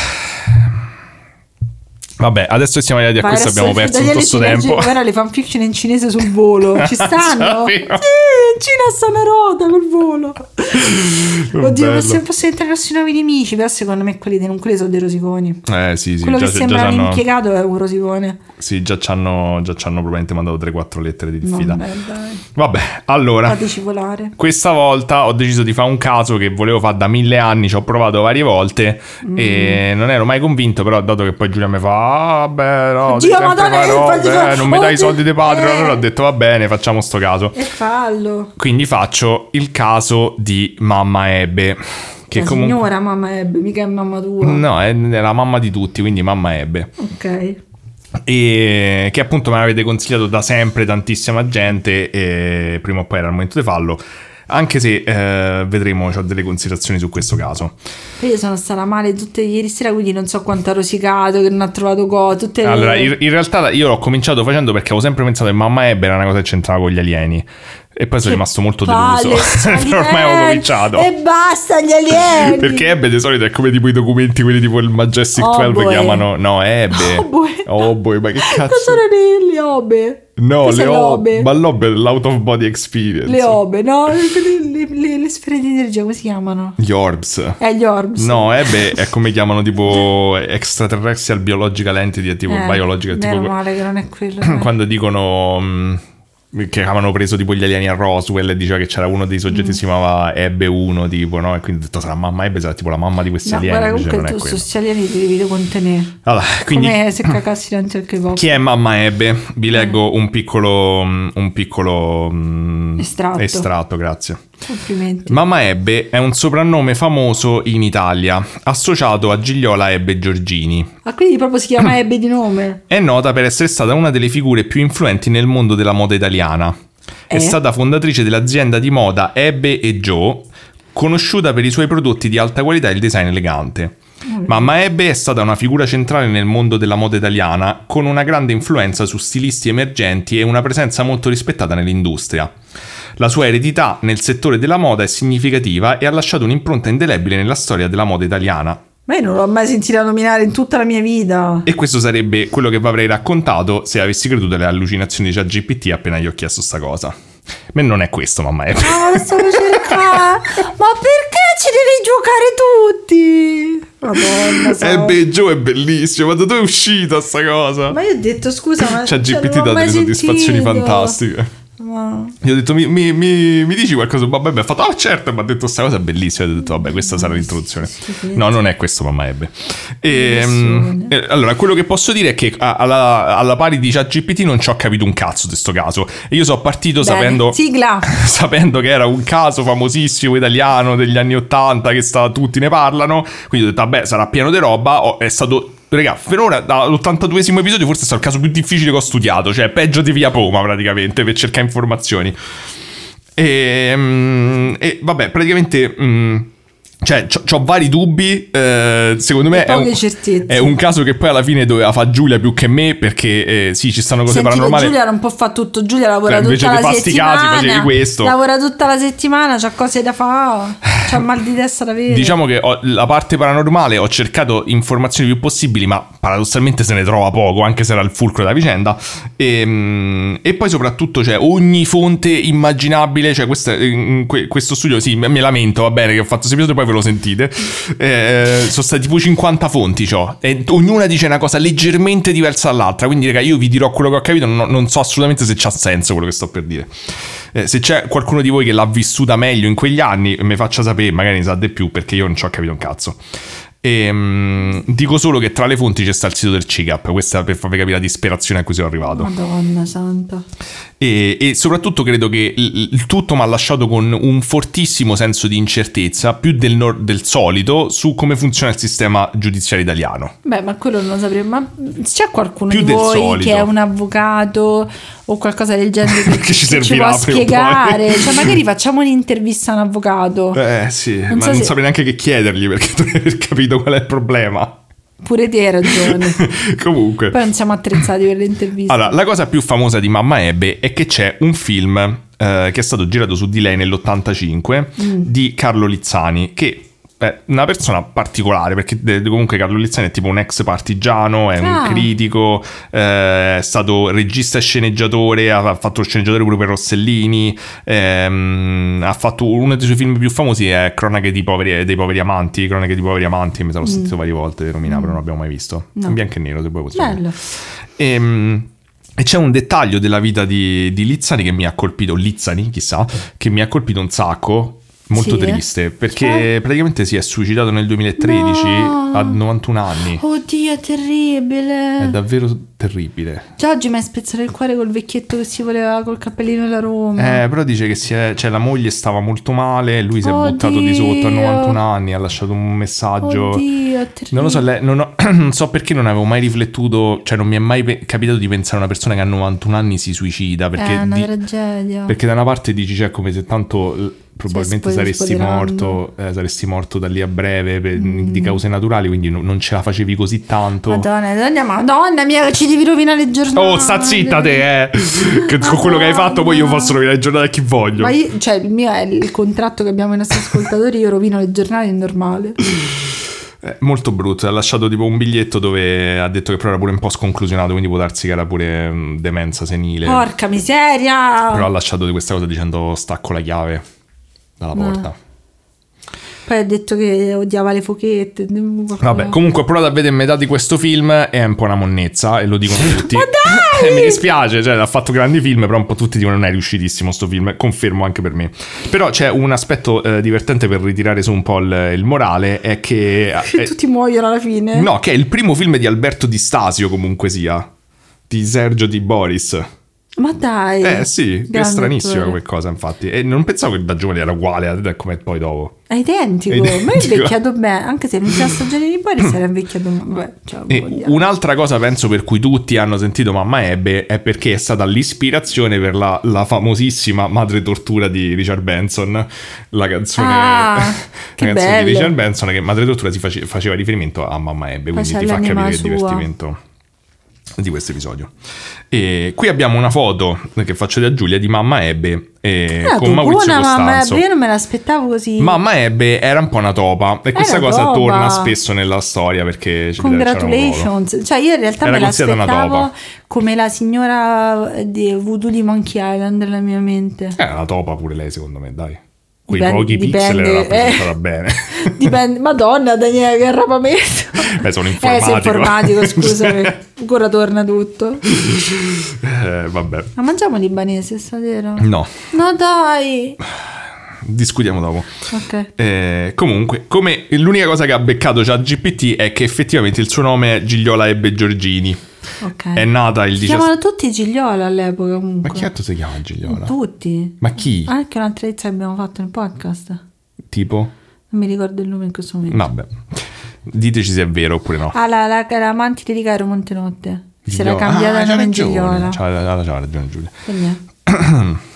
Speaker 2: Vabbè, adesso siamo arrivati a
Speaker 1: Vai,
Speaker 2: questo, abbiamo perso tutto questo tempo.
Speaker 1: Guarda le fanfiction in cinese sul volo. Ci stanno? Sì, in Cina sta una rota col volo. Oddio,
Speaker 2: Bello.
Speaker 1: posso, posso entrare i nuovi nemici, però secondo me quelli, non quelli sono dei rosiconi.
Speaker 2: Eh sì, sì,
Speaker 1: Quello
Speaker 2: già,
Speaker 1: che
Speaker 2: già
Speaker 1: sembra un impiegato è un rosicone.
Speaker 2: sì, già ci hanno, probabilmente mandato 3-4 lettere di diffida.
Speaker 1: Vabbè,
Speaker 2: allora,
Speaker 1: Fateci volare.
Speaker 2: questa volta ho deciso di fare un caso che volevo fare da mille anni, ci ho provato varie volte
Speaker 1: Mm.
Speaker 2: e non ero mai convinto, però dato che poi Giulia mi fa, ah, vabbè, no,
Speaker 1: Dio, Madonna, eh,
Speaker 2: robe,
Speaker 1: fa-
Speaker 2: eh, non mi dai i soldi di padre,
Speaker 1: eh.
Speaker 2: allora ho detto va bene, facciamo sto caso.
Speaker 1: E fallo.
Speaker 2: Quindi faccio il caso di mamma Ebbe, che
Speaker 1: la
Speaker 2: comunque...
Speaker 1: signora mamma Ebbe, mica è mamma tua.
Speaker 2: No, è la mamma di tutti, quindi mamma Ebbe.
Speaker 1: Ok.
Speaker 2: E che appunto me l'avete consigliato da sempre tantissima gente e prima o poi era il momento di farlo. Anche se eh, vedremo, ho delle considerazioni su questo caso.
Speaker 1: Io sono stata male tutte ieri sera, quindi non so quanto ha rosicato, che non ha trovato co, tutte
Speaker 2: Allora, in, in realtà io l'ho cominciato facendo perché avevo sempre pensato che mamma Ebbe era una cosa che c'entrava con gli alieni. E poi sono rimasto molto deluso. Però ormai avevo cominciato.
Speaker 1: E basta gli alieni.
Speaker 2: Perché Ebbe di solito è come tipo i documenti, quelli tipo il Majestic
Speaker 1: Oh,
Speaker 2: 12
Speaker 1: boy.
Speaker 2: chiamano. No, Ebbe.
Speaker 1: Oh, boy.
Speaker 2: Oh, ma che cazzo.
Speaker 1: Cosa sono le, le obe?
Speaker 2: No,
Speaker 1: Cos'è
Speaker 2: le obe. Ma l'obe è l'out of body experience.
Speaker 1: Le obe, no? Le, le- le- sfere di energia, come si chiamano?
Speaker 2: Gli orbs.
Speaker 1: Eh, gli orbs.
Speaker 2: No, Ebbe è come chiamano tipo extraterrestrial biological entity, tipo
Speaker 1: eh,
Speaker 2: biological,
Speaker 1: Meno
Speaker 2: tipo
Speaker 1: male che non è quello.
Speaker 2: quando dicono mm, che avevano preso tipo gli alieni a Roswell e diceva che c'era uno dei soggetti
Speaker 1: Mm.
Speaker 2: che si chiamava Ebbe 1, tipo, no? E quindi ho detto sarà mamma Ebbe, sarà tipo la mamma di questi
Speaker 1: No,
Speaker 2: alieni,
Speaker 1: guarda, comunque tu questi alieni ti devi contenere.
Speaker 2: Allora, quindi
Speaker 1: Come se cacassi davanti al K-pop.
Speaker 2: chi è mamma Ebbe? Vi leggo un piccolo un piccolo mm,
Speaker 1: Estratto.
Speaker 2: estratto, grazie.
Speaker 1: Complimenti.
Speaker 2: Mamma Ebbe è un soprannome famoso in Italia, associato a Gigliola Ebbe Giorgini.
Speaker 1: Ah, quindi proprio si chiama Ebbe di nome?
Speaker 2: È nota per essere stata una delle figure più influenti nel mondo della moda italiana. È
Speaker 1: Eh?
Speaker 2: stata fondatrice dell'azienda di moda Ebbe e Joe, conosciuta per i suoi prodotti di alta qualità e il design elegante. Mamma Ebbe è stata una figura centrale nel mondo della moda italiana, con una grande influenza su stilisti emergenti e una presenza molto rispettata nell'industria. La sua eredità nel settore della moda è significativa e ha lasciato un'impronta indelebile nella storia della moda italiana.
Speaker 1: Ma io non l'ho mai sentita nominare in tutta la mia vita.
Speaker 2: E questo sarebbe quello che vi avrei raccontato se avessi creduto alle allucinazioni di ChatGPT appena gli ho chiesto sta cosa. Ma non è questo, mamma Ebbe.
Speaker 1: Ah, lo stavo cercando. Ma perché ci devi giocare tutti? Madonna, so-
Speaker 2: Ebbe Joe è bellissimo, ma da dove è uscita sta cosa?
Speaker 1: Ma io ho detto scusa, ma
Speaker 2: C'ha
Speaker 1: cioè,
Speaker 2: GPT dà
Speaker 1: mai
Speaker 2: delle soddisfazioni
Speaker 1: sentito.
Speaker 2: fantastiche.
Speaker 1: Ma...
Speaker 2: Gli ho detto, mi, mi- mi- mi dici qualcosa Babba Ebbe? Ha fatto, oh certo, e mi ha detto sta cosa è bellissima. E ho detto, vabbè, questa sarà l'introduzione. No, non è questo, mamma Ebbe. E,
Speaker 1: Nessuno.
Speaker 2: eh, allora, quello che posso dire è che alla, alla pari di ChatGPT non ci ho capito un cazzo di sto caso. E io sono partito
Speaker 1: Bene.
Speaker 2: sapendo...
Speaker 1: Sigla.
Speaker 2: sapendo che era un caso famosissimo italiano degli anni 80 che sta, tutti ne parlano, quindi ho detto vabbè sarà pieno di roba, Ho- è stato... Raga, finora dall'82esimo episodio forse è stato il caso più difficile che ho studiato, cioè peggio di Via Poma praticamente per cercare informazioni. E, mm, e vabbè, praticamente... mm, cioè, ho vari dubbi. eh, secondo me è un, è un caso che poi alla fine doveva fare Giulia più che me. Perché eh, sì, ci stanno cose
Speaker 1: Senti,
Speaker 2: paranormali.
Speaker 1: Giulia non può fare tutto. Giulia lavora
Speaker 2: Cioè,
Speaker 1: tutta la settimana.
Speaker 2: casi, facevi questo.
Speaker 1: Lavora tutta la settimana, c'ha cose da fare. C'ha mal di testa da avere.
Speaker 2: Diciamo che ho- la parte paranormale ho cercato informazioni più possibili, ma paradossalmente se ne trova poco, anche se era il fulcro della vicenda. E, mm, e poi soprattutto c'è ogni fonte immaginabile, cioè questa- questo studio, sì, me lamento, va bene che ho fatto questo episodio, poi ve lo sentite. Eh, sono stati tipo 50 fonti, ciò, e ognuna dice una cosa leggermente diversa dall'altra, quindi raga io vi dirò quello che ho capito, non, non so assolutamente se c'ha senso quello che sto per dire. Eh, se c'è qualcuno di voi che l'ha vissuta meglio in quegli anni, mi faccia sapere, magari ne sa di più, perché io non ci ho capito un cazzo. Ehm, dico solo che tra le fonti c'è sta il sito del CIGAP, questa per farvi capire la disperazione a cui sono arrivato.
Speaker 1: Madonna santa.
Speaker 2: E, e soprattutto credo che il, il tutto mi ha lasciato con un fortissimo senso di incertezza, più del, nor- del solito, su come funziona il sistema giudiziario italiano.
Speaker 1: Beh, ma quello non lo sapremo. Ma c'è qualcuno
Speaker 2: Più
Speaker 1: di voi
Speaker 2: solito.
Speaker 1: che è un avvocato o qualcosa del genere che,
Speaker 2: Che ci servirà
Speaker 1: può
Speaker 2: poi.
Speaker 1: spiegare? Cioè, magari facciamo un'intervista a un avvocato.
Speaker 2: Eh sì,
Speaker 1: Non
Speaker 2: ma
Speaker 1: so
Speaker 2: non
Speaker 1: se-
Speaker 2: saprei neanche che chiedergli perché dovrei aver capito qual è il problema.
Speaker 1: Pure te hai ragione.
Speaker 2: Comunque.
Speaker 1: Poi non siamo attrezzati per le interviste.
Speaker 2: Allora, la cosa più famosa di Mamma Ebbe è che c'è un film eh, che è stato girato su di lei nell'85
Speaker 1: Mm.
Speaker 2: di Carlo Lizzani che è una persona particolare perché comunque Carlo Lizzani è tipo un ex partigiano, è un
Speaker 1: Ah.
Speaker 2: critico, eh, è stato regista e sceneggiatore, ha fatto lo sceneggiatore pure per Rossellini, ehm, ha fatto uno dei suoi film più famosi è Cronache di poveri- dei poveri amanti, Cronache di poveri amanti, mi sono sentito varie volte nominare, però non l'abbiamo mai visto.
Speaker 1: Mm. No.
Speaker 2: In bianco e nero, se vuoi possiamo
Speaker 1: Bello.
Speaker 2: Ehm, E, c'è un dettaglio della vita di, di Lizzani che mi ha colpito, Lizzani, chissà, che mi ha colpito un sacco. Molto
Speaker 1: Sì, eh?
Speaker 2: triste perché
Speaker 1: Cioè?
Speaker 2: praticamente si è suicidato nel 2013
Speaker 1: No.
Speaker 2: a 91 anni.
Speaker 1: Oddio, è terribile.
Speaker 2: È davvero terribile.
Speaker 1: Già oggi mi hai spezzato il cuore col vecchietto che si voleva col cappellino della Roma.
Speaker 2: Eh, però dice che si è- cioè, la moglie stava molto male, lui si è
Speaker 1: Oddio.
Speaker 2: buttato di sotto a 91 anni, ha lasciato un messaggio.
Speaker 1: Oddio, è terribile.
Speaker 2: Non lo so, lei- non, ho- non so perché non avevo mai riflettuto, cioè non mi è mai pe- capitato di pensare a una persona che a 91 anni si suicida, perché,
Speaker 1: è una
Speaker 2: di-
Speaker 1: tragedia.
Speaker 2: perché da una parte dici, cioè, come se tanto eh, probabilmente
Speaker 1: Cioè,
Speaker 2: saresti morto, eh, saresti morto da lì a breve per-
Speaker 1: Mm.
Speaker 2: di cause naturali, quindi no- non ce la facevi così tanto.
Speaker 1: Madonna, madonna, madonna mia, ci devi rovinare le giornate.
Speaker 2: Oh, sta zitta te, eh! Che con quello che hai fatto poi io posso rovinare le giornate a chi voglio.
Speaker 1: Ma io, cioè, il mio è il contratto che abbiamo i nostri ascoltatori. Io rovino le giornate, è normale.
Speaker 2: Eh, molto brutto, ha lasciato tipo un biglietto dove ha detto che però era pure un po' sconclusionato, quindi può darsi che era pure mm, demenza senile.
Speaker 1: Porca miseria.
Speaker 2: Però ha lasciato di questa cosa dicendo stacco la chiave dalla porta.
Speaker 1: Poi ha detto che odiava le fochette.
Speaker 2: Vabbè, comunque provato a vedere metà di questo film è un po' una monnezza e lo dicono tutti.
Speaker 1: Ma dai!
Speaker 2: E mi dispiace, cioè ha fatto grandi film, però un po' tutti dicono non è riuscitissimo sto film, confermo anche per me. Però c'è un aspetto eh, divertente per ritirare su un po' il, il morale, è che...
Speaker 1: Che
Speaker 2: eh,
Speaker 1: tutti muoiono alla fine.
Speaker 2: no, che è il primo film di Alberto Di Stasio comunque sia, di Sergio Di Boris.
Speaker 1: Ma dai.
Speaker 2: Eh sì, è stranissima come cosa infatti. E non pensavo che da giovane era uguale a come poi dopo.
Speaker 1: È identico.
Speaker 2: È
Speaker 1: Ma è
Speaker 2: identico.
Speaker 1: invecchiato bene. Anche se l'ultima stagione di Boris era invecchiato Vabbè, ciao,
Speaker 2: E
Speaker 1: vogliamo.
Speaker 2: un'altra cosa penso per cui tutti hanno sentito Mamma Ebbe è perché è stata l'ispirazione per la, la famosissima Madre Tortura di Richard Benson, la canzone,
Speaker 1: Ah,
Speaker 2: la
Speaker 1: che
Speaker 2: canzone
Speaker 1: bello.
Speaker 2: di Richard Benson che Madre Tortura si face- faceva riferimento a Mamma Ebbe, quindi ti fa capire il divertimento di questo episodio. E qui abbiamo una foto che faccio da Giulia di Mamma Ebbe e
Speaker 1: Ah,
Speaker 2: con Maurizio
Speaker 1: buona mamma
Speaker 2: Costanzo.
Speaker 1: Ebbe, io non me l'aspettavo così.
Speaker 2: Mamma Ebbe era un po' una topa e questa
Speaker 1: Era
Speaker 2: cosa
Speaker 1: topa.
Speaker 2: torna spesso nella storia perché.
Speaker 1: Congratulations. Cioè, io in realtà
Speaker 2: Era
Speaker 1: me l'aspettavo
Speaker 2: topa.
Speaker 1: come la signora di voodoo di Monkey Island nella mia mente.
Speaker 2: È una topa pure lei, secondo me, dai. Quei
Speaker 1: Dipende-
Speaker 2: pochi pixel
Speaker 1: dipende,
Speaker 2: era rappresentata
Speaker 1: eh.
Speaker 2: bene.
Speaker 1: Dipende. Madonna, Daniele, che arrapamento.
Speaker 2: Beh, sono
Speaker 1: Eh,
Speaker 2: informatico.
Speaker 1: sei informatico, scusami. Ancora torna tutto.
Speaker 2: Eh, vabbè.
Speaker 1: Ma mangiamo libanese stasera?
Speaker 2: No,
Speaker 1: No, dai.
Speaker 2: discutiamo dopo.
Speaker 1: Ok.
Speaker 2: Eh, comunque, come l'unica cosa che ha beccato già GPT è che effettivamente il suo nome è Gigliola Ebbe Giorgini.
Speaker 1: Ok.
Speaker 2: È nata il
Speaker 1: Si
Speaker 2: 17...
Speaker 1: chiamavano tutti Gigliola all'epoca
Speaker 2: Ma
Speaker 1: comunque.
Speaker 2: chi altro si chiama Gigliola?
Speaker 1: Tutti.
Speaker 2: Ma chi?
Speaker 1: Anche un'altra che abbiamo fatto nel podcast.
Speaker 2: Tipo?
Speaker 1: Non mi ricordo il nome in questo momento.
Speaker 2: Vabbè. Diteci se è vero oppure no.
Speaker 1: Ah, la, la, la mantide di Cairo Montenotte. Si era cambiata
Speaker 2: Ah,
Speaker 1: nome. Gigliola.
Speaker 2: C'ha, c'ha ragione Giulia.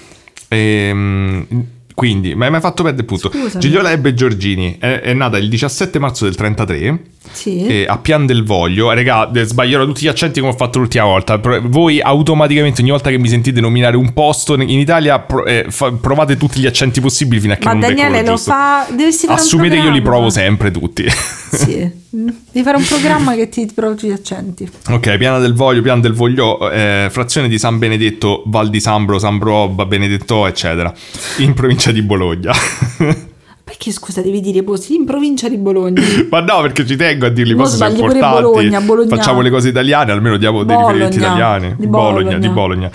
Speaker 2: Ehm, quindi, ma hai fatto perdere il punto.
Speaker 1: Scusami.
Speaker 2: Gigliola Ebbe Giorgini è, è nata il 17 marzo del 33
Speaker 1: Sì.
Speaker 2: e a Pian del Voglio. Regà, eh, sbaglierò tutti gli accenti come ho fatto l'ultima volta. Voi automaticamente, ogni volta che mi sentite nominare un posto in Italia, pro- eh, fa- provate tutti gli accenti possibili fino a che
Speaker 1: Ma
Speaker 2: non
Speaker 1: Daniele lo
Speaker 2: giusto.
Speaker 1: fa. Dovresti fare
Speaker 2: Assumete io li provo sempre tutti.
Speaker 1: Sì. Devi fare un programma che ti provi gli accenti.
Speaker 2: ok, Piana del Voglio, Pian del Voglio, eh, frazione di San Benedetto, Val di Sambro, Sambroba, Benedetto, eccetera, in provincia di Bologna.
Speaker 1: Perché scusa, devi dire posti in provincia di Bologna?
Speaker 2: Ma no, perché ci tengo a dirli, posti sono importanti.
Speaker 1: Bologna, Bologna.
Speaker 2: Facciamo le cose italiane, almeno diamo dei
Speaker 1: Bologna,
Speaker 2: riferimenti italiani.
Speaker 1: di
Speaker 2: Bologna,
Speaker 1: Bologna.
Speaker 2: di Bologna.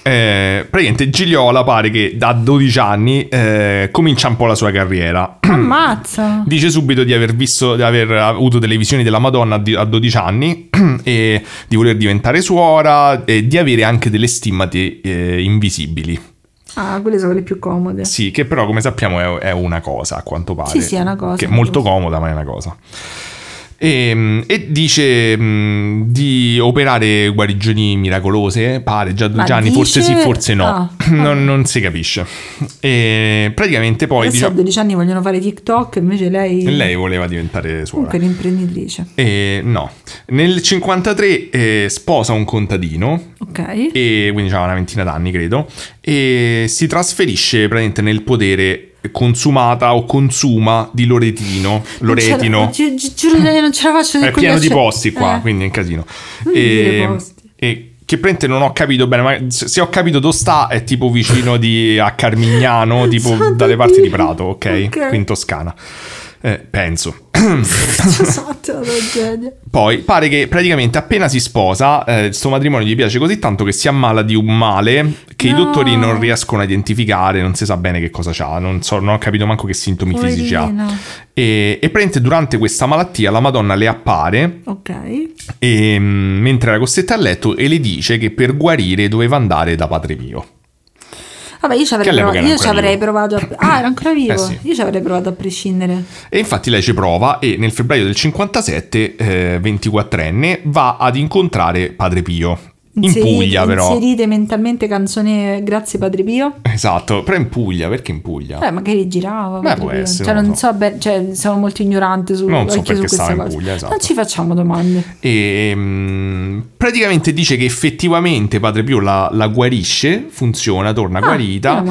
Speaker 2: Eh, praticamente Gigliola pare che da 12 anni eh, comincia un po' la sua carriera.
Speaker 1: Ammazza.
Speaker 2: Dice subito di aver visto, di aver avuto delle visioni della Madonna a 12 anni e di voler diventare suora e di avere anche delle stimmate eh, invisibili.
Speaker 1: Ah, quelle sono le più comode.
Speaker 2: Sì, che però come sappiamo è, è una cosa a quanto pare.
Speaker 1: Sì, sì, è una cosa.
Speaker 2: Che è molto comoda, ma è una cosa. E, e dice mh, di operare guarigioni miracolose, pare già a 12
Speaker 1: Ma
Speaker 2: anni, forse sì,
Speaker 1: dice-
Speaker 2: forse no,
Speaker 1: Ah,
Speaker 2: non, non si capisce. E praticamente poi
Speaker 1: Adesso a
Speaker 2: diciamo,
Speaker 1: 12 anni vogliono fare TikTok, invece lei,
Speaker 2: lei voleva diventare suora.
Speaker 1: comunque è un'imprenditrice.
Speaker 2: E, no, nel 53 eh, sposa un contadino
Speaker 1: Ok.
Speaker 2: e quindi ha una ventina d'anni credo e si trasferisce praticamente nel podere consumata o consuma di Loretino. Loretino.
Speaker 1: Gi- gi- giuro che non ce la faccio
Speaker 2: È pieno di posti qua,
Speaker 1: Eh.
Speaker 2: quindi è un casino.
Speaker 1: Non
Speaker 2: E,
Speaker 1: posti.
Speaker 2: e che prende non ho capito bene, ma se ho capito dove sta è tipo vicino di, a Carmignano, tipo
Speaker 1: Santo
Speaker 2: dalle parti di
Speaker 1: Dio.
Speaker 2: Prato, ok?
Speaker 1: Ok.
Speaker 2: Qui in Toscana. Eh, penso.
Speaker 1: Esatto.
Speaker 2: Poi pare che praticamente appena si sposa, eh, matrimonio gli piace così tanto che si ammala di un male che i
Speaker 1: No.
Speaker 2: dottori non riescono a identificare, non si sa bene che cosa c'ha, non, so, non ho capito manco che sintomi fisici ha. E, e praticamente durante questa malattia la Madonna le appare
Speaker 1: Ok.
Speaker 2: e, mm, mentre era costretta a letto e le dice che per guarire doveva andare da Padre Pio.
Speaker 1: Vabbè, io ci avrei, provato, io ci avrei provato a... Ah, era ancora vivo?
Speaker 2: Eh sì.
Speaker 1: Io ci avrei provato a prescindere.
Speaker 2: E infatti lei ci prova e nel febbraio del 57, eh, 24enne, va ad incontrare Padre Pio. In
Speaker 1: Inserite-
Speaker 2: Puglia però.
Speaker 1: Inserite mentalmente canzone Grazie Padre Pio.
Speaker 2: Esatto, però in Puglia, perché in Puglia?
Speaker 1: Beh, magari girava.
Speaker 2: Beh, può essere,
Speaker 1: Cioè,
Speaker 2: non
Speaker 1: non
Speaker 2: so.
Speaker 1: so, bene, cioè, siamo molto ignoranti su,
Speaker 2: Non so
Speaker 1: su
Speaker 2: perché stava
Speaker 1: queste
Speaker 2: in. Puglia, esatto.
Speaker 1: Non ci facciamo domande.
Speaker 2: E mm, praticamente dice che effettivamente Padre Pio la, la guarisce, funziona, torna
Speaker 1: Ah,
Speaker 2: guarita.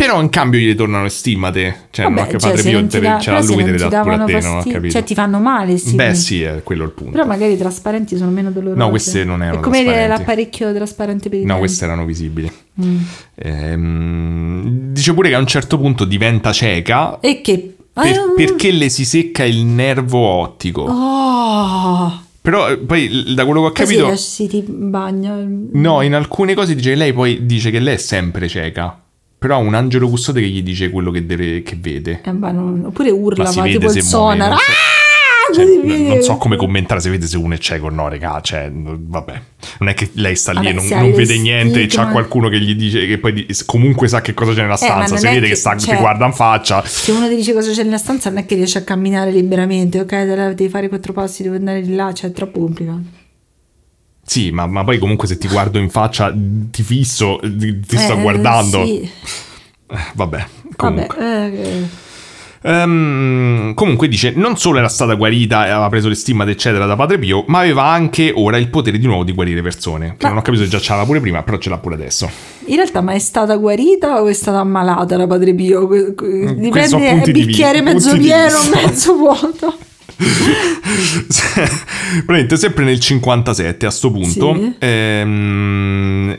Speaker 2: Però in cambio gli ritornano le stimmate. Cioè, non
Speaker 1: Vabbè,
Speaker 2: che
Speaker 1: cioè,
Speaker 2: Padre
Speaker 1: se
Speaker 2: Pio
Speaker 1: non ti
Speaker 2: te-
Speaker 1: da-
Speaker 2: ce l'ha lui, te
Speaker 1: non
Speaker 2: le dà pure a te, non ho capito.
Speaker 1: Cioè, ti fanno male, sì.
Speaker 2: Beh, sì, è quello il punto.
Speaker 1: Però magari i trasparenti sono meno dolorosi.
Speaker 2: No, queste non erano
Speaker 1: È come l'apparecchio trasparente per i
Speaker 2: No, queste erano visibili.
Speaker 1: Mm.
Speaker 2: Ehm, dice pure che a un certo punto diventa cieca
Speaker 1: E che...
Speaker 2: per-
Speaker 1: Ah,
Speaker 2: perché le si secca il nervo ottico.
Speaker 1: Oh!
Speaker 2: Però eh, poi da quello che ho
Speaker 1: Così
Speaker 2: capito...
Speaker 1: esci ti bagna.
Speaker 2: No, in alcune cose dice lei poi dice che lei è sempre cieca. Però ha un angelo custode che gli dice quello che, deve, che vede.
Speaker 1: Eh, ma non- Oppure urla,
Speaker 2: Ma vede
Speaker 1: tipo il sonar.
Speaker 2: non so.
Speaker 1: Ah!
Speaker 2: Cioè,
Speaker 1: Così
Speaker 2: n-
Speaker 1: vedi.
Speaker 2: non so come commentare se vede se uno è cieco o no, regà. Cioè, vabbè. Non è che lei sta lì e non, non vede niente c'ha qualcuno che gli dice che poi comunque sa che cosa c'è nella
Speaker 1: Eh, ma
Speaker 2: stanza.
Speaker 1: non
Speaker 2: Se vede che,
Speaker 1: che-
Speaker 2: sta,
Speaker 1: cioè-
Speaker 2: ti guarda in faccia.
Speaker 1: Se uno ti dice cosa c'è nella stanza, non è che riesce a camminare liberamente, ok? Devi fare quattro passi, devi andare di là, cioè è troppo complicato.
Speaker 2: Sì, ma, ma poi comunque se ti guardo in faccia ti fisso, ti, ti sto
Speaker 1: Eh,
Speaker 2: guardando.
Speaker 1: Sì.
Speaker 2: Eh, Vabbè,
Speaker 1: Vabbè,
Speaker 2: comunque.
Speaker 1: eh,
Speaker 2: Ehm, comunque dice, non solo era stata guarita e aveva preso le stimmate eccetera da Padre Pio, ma aveva anche ora il potere di nuovo di guarire persone. Che
Speaker 1: Ma-
Speaker 2: non ho capito se già c'era pure prima, però ce l'ha pure adesso.
Speaker 1: in realtà, ma è stata guarita o è stata ammalata la Padre Pio?
Speaker 2: Sono
Speaker 1: Dipende, è
Speaker 2: di
Speaker 1: bicchiere
Speaker 2: vista,
Speaker 1: mezzo
Speaker 2: di
Speaker 1: pieno, mezzo vuoto.
Speaker 2: Praticamente sempre nel 57 a sto punto
Speaker 1: Sì.
Speaker 2: ehm,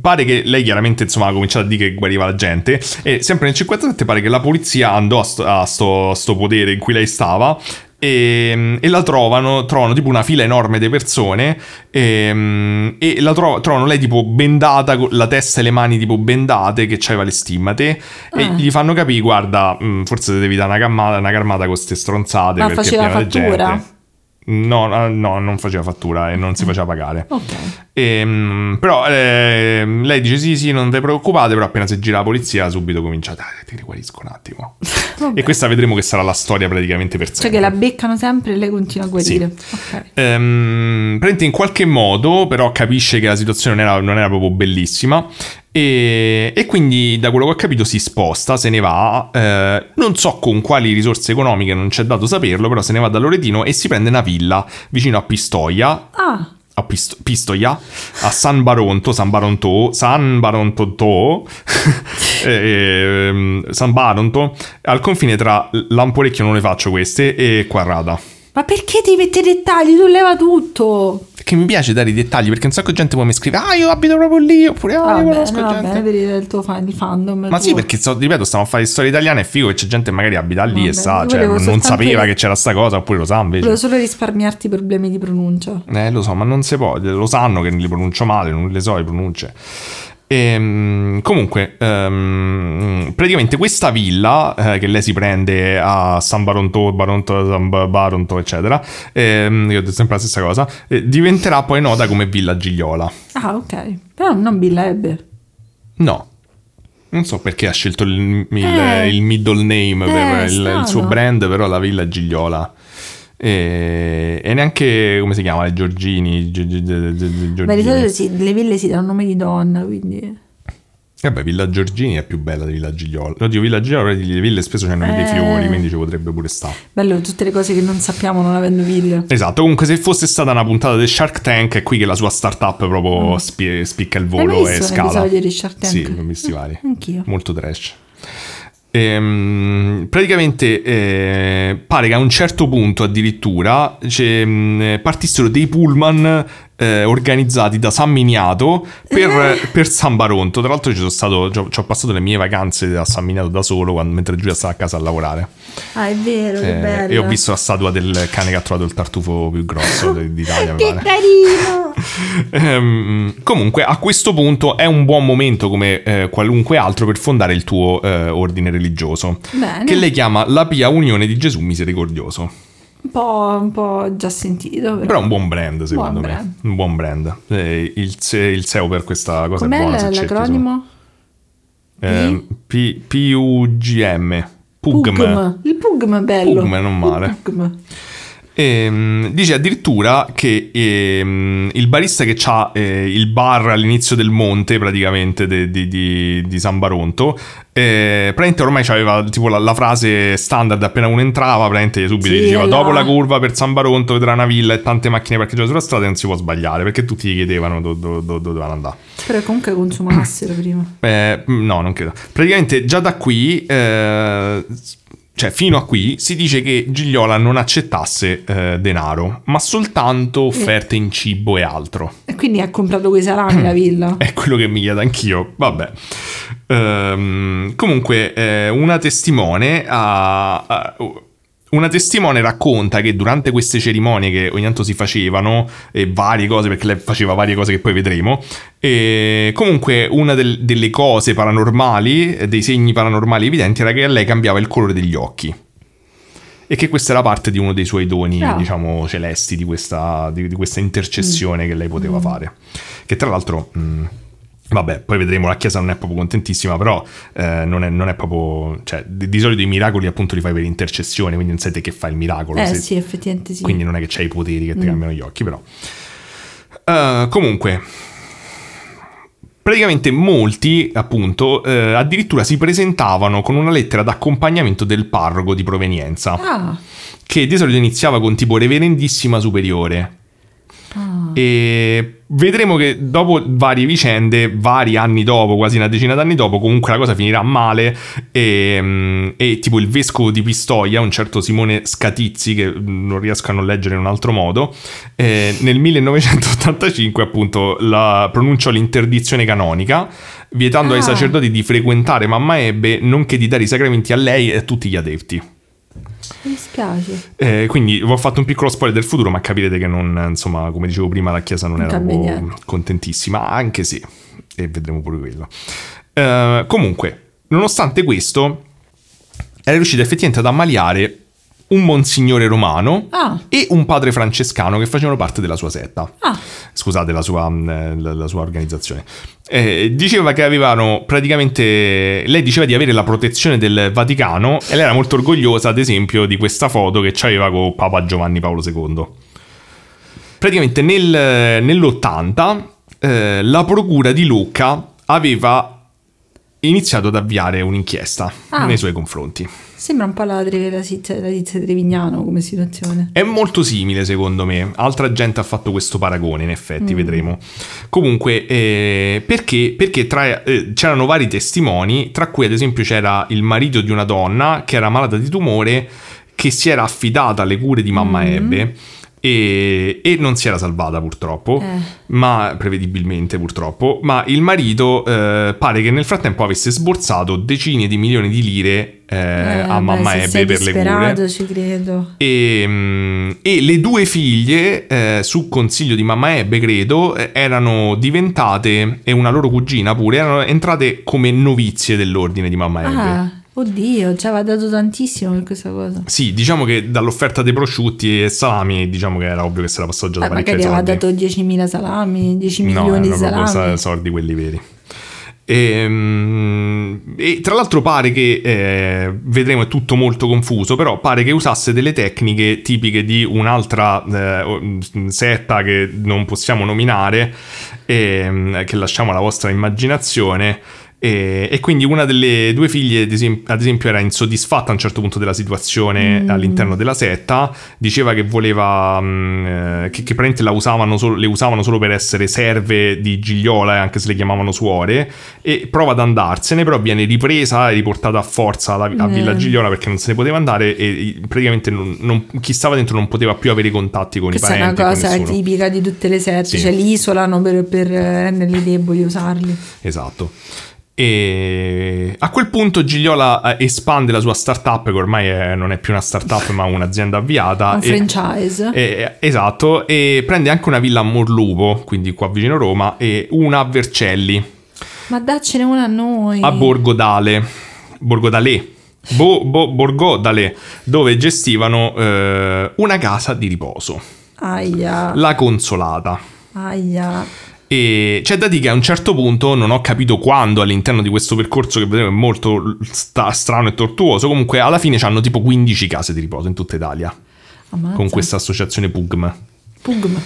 Speaker 2: pare che lei chiaramente insomma ha cominciato a dire che guariva la gente e sempre nel 57 pare che la polizia andò a sto, a sto- a sto potere in cui lei stava e, e la trovano, trovano tipo una fila enorme di persone e, e la tro- trovano lei tipo bendata con la testa e le mani tipo bendate che aveva le stimmate e
Speaker 1: Ah.
Speaker 2: gli fanno capire guarda mh, forse devi dare una cammata, una carmata con queste stronzate
Speaker 1: Ma
Speaker 2: perché
Speaker 1: faceva fattura?
Speaker 2: no, no, non faceva fattura e non si faceva pagare.
Speaker 1: Ok.
Speaker 2: Ehm, però ehm, lei dice sì, sì, non vi preoccupate, però appena si gira la polizia subito comincia a dai, ti riguarisco un attimo. E questa vedremo che sarà la storia praticamente per
Speaker 1: Cioè
Speaker 2: sempre.
Speaker 1: che la beccano sempre e lei continua a guarire. Ok.
Speaker 2: Ehm, praticamente in qualche modo però capisce che la situazione non era, non era proprio bellissima e, e quindi da quello che ho capito si sposta, se ne va, eh, non so con quali risorse economiche, non c'è dato saperlo, però se ne va da Loretino e si prende una villa vicino a Pistoia,
Speaker 1: Ah,
Speaker 2: a Pist- Pistoia, a San Baronto, San Baronto, San Baronto, ehm, San Baronto, al confine tra Lamporecchio, non le faccio queste, e Quarrata.
Speaker 1: ma perché devi mettere dettagli? Tu leva tutto.
Speaker 2: Che mi piace dare i dettagli perché un sacco di gente poi mi scrive Ah io abito proprio lì Oppure ah io
Speaker 1: Vabbè,
Speaker 2: conosco
Speaker 1: no,
Speaker 2: gente
Speaker 1: per il tuo fan, il fandom.
Speaker 2: Ma
Speaker 1: tuo.
Speaker 2: sì perché so- ripeto stiamo a fare storie italiane È figo che c'è gente che magari abita lì
Speaker 1: Vabbè,
Speaker 2: e sa
Speaker 1: io
Speaker 2: Cioè non sapeva che c'era sta cosa Oppure lo sa invece
Speaker 1: Volevo solo risparmiarti i problemi di pronuncia.
Speaker 2: Eh lo so ma non si può Lo sanno che li pronuncio male Non le so le pronunce Ehm, comunque, ehm, praticamente questa villa eh, che lei si prende a San Baronto, Baronto, San Ba- Baronto, eccetera, ehm, io ho detto sempre la stessa cosa, eh, diventerà poi nota come Villa Gigliola.
Speaker 1: Ah, ok. Però non Bill Ebbe.
Speaker 2: No. Non so perché ha scelto il, il-
Speaker 1: Eh.
Speaker 2: il middle name per
Speaker 1: Eh,
Speaker 2: il, il suo brand, però la villa Gigliola. E, e neanche come si chiama? Le Giorgini. Gi- gi- gi- gi- gi-
Speaker 1: Beh, di solito sì, le ville si danno nome di donna, quindi...
Speaker 2: Vabbè, Villa Giorgini è più bella di Villa Gigliola. Oddio, Villa Gigliola, le ville spesso hanno dei
Speaker 1: Eh.
Speaker 2: fiori, quindi ci potrebbe pure stare.
Speaker 1: Bello, tutte le cose che non sappiamo non avendo ville.
Speaker 2: Esatto, comunque se fosse stata una puntata del Shark Tank è qui che la sua startup proprio spie- spicca il
Speaker 1: Mm.
Speaker 2: Volo e
Speaker 1: visto un
Speaker 2: scala.
Speaker 1: episodio di Shark Tank?
Speaker 2: Sì, ho visti vari.
Speaker 1: Anch'io.
Speaker 2: Molto trash. Ehm, praticamente eh, pare che a un certo punto addirittura cioè, mh, partissero dei pullman eh, organizzati da San Miniato per, per San Baronto. Tra l'altro ci sono stato, ci ho, passato le mie vacanze a San Miniato da solo quando- mentre Giulia stava a casa a lavorare.
Speaker 1: Ah, è vero,
Speaker 2: Eh,
Speaker 1: bello.
Speaker 2: e ho visto la statua del cane che ha trovato il tartufo più grosso d'Italia.
Speaker 1: Che carino!
Speaker 2: Ehm, comunque, a questo punto è un buon momento, come eh, qualunque altro, per fondare il tuo eh, ordine religioso.
Speaker 1: Bene.
Speaker 2: Che lei chiama la Pia Unione di Gesù Misericordioso.
Speaker 1: Un po', un po' già sentito.
Speaker 2: Però è un buon brand, secondo
Speaker 1: Buon
Speaker 2: me.
Speaker 1: brand.
Speaker 2: Un buon brand. Eh, il, il SEO per questa cosa
Speaker 1: Com'è
Speaker 2: è
Speaker 1: l-
Speaker 2: cerchi
Speaker 1: l'acronimo?
Speaker 2: Eh, P- PUGM. Pugm.
Speaker 1: Pugm. Il Pugm è bello.
Speaker 2: Pugm, non male.
Speaker 1: Pugm.
Speaker 2: Ehm, dice addirittura che ehm, il barista che ha il bar all'inizio del monte, praticamente de- di, di- di San Baronto, eh, praticamente ormai aveva tipo la, la frase standard appena uno entrava, praticamente subito
Speaker 1: Sì,
Speaker 2: diceva dopo
Speaker 1: là."
Speaker 2: la curva per San Baronto vedrà una villa e tante macchine parcheggiate sulla strada e non si può sbagliare perché tutti gli chiedevano dove do, do- dove dovevano andare.
Speaker 1: Però comunque consumassero prima.
Speaker 2: Eh, no, non credo. Praticamente già da qui, eh, cioè fino a qui, si dice che Gigliola non accettasse eh, denaro, ma soltanto offerte in cibo e altro.
Speaker 1: E quindi ha comprato quei salami la villa.
Speaker 2: È quello che mi chiedo anch'io. Vabbè. Ehm, comunque, eh, una testimone ha. ha- una testimone racconta che durante queste cerimonie che ogni tanto si facevano, e varie cose, perché lei faceva varie cose che poi vedremo, e comunque una del- delle cose paranormali, dei segni paranormali evidenti, era che a lei cambiava il colore degli occhi. E che questa era parte di uno dei suoi doni,
Speaker 1: Ah.
Speaker 2: diciamo, celesti, di questa, di, di questa intercessione che lei poteva fare. Che tra l'altro, mh, vabbè, poi vedremo, la Chiesa non è proprio contentissima, però eh, non, è, non è proprio... Cioè, di, di solito i miracoli appunto li fai per intercessione, quindi non sai te che fa il miracolo.
Speaker 1: Eh
Speaker 2: se-
Speaker 1: sì, effettivamente sì.
Speaker 2: quindi non è che c'hai i poteri che ti cambiano gli occhi, però. Eh, comunque, praticamente molti, appunto, eh, addirittura si presentavano con una lettera d'accompagnamento del parroco di provenienza,
Speaker 1: Ah,
Speaker 2: che di solito iniziava con tipo reverendissima superiore. E vedremo che dopo varie vicende, vari anni dopo, quasi una decina d'anni dopo, comunque la cosa finirà male e, mm, e tipo il vescovo di Pistoia, un certo Simone Scatizzi, che mm, non riesco a non leggere in un altro modo, eh, nel 1985 appunto la, pronunciò l'interdizione canonica, vietando ai
Speaker 1: Ah.
Speaker 2: sacerdoti di frequentare Mamma Ebbe, nonché di dare i sacramenti a lei e a tutti gli adepti.
Speaker 1: Mi spiace.
Speaker 2: Eh, quindi vi ho fatto un piccolo spoiler del futuro, ma capirete che non, insomma, come dicevo prima, la Chiesa non,
Speaker 1: Non
Speaker 2: era
Speaker 1: niente.
Speaker 2: contentissima, anche se, e vedremo pure quello. Eh, comunque, nonostante questo, era riuscita effettivamente ad ammaliare un monsignore romano
Speaker 1: Ah.
Speaker 2: e un padre francescano che facevano parte della sua setta.
Speaker 1: Ah,
Speaker 2: Scusate, la sua, mm, la, la sua organizzazione. Eh, diceva che avevano praticamente. Lei diceva di avere la protezione del Vaticano e lei era molto orgogliosa, ad esempio, di questa foto che aveva con Papa Giovanni Paolo II. Praticamente nel- nell'80 eh, la procura di Lucca aveva iniziato ad avviare un'inchiesta
Speaker 1: Ah.
Speaker 2: nei suoi confronti.
Speaker 1: Sembra un po' la, Tre- la, Tizia- la tizia Trevignano come situazione.
Speaker 2: È molto simile secondo me, altra gente ha fatto questo paragone in effetti, vedremo. Comunque, eh, perché, perché tra- eh, c'erano vari testimoni, tra cui ad esempio c'era il marito di una donna che era malata di tumore, che si era affidata alle cure di mamma Ebbe e, e non si era salvata purtroppo,
Speaker 1: Eh.
Speaker 2: ma prevedibilmente purtroppo, ma il marito eh, pare che nel frattempo avesse sborsato decine di milioni di lire eh, a
Speaker 1: vabbè,
Speaker 2: mamma Ebbe
Speaker 1: sei
Speaker 2: per le cure.
Speaker 1: ci credo.
Speaker 2: E, mm, e le due figlie, eh, su consiglio di mamma Ebbe, credo, eh, erano diventate, e una loro cugina pure, erano entrate come novizie dell'ordine di mamma Ebbe.
Speaker 1: Ah, oddio, ci aveva dato tantissimo per questa cosa.
Speaker 2: Sì, diciamo che dall'offerta dei prosciutti e salami, diciamo che era ovvio che se la passò già da
Speaker 1: Ah,
Speaker 2: parecchi
Speaker 1: magari aveva
Speaker 2: soldi.
Speaker 1: dato 10.000 salami, 10
Speaker 2: No,
Speaker 1: milioni di salami.
Speaker 2: sa- soldi quelli veri. Ehm, E, tra l'altro pare che, eh, vedremo è tutto molto confuso, però pare che usasse delle tecniche tipiche di un'altra eh, setta che non possiamo nominare, ehm, che lasciamo alla vostra immaginazione, E, e quindi una delle due figlie, ad esempio, era insoddisfatta a un certo punto della situazione
Speaker 1: Mm.
Speaker 2: all'interno della setta, diceva che voleva, mh, eh, che, che praticamente la usavano solo, le usavano solo per essere serve di Gigliola, eh, anche se le chiamavano suore, e prova ad andarsene, però viene ripresa e riportata a forza alla- a
Speaker 1: Eh.
Speaker 2: Villa Gigliola perché non se ne poteva andare e praticamente non- non- chi stava dentro non poteva più avere contatti con
Speaker 1: Questa
Speaker 2: i
Speaker 1: è una
Speaker 2: parenti. con
Speaker 1: cosa tipica di tutte le sette,
Speaker 2: Sì.
Speaker 1: cioè li isolano per, per renderli deboli usarli.
Speaker 2: Esatto. E a quel punto Gigliola eh, espande la sua startup, che ormai è- non è più una startup ma un'azienda avviata.
Speaker 1: Un
Speaker 2: e-
Speaker 1: franchise.
Speaker 2: e- esatto, e prende anche una villa a Morlupo, quindi qua vicino Roma, e una a Vercelli,
Speaker 1: Ma daccene una a noi.
Speaker 2: a Borgodale, Borgodale, Bo, Bo- Borgodale, dove gestivano eh, una casa di riposo,
Speaker 1: Aia.
Speaker 2: la Consolata.
Speaker 1: Aia.
Speaker 2: E c'è da dire che a un certo punto, non ho capito quando all'interno di questo percorso che vedremo è molto sta- strano e tortuoso, comunque alla fine hanno tipo 15 case di riposo in tutta Italia,
Speaker 1: Ammazza.
Speaker 2: con questa associazione PUGM.
Speaker 1: Pugm.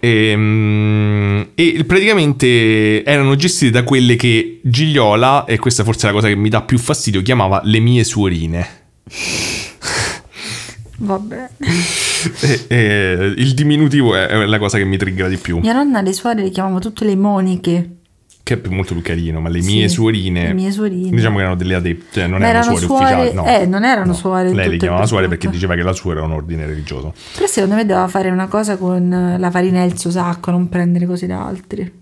Speaker 2: E, mm, e praticamente erano gestite da quelle che Gigliola, e questa forse è la cosa che mi dà più fastidio, chiamava le mie suorine.
Speaker 1: Vabbè.
Speaker 2: E- e il diminutivo è è la cosa che mi triggera di più,
Speaker 1: Mia nonna le suore le chiamavamo tutte le moniche.
Speaker 2: che è molto più carino, ma le
Speaker 1: Sì,
Speaker 2: mie suorine...
Speaker 1: le mie suorine.
Speaker 2: Diciamo che erano delle adepte, cioè non erano,
Speaker 1: erano
Speaker 2: suore,
Speaker 1: suore-
Speaker 2: ufficiali. No.
Speaker 1: eh, non erano suore
Speaker 2: Lei le chiamava
Speaker 1: per
Speaker 2: suore
Speaker 1: tutto.
Speaker 2: perché diceva che la suora era un ordine religioso.
Speaker 1: Però secondo me doveva fare una cosa con eh, la farina e il suo sacco, non prendere cose da altri.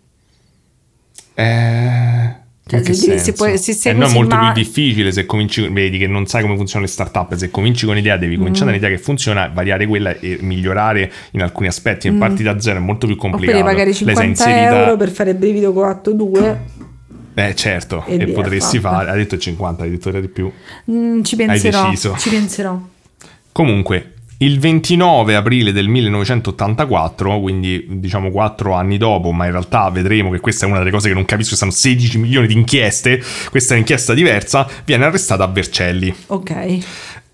Speaker 2: Eh...
Speaker 1: Cioè,
Speaker 2: in
Speaker 1: se- se
Speaker 2: senso?
Speaker 1: se sei
Speaker 2: Eh, no, è molto
Speaker 1: ma-
Speaker 2: più difficile se cominci, vedi che non sai come funzionano le startup, se cominci con un'idea devi cominciare
Speaker 1: Mm.
Speaker 2: un'idea che funziona, variare quella e migliorare in alcuni aspetti, e parti da zero è molto più complicato.
Speaker 1: Mm. Oppure pagare
Speaker 2: Lei si è
Speaker 1: 50
Speaker 2: inserita-
Speaker 1: euro per fare brivido coatto 2.
Speaker 2: Eh certo,
Speaker 1: E
Speaker 2: e, potresti
Speaker 1: fatta.
Speaker 2: fare, ha detto 50, addirittura di più.
Speaker 1: Mm, ci penserò.
Speaker 2: deciso.
Speaker 1: Ci penserò.
Speaker 2: Comunque, il 29 aprile del 1984, quindi diciamo 4 anni dopo, ma in realtà vedremo che questa è una delle cose che non capisco, stanno 16 milioni di inchieste, questa è un'inchiesta diversa, viene arrestata a Vercelli.
Speaker 1: Ok.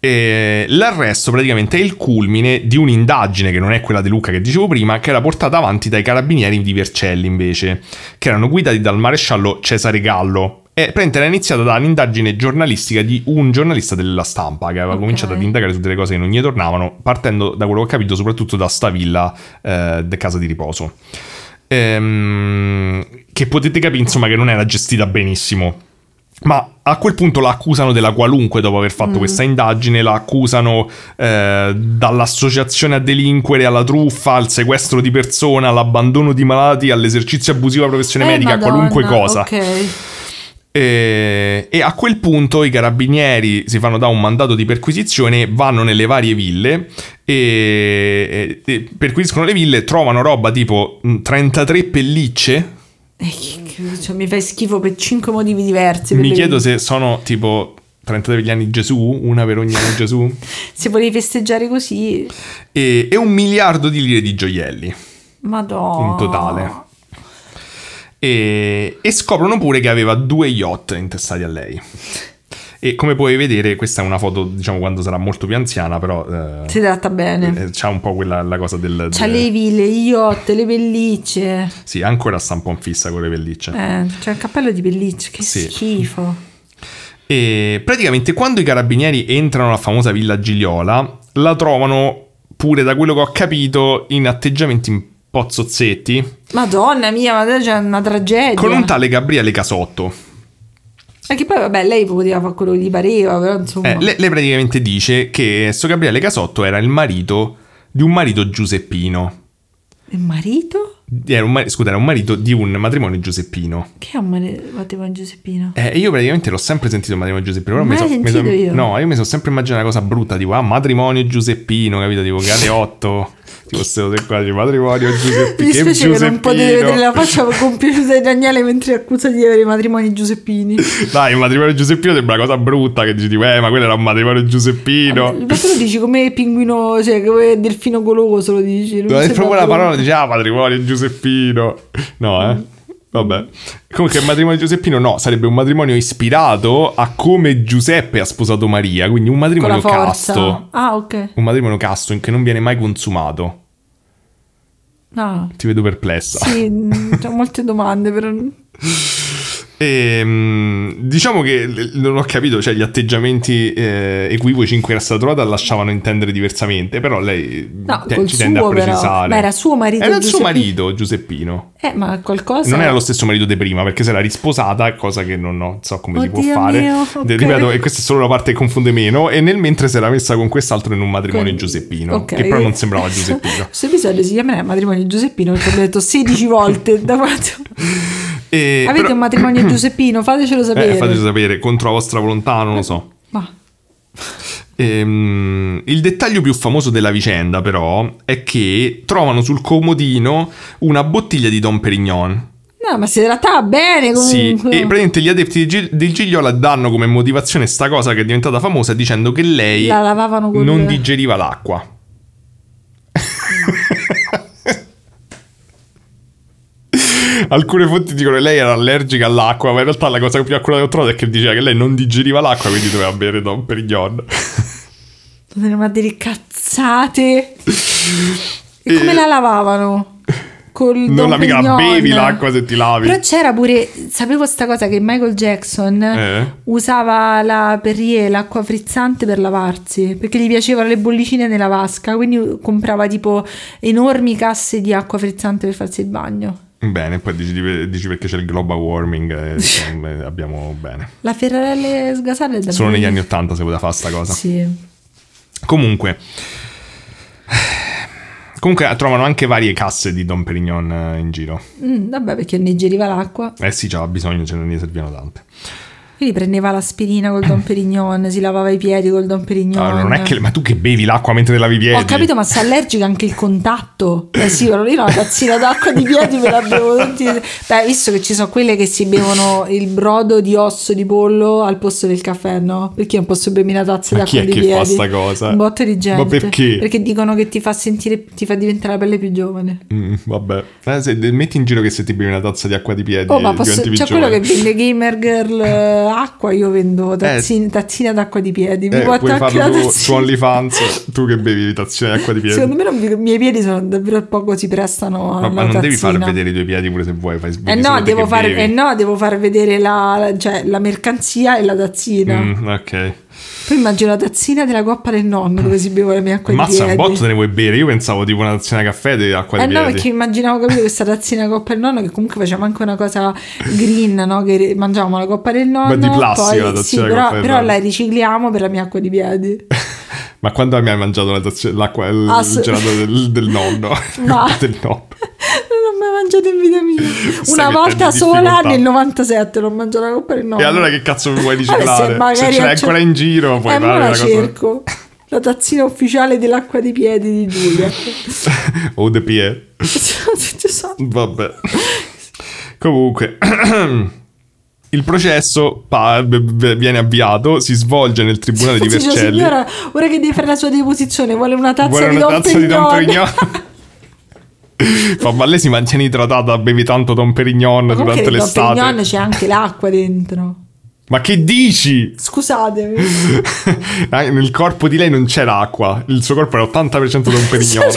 Speaker 2: E l'arresto praticamente è il culmine di un'indagine che non è quella di Luca che dicevo prima, che era portata avanti dai carabinieri di Vercelli invece, che erano guidati dal maresciallo Cesare Gallo. E praticamente era iniziata da un'indagine giornalistica di un giornalista della stampa che aveva
Speaker 1: Ok.
Speaker 2: cominciato ad indagare su delle cose che non gli tornavano, partendo da quello che ho capito soprattutto da sta villa eh, de casa di riposo. Ehm, che potete capire insomma che non era gestita benissimo. Ma a quel punto la accusano della qualunque dopo aver fatto questa indagine, la accusano eh, dall'associazione a delinquere alla truffa, al sequestro di persona, all'abbandono di malati, all'esercizio abusivo della professione
Speaker 1: Eh,
Speaker 2: medica,
Speaker 1: Madonna,
Speaker 2: qualunque cosa.
Speaker 1: Ok.
Speaker 2: E, e a quel punto i carabinieri si fanno da un mandato di perquisizione, vanno nelle varie ville e, e- e perquisiscono le ville, trovano roba tipo mh, 33 pellicce.
Speaker 1: Eh, che- che- cioè, mi fai schifo per 5 motivi diversi.
Speaker 2: Mi chiedo
Speaker 1: vite.
Speaker 2: se sono tipo 33 per gli anni di Gesù, una per ogni anno di Gesù,
Speaker 1: Se volevi festeggiare così.
Speaker 2: e, e un miliardo di lire di gioielli
Speaker 1: Madonna.
Speaker 2: in totale. E, e scoprono pure che aveva due yacht intestati a lei. E come puoi vedere, questa è una foto, diciamo, quando sarà molto più anziana, però eh,
Speaker 1: Si tratta bene.
Speaker 2: eh, c'ha un po' quella la cosa del...
Speaker 1: C'ha
Speaker 2: del-
Speaker 1: le ville, i yacht, le pellicce.
Speaker 2: Sì, ancora sta un po' in fissa con le pellicce.
Speaker 1: Eh, c'è il cappello di pellicce. Che
Speaker 2: Sì.
Speaker 1: schifo.
Speaker 2: E praticamente quando i carabinieri entrano alla famosa villa Gigliola, la trovano pure, da quello che ho capito, in atteggiamenti un po' zozzetti,
Speaker 1: Madonna mia, ma c'è una tragedia.
Speaker 2: Con un tale Gabriele Casotto.
Speaker 1: Eh, Anche poi, vabbè, lei poteva fare quello che gli pareva, però insomma.
Speaker 2: Eh, lei, lei, praticamente dice che sto Gabriele Casotto era il marito di un marito giuseppino.
Speaker 1: Il marito?
Speaker 2: Era un, scusa, era un marito di un matrimonio giuseppino.
Speaker 1: Che è un matrimonio giuseppino?
Speaker 2: Eh, io praticamente l'ho sempre sentito il matrimonio giuseppino. Però mi so, mi so,
Speaker 1: io?
Speaker 2: No, io mi sono sempre immaginato una cosa brutta, tipo, ah, matrimonio giuseppino, capito? Tipo, gate 8 ti fossero dei quadri matrimonio Giuseppino.
Speaker 1: Mi dispiace che non potete vedere la faccia compiaciuta di Daniele mentre accusa di avere i matrimoni Giuseppini.
Speaker 2: Dai, il matrimonio Giuseppino sembra una cosa brutta che dici tipo, eh, ma quello era un matrimonio Giuseppino.
Speaker 1: Ma tu lo dici come pinguino, cioè come delfino goloso lo dici? Non
Speaker 2: è proprio la parola, dici ah, matrimonio Giuseppino. No, eh. Mm. Vabbè. Comunque il matrimonio di Giuseppino no, sarebbe un matrimonio ispirato a come Giuseppe ha sposato Maria, quindi un matrimonio casto.
Speaker 1: Ah, ok.
Speaker 2: Un matrimonio casto in che non viene mai consumato.
Speaker 1: No.
Speaker 2: Ti vedo perplessa.
Speaker 1: Sì, mh, ho molte domande, però...
Speaker 2: Ehm, diciamo che non ho capito, cioè gli atteggiamenti eh, equivoci in cui era stata trovata lasciavano intendere diversamente, però lei
Speaker 1: No,
Speaker 2: te- ci tende a
Speaker 1: però.
Speaker 2: precisare.
Speaker 1: Ma era suo marito
Speaker 2: Era il suo marito Giuseppino.
Speaker 1: Eh, ma qualcosa...
Speaker 2: Non era lo stesso marito di prima, perché si era risposata, cosa che non, ho- so come si può
Speaker 1: Oddio
Speaker 2: fare.
Speaker 1: mio,
Speaker 2: De-
Speaker 1: ok.
Speaker 2: ripeto, e questa è solo la parte che confonde meno. E nel mentre si era messa con quest'altro in un matrimonio
Speaker 1: Con-
Speaker 2: Giuseppino,
Speaker 1: ok.
Speaker 2: che però non sembrava Giuseppino.
Speaker 1: Questo episodio si chiamerà matrimonio Giuseppino perché ho detto 16 volte da quando...
Speaker 2: E,
Speaker 1: Avete
Speaker 2: però-
Speaker 1: un matrimonio Giuseppino? Fatecelo sapere.
Speaker 2: Eh, fateci sapere, contro la vostra volontà, non lo so.
Speaker 1: Ma
Speaker 2: Ehm, il dettaglio più famoso della vicenda, però, è che trovano sul comodino una bottiglia di Dom Perignon.
Speaker 1: no, ma si trattava bene
Speaker 2: Sì,
Speaker 1: comunque.
Speaker 2: e praticamente gli adepti di, Gil- di Gigliola danno come motivazione sta cosa che è diventata famosa dicendo che lei
Speaker 1: La lavavano con
Speaker 2: non digeriva l'acqua. Alcune fonti dicono che lei era allergica all'acqua, ma in realtà la cosa più accurata che ho trovato è che diceva che lei non digeriva l'acqua, quindi doveva bere Dom Perignon.
Speaker 1: Ma delle cazzate. E come la lavavano? Col
Speaker 2: Non
Speaker 1: Dom
Speaker 2: la mica la bevi l'acqua se ti lavi.
Speaker 1: Però c'era pure, sapevo sta cosa che Michael Jackson
Speaker 2: Eh?
Speaker 1: usava la Perrier, l'acqua frizzante per lavarsi, perché gli piacevano le bollicine nella vasca, quindi comprava tipo enormi casse di acqua frizzante per farsi il bagno.
Speaker 2: Bene, poi dici, dici perché c'è il global warming e abbiamo bene.
Speaker 1: La Ferrarelle sgasata è da
Speaker 2: Solo negli anni Ottanta si poteva fare sta cosa.
Speaker 1: Sì.
Speaker 2: Comunque, comunque trovano anche varie casse di Dom Perignon eh, in giro.
Speaker 1: Mm, vabbè, perché ne digeriva l'acqua.
Speaker 2: Eh sì, c'aveva bisogno, ce ne servivano tante.
Speaker 1: Quindi prendeva l'aspirina col Don Perignon, si lavava i piedi col Don Perignon.
Speaker 2: Allora, non è che, ma tu che bevi l'acqua mentre te lavi i piedi?
Speaker 1: Ho capito, ma sei allergica anche il contatto. Eh sì, però io una tazzina d'acqua di piedi me la bevo tutti. Beh, visto che ci sono quelle che si bevono il brodo di osso di pollo al posto del caffè, no? Perché io non posso bermi una tazza
Speaker 2: Ma
Speaker 1: d'acqua
Speaker 2: chi è
Speaker 1: di
Speaker 2: che
Speaker 1: piedi.
Speaker 2: fa sta cosa?
Speaker 1: Un botto di gente.
Speaker 2: Ma perché?
Speaker 1: Perché dicono che ti fa sentire, ti fa diventare la pelle più giovane.
Speaker 2: Mm, vabbè, Eh, se- metti in giro che se ti bevi una tazza di acqua di piedi
Speaker 1: Oh, ma posso,
Speaker 2: diventi più
Speaker 1: c'è quello che vende Gamer Girl eh, acqua, io vendo tazzine- tazzina d'acqua di piedi. Mi
Speaker 2: Eh, puoi farlo
Speaker 1: tazzina.
Speaker 2: su OnlyFans, tu che bevi tazzine di acqua di piedi.
Speaker 1: Secondo me i miei piedi sono davvero poco si prestano
Speaker 2: Ma,
Speaker 1: alla
Speaker 2: ma non devi far vedere i tuoi piedi pure se vuoi, fai
Speaker 1: Eh no, devo far, eh no, devo far vedere la, la- cioè, la mercanzia e la tazzina.
Speaker 2: Mm, ok.
Speaker 1: Poi immagino la tazzina della coppa del nonno dove si beve la mia acqua di
Speaker 2: Mazza, un botto te ne vuoi bere? Io pensavo tipo una tazzina di caffè di acqua
Speaker 1: Eh
Speaker 2: di
Speaker 1: no,
Speaker 2: piedi.
Speaker 1: perché immaginavo capito questa tazzina coppa del nonno che comunque faceva anche una cosa green, no? Che mangiavamo la coppa del nonno.
Speaker 2: Ma di plastica
Speaker 1: poi,
Speaker 2: la
Speaker 1: sì, però, però la ricicliamo per la mia acqua di piedi.
Speaker 2: Ma quando mi hai mangiato la tazzina, l'acqua, il,
Speaker 1: sì.
Speaker 2: gelato del, del nonno?
Speaker 1: Ma-
Speaker 2: del nonno.
Speaker 1: non mangiato in vita mia. Una volta sola
Speaker 2: difficoltà.
Speaker 1: nel 97 l'ho mangiata la coppa del nonno.
Speaker 2: E allora che cazzo vuoi
Speaker 1: se
Speaker 2: riciclare? Se,
Speaker 1: magari
Speaker 2: ce l'hai ancora in giro, puoi
Speaker 1: eh,
Speaker 2: fare
Speaker 1: la
Speaker 2: cosa...
Speaker 1: cerco. La tazzina ufficiale dell'acqua dei piedi di Giulia.
Speaker 2: o de pie. Vabbè. Comunque... Il processo pa- viene avviato, si svolge nel tribunale di
Speaker 1: Dice,
Speaker 2: Vercelli.
Speaker 1: signora, ora che deve fare la sua deposizione, vuole una tazza
Speaker 2: Vuole
Speaker 1: di
Speaker 2: una
Speaker 1: Don
Speaker 2: tazza di Don
Speaker 1: Perignon.
Speaker 2: Perignon. Fa, ma lei si mantiene idratata, bevi tanto Don Perignon
Speaker 1: Ma
Speaker 2: durante
Speaker 1: nel Don
Speaker 2: l'estate.
Speaker 1: Perignon c'è anche l'acqua dentro.
Speaker 2: Ma che dici?
Speaker 1: Scusatemi.
Speaker 2: Nel corpo di lei non c'era acqua, il suo corpo era 80% Don Perignon.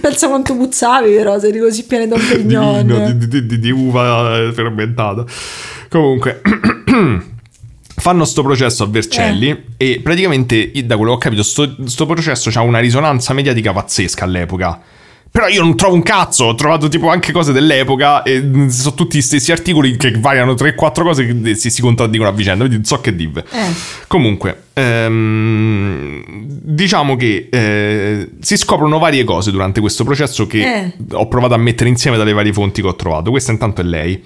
Speaker 1: Pensa quanto puzzavi però, sei così pieno di Don
Speaker 2: di
Speaker 1: Perignon.
Speaker 2: vino, di, di- di- di uva fermentata. Comunque, fanno sto processo a Vercelli
Speaker 1: Eh.
Speaker 2: e praticamente, da quello che ho capito, sto, sto processo ha una risonanza mediatica pazzesca all'epoca. Però io non trovo un cazzo, ho trovato tipo anche cose dell'epoca e mm, sono tutti gli stessi articoli che variano 3-4 cose che si, si contraddicono a vicenda, quindi non so che dire.
Speaker 1: Eh.
Speaker 2: Comunque, ehm, diciamo che eh, si scoprono varie cose durante questo processo che
Speaker 1: Eh.
Speaker 2: ho provato a mettere insieme dalle varie fonti che ho trovato. Questa intanto è lei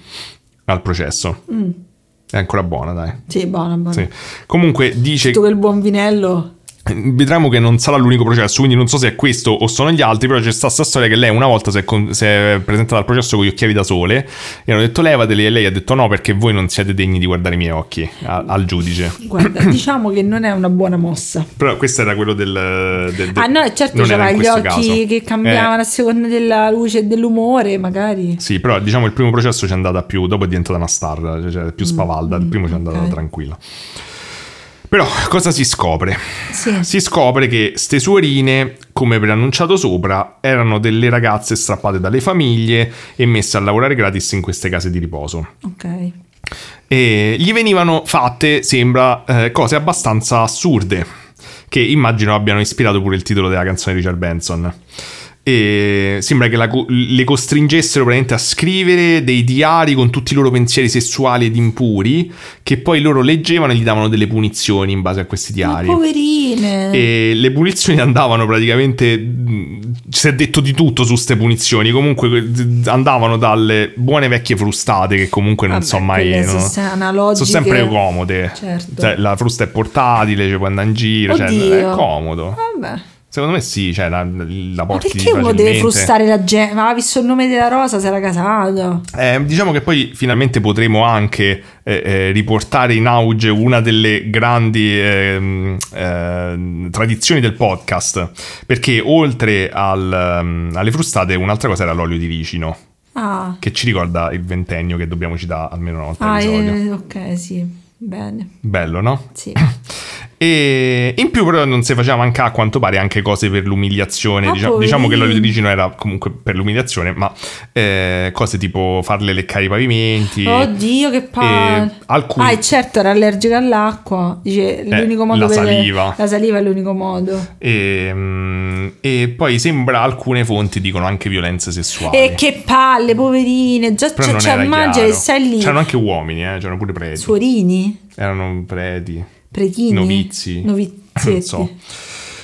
Speaker 2: al processo.
Speaker 1: Mm.
Speaker 2: È ancora buona, dai.
Speaker 1: Sì, buona, buona.
Speaker 2: Sì. Comunque dice
Speaker 1: Tu quel buon vinello.
Speaker 2: Vedremo che non sarà l'unico processo, quindi non so se è questo o sono gli altri, però c'è stata questa storia che lei una volta si è, con- si è presentata al processo con gli occhiali da sole e hanno detto levateli e lei ha detto no perché voi non siete degni di guardare i miei occhi a- al giudice.
Speaker 1: Guarda, diciamo che non è una buona mossa.
Speaker 2: Però questo era quello del... del- del-
Speaker 1: Ah no, certo
Speaker 2: non era
Speaker 1: c'aveva
Speaker 2: in
Speaker 1: gli occhi
Speaker 2: caso.
Speaker 1: che cambiavano a seconda della luce e dell'umore, magari.
Speaker 2: Eh, sì, però diciamo il primo processo ci è andata più, dopo è diventata una star, cioè, cioè più spavalda, il primo ci è andata
Speaker 1: Mm, ok.
Speaker 2: tranquilla. Però cosa si scopre?
Speaker 1: Sì.
Speaker 2: Si scopre che ste suorine, come preannunciato sopra, erano delle ragazze strappate dalle famiglie e messe a lavorare gratis in queste case di riposo.
Speaker 1: Ok.
Speaker 2: E gli venivano fatte, sembra, eh, cose abbastanza assurde, che immagino abbiano ispirato pure il titolo della canzone di Richard Benson. E sembra che co- le costringessero praticamente a scrivere dei diari con tutti i loro pensieri sessuali ed impuri, che poi loro leggevano e gli davano delle punizioni in base a questi
Speaker 1: Ma
Speaker 2: diari.
Speaker 1: poverine.
Speaker 2: E le punizioni andavano praticamente. Si è detto di tutto su queste punizioni. Comunque andavano dalle buone vecchie frustate, che comunque non
Speaker 1: Vabbè,
Speaker 2: so mai. no?
Speaker 1: sono
Speaker 2: sempre comode.
Speaker 1: Certo.
Speaker 2: Cioè, la frusta è portatile, ci puoi andare in giro. Cioè, è comodo.
Speaker 1: Vabbè.
Speaker 2: Secondo me sì, cioè, la, la
Speaker 1: Ma
Speaker 2: porti
Speaker 1: perché uno deve frustare la gente? Ma ha visto il nome della rosa, si era casato.
Speaker 2: Eh, diciamo che poi finalmente potremo anche eh, eh, riportare in auge una delle grandi ehm, eh, tradizioni del podcast, perché oltre al, ehm, alle frustate un'altra cosa era l'olio di ricino,
Speaker 1: Ah,
Speaker 2: che ci ricorda il ventennio che dobbiamo citare almeno una volta
Speaker 1: ah eh, ok, sì. Bene.
Speaker 2: Bello, no?
Speaker 1: Sì.
Speaker 2: E in più però non si faceva manca a quanto pare anche cose per l'umiliazione.
Speaker 1: Ah,
Speaker 2: Diciamo, diciamo che l'olio di ricino era comunque per l'umiliazione, ma eh, cose tipo farle leccare i pavimenti.
Speaker 1: Oddio, che palle.
Speaker 2: alcuni-
Speaker 1: Ah, certo, era allergica all'acqua. Dice, l'unico modo
Speaker 2: la
Speaker 1: per...
Speaker 2: saliva.
Speaker 1: La saliva è l'unico modo.
Speaker 2: E, mm, e poi sembra alcune fonti dicono anche violenze sessuali.
Speaker 1: E che palle, poverine. Già c'è,
Speaker 2: non
Speaker 1: c'è
Speaker 2: era
Speaker 1: il mangia e
Speaker 2: chiaro.
Speaker 1: stai lì.
Speaker 2: C'erano anche uomini, eh, c'erano pure preti.
Speaker 1: Suorini?
Speaker 2: Erano preti.
Speaker 1: Pretini?
Speaker 2: Novizi.
Speaker 1: Novizietti.
Speaker 2: Non so.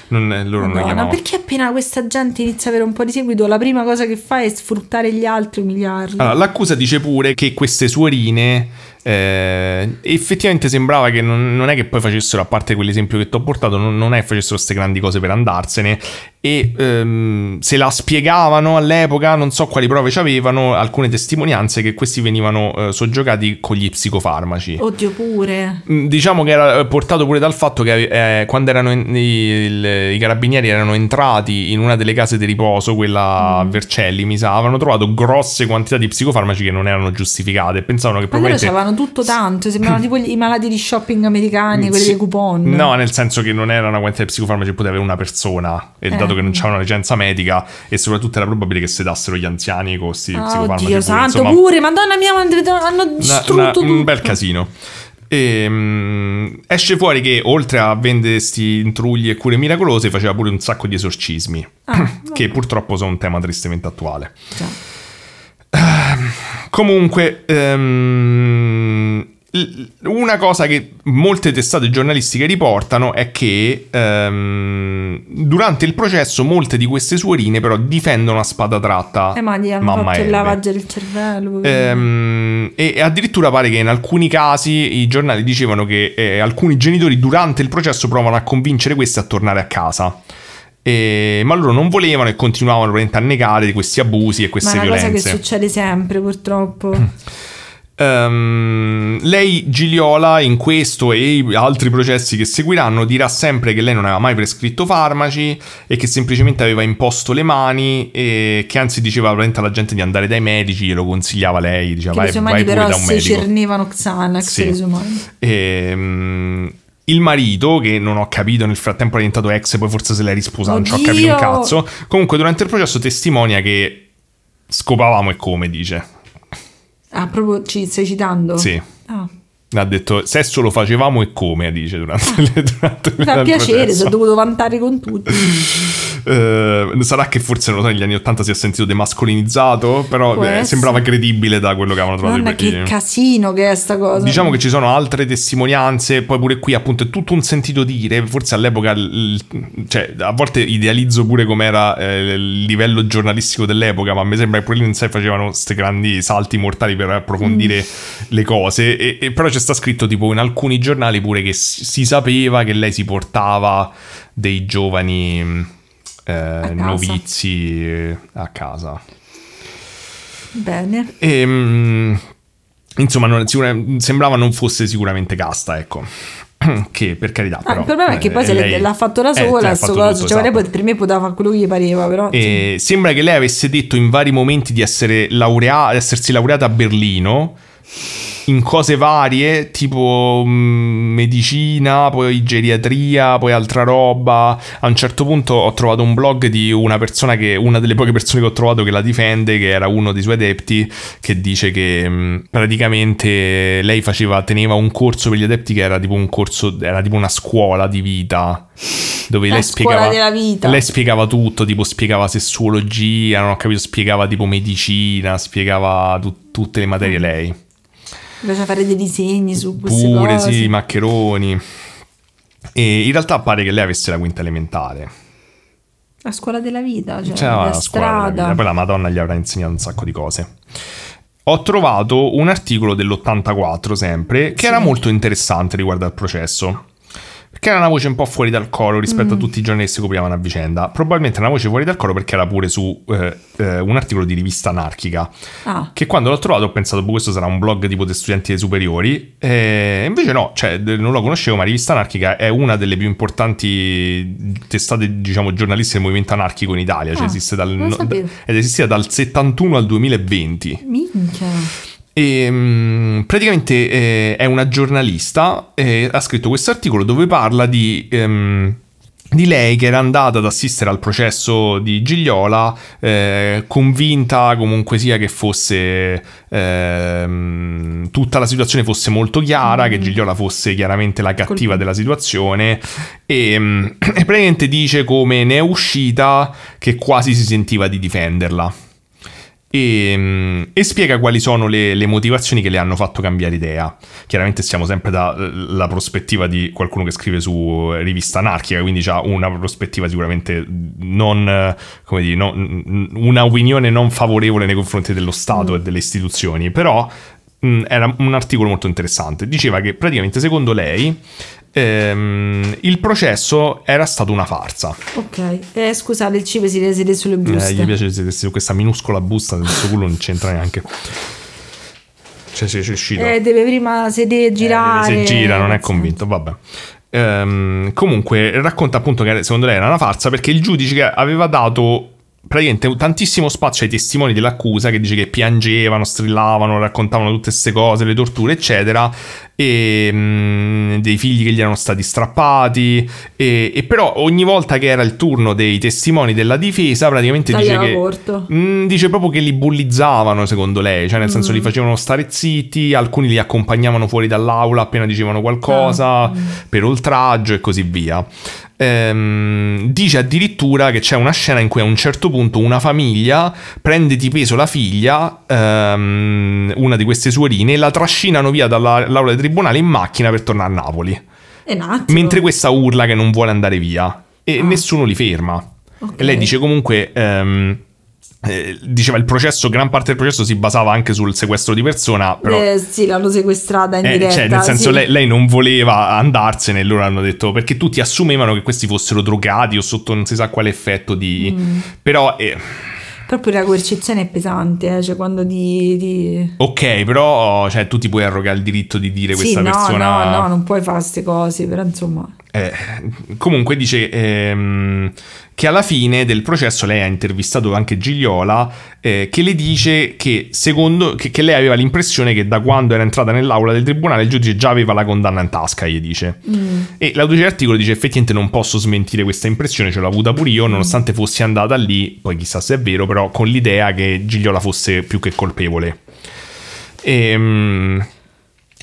Speaker 2: Non, loro non li
Speaker 1: Madonna,
Speaker 2: chiamavano.
Speaker 1: perché appena questa gente inizia ad avere un po' di seguito, la prima cosa che fa è sfruttare gli altri, umiliarli.
Speaker 2: Allora, l'accusa dice pure che queste suorine eh, effettivamente sembrava che non, non è che poi facessero, a parte quell'esempio che ti ho portato, non, non è che facessero queste grandi cose per andarsene e ehm, se la spiegavano all'epoca, non so quali prove ci avevano, alcune testimonianze che questi venivano eh, soggiogati con gli psicofarmaci.
Speaker 1: Oddio pure.
Speaker 2: Mm, Diciamo che era portato pure dal fatto che eh, quando erano in- i, il- i carabinieri erano entrati in una delle case di riposo, quella a Vercelli, mi sa, avevano trovato grosse quantità di psicofarmaci che non erano giustificate. Pensavano che
Speaker 1: Ma loro
Speaker 2: probabilmente.
Speaker 1: avevano tutto tanto, sembravano tipo i malati di shopping americani, quelli
Speaker 2: Sì.
Speaker 1: dei coupon.
Speaker 2: No, nel senso che non era una quantità di psicofarmaci che poteva avere una persona. E
Speaker 1: Eh.
Speaker 2: dato che non c'era una licenza medica, e soprattutto era probabile che sedassero gli anziani con questi
Speaker 1: Ah,
Speaker 2: psicofarmaci. pure,
Speaker 1: santo,
Speaker 2: insomma.
Speaker 1: pure, madonna mia, hanno
Speaker 2: Una-
Speaker 1: distrutto
Speaker 2: una-
Speaker 1: tutto.
Speaker 2: un bel casino. E, mm, esce fuori che oltre a vendere sti intrugli e cure miracolose faceva pure un sacco di esorcismi
Speaker 1: Ah,
Speaker 2: che purtroppo sono un tema tristemente attuale
Speaker 1: Già.
Speaker 2: comunque ehm, l- una cosa che molte testate giornalistiche riportano è che ehm, durante il processo molte di queste suorine però difendono a spada tratta
Speaker 1: Eh, ma gli hanno
Speaker 2: mamma
Speaker 1: fatto il lavaggio del cervello.
Speaker 2: Ehm, e e addirittura pare che in alcuni casi i giornali dicevano che eh, alcuni genitori durante il processo provano a convincere questi a tornare a casa. E- ma loro non volevano e continuavano a negare questi abusi e
Speaker 1: ma
Speaker 2: queste
Speaker 1: è una cosa che
Speaker 2: violenze.
Speaker 1: succede sempre, purtroppo.
Speaker 2: Ehm, lei, Giliola, in questo e altri processi che seguiranno, dirà sempre che lei non aveva mai prescritto farmaci e che semplicemente aveva imposto le mani e che anzi diceva alla gente di andare dai medici, glielo consigliava lei, diceva vai,
Speaker 1: le sue
Speaker 2: vai pure da un
Speaker 1: si
Speaker 2: medico.
Speaker 1: cernevano Xanax
Speaker 2: Sì.
Speaker 1: le sue mani.
Speaker 2: Ehm, il marito, che non ho capito, nel frattempo è diventato ex, poi forse se l'è risposato, non ci ho capito un cazzo. Comunque, durante il processo testimonia che scopavamo e come, dice.
Speaker 1: Ah, proprio ci stai citando?
Speaker 2: Sì.
Speaker 1: Ah,
Speaker 2: Ha detto sesso lo facevamo e come, dice durante, le, durante
Speaker 1: fa piacere, sono dovuto vantare con tutti.
Speaker 2: Eh, sarà che forse non so, negli anni 80 si è sentito demascolinizzato, però eh, sembrava credibile da quello che avevano trovato
Speaker 1: Madonna,
Speaker 2: i-
Speaker 1: che casino che è sta cosa.
Speaker 2: Diciamo che ci sono altre testimonianze, poi pure qui appunto è tutto un sentito dire, forse all'epoca, il- cioè a volte idealizzo pure com'era eh, il livello giornalistico dell'epoca, ma mi sembra che pure lì in sé facevano questi grandi salti mortali per approfondire
Speaker 1: Mm.
Speaker 2: le cose, e, e però c'è sta scritto tipo in alcuni giornali pure che si, si sapeva che lei si portava dei giovani eh, novizi eh, a casa.
Speaker 1: Bene.
Speaker 2: E, mm, insomma, non- sicura- sembrava non fosse sicuramente casta, ecco. Che per carità,
Speaker 1: Ah,
Speaker 2: però,
Speaker 1: il problema è che
Speaker 2: eh,
Speaker 1: poi se
Speaker 2: lei-
Speaker 1: l'ha fatto da
Speaker 2: eh,
Speaker 1: sola, sto
Speaker 2: fatto tutto,
Speaker 1: cioè,
Speaker 2: esatto.
Speaker 1: per me poteva fare quello che gli pareva, però
Speaker 2: E sembra che lei avesse detto in vari momenti di essere laurea- di essersi laureata a Berlino. In cose varie, tipo mh, medicina, poi geriatria, poi altra roba. A un certo punto ho trovato un blog di una persona che, una delle poche persone che ho trovato che la difende, che era uno dei suoi adepti, che dice che mh, praticamente lei faceva, teneva un corso per gli adepti che era tipo un corso, era tipo una scuola di vita. Dove lei spiegava, lei spiegava tutto, tipo spiegava sessuologia, non ho capito, spiegava tipo medicina, spiegava tu- tutte le materie lei.
Speaker 1: Invece fare dei disegni su queste
Speaker 2: Pure
Speaker 1: cose.
Speaker 2: sì, maccheroni. E in realtà pare che lei avesse la quinta elementare.
Speaker 1: La scuola della vita, cioè,
Speaker 2: Cioè,
Speaker 1: la
Speaker 2: la
Speaker 1: strada.
Speaker 2: vita. Poi la Madonna gli avrà insegnato un sacco di cose. Ho trovato un articolo dell'84 sempre che era molto interessante riguardo al processo. Perché era una voce un po' fuori dal coro rispetto
Speaker 1: Mm.
Speaker 2: a tutti i giornalisti che coprivano a vicenda. Probabilmente era una voce fuori dal coro perché era pure su eh, eh, un articolo di rivista anarchica.
Speaker 1: Ah,
Speaker 2: Che quando l'ho trovato ho pensato, boh, questo sarà un blog tipo di studenti dei superiori. E invece no, cioè non lo conoscevo, ma Rivista Anarchica è una delle più importanti testate, diciamo, giornalistiche del movimento anarchico in Italia. Cioè
Speaker 1: Ah,
Speaker 2: esiste dal, no- ed esisteva dal 71 al 2020.
Speaker 1: minchia.
Speaker 2: E mm, praticamente eh, è una giornalista, eh, ha scritto questo articolo dove parla di, ehm, di lei che era andata ad assistere al processo di Gigliola, eh, convinta comunque sia che fosse ehm, tutta la situazione fosse molto chiara, che Gigliola fosse chiaramente la cattiva della situazione. E, mm, e praticamente dice come ne è uscita che quasi si sentiva di difenderla. E, mm, e spiega quali sono le, le motivazioni che le hanno fatto cambiare idea. Chiaramente stiamo sempre dalla prospettiva di qualcuno che scrive su eh, rivista anarchica, quindi ha una prospettiva sicuramente non, eh, come dire, non- una opinione non favorevole nei confronti dello Stato e delle istituzioni, però mh, era un articolo molto interessante. Diceva che praticamente secondo lei ehm, il processo era stato una farsa.
Speaker 1: Ok. Eh, scusate, il cibo si sedere sulle
Speaker 2: Eh,
Speaker 1: buste.
Speaker 2: gli piace sedersi su questa minuscola busta del suo culo non c'entra neanche. Cioè, sì, c'è uscito.
Speaker 1: Eh, deve prima sedere, girare.
Speaker 2: Eh, se gira, non è
Speaker 1: Sì.
Speaker 2: convinto, vabbè. Ehm, comunque racconta appunto che secondo lei era una farsa perché il giudice aveva dato praticamente tantissimo spazio ai testimoni dell'accusa che dice che piangevano, strillavano, raccontavano tutte queste cose, le torture, eccetera, e mm, dei figli che gli erano stati strappati, e, e però ogni volta che era il turno dei testimoni della difesa praticamente dice che...
Speaker 1: corto.
Speaker 2: Mm, dice proprio che li bullizzavano, secondo lei, cioè nel senso
Speaker 1: Mm.
Speaker 2: li facevano stare zitti, alcuni li accompagnavano fuori dall'aula appena dicevano qualcosa
Speaker 1: mm.
Speaker 2: per oltraggio e così via. Ehm, dice addirittura che c'è una scena in cui a un certo punto una famiglia prende di peso la figlia, ehm, una di queste suorine, e la trascinano via dall'aula del tribunale in macchina per tornare a Napoli.
Speaker 1: E attimo.
Speaker 2: Mentre questa urla che non vuole andare via e
Speaker 1: Ah.
Speaker 2: nessuno li ferma.
Speaker 1: Ok.
Speaker 2: E lei dice comunque, ehm, eh, diceva il processo, gran parte del processo si basava anche sul sequestro di persona, però...
Speaker 1: Eh, sì, l'hanno sequestrata in
Speaker 2: eh,
Speaker 1: diretta.
Speaker 2: cioè, nel senso,
Speaker 1: sì.
Speaker 2: lei, lei non voleva andarsene e loro hanno detto perché tutti assumevano che questi fossero drogati o sotto non si sa quale effetto di.
Speaker 1: Mm.
Speaker 2: Però, eh,
Speaker 1: Proprio la coercizione è pesante, eh, cioè quando di... di...
Speaker 2: ok, però, cioè, tu ti puoi arrogare il diritto di dire
Speaker 1: Sì,
Speaker 2: questa
Speaker 1: no,
Speaker 2: persona.
Speaker 1: no, no, non puoi fare queste cose, però insomma...
Speaker 2: Eh, comunque dice ehm, che alla fine del processo lei ha intervistato anche Gigliola eh, che le dice che secondo che, che lei aveva l'impressione che da quando era entrata nell'aula del tribunale il giudice già aveva la condanna in tasca, gli dice.
Speaker 1: Mm.
Speaker 2: E l'autrice dell'articolo dice effettivamente non posso smentire questa impressione, ce l'ho avuta pure io, nonostante fossi andata lì, poi chissà se è vero, però con l'idea che Gigliola fosse più che colpevole. Ehm...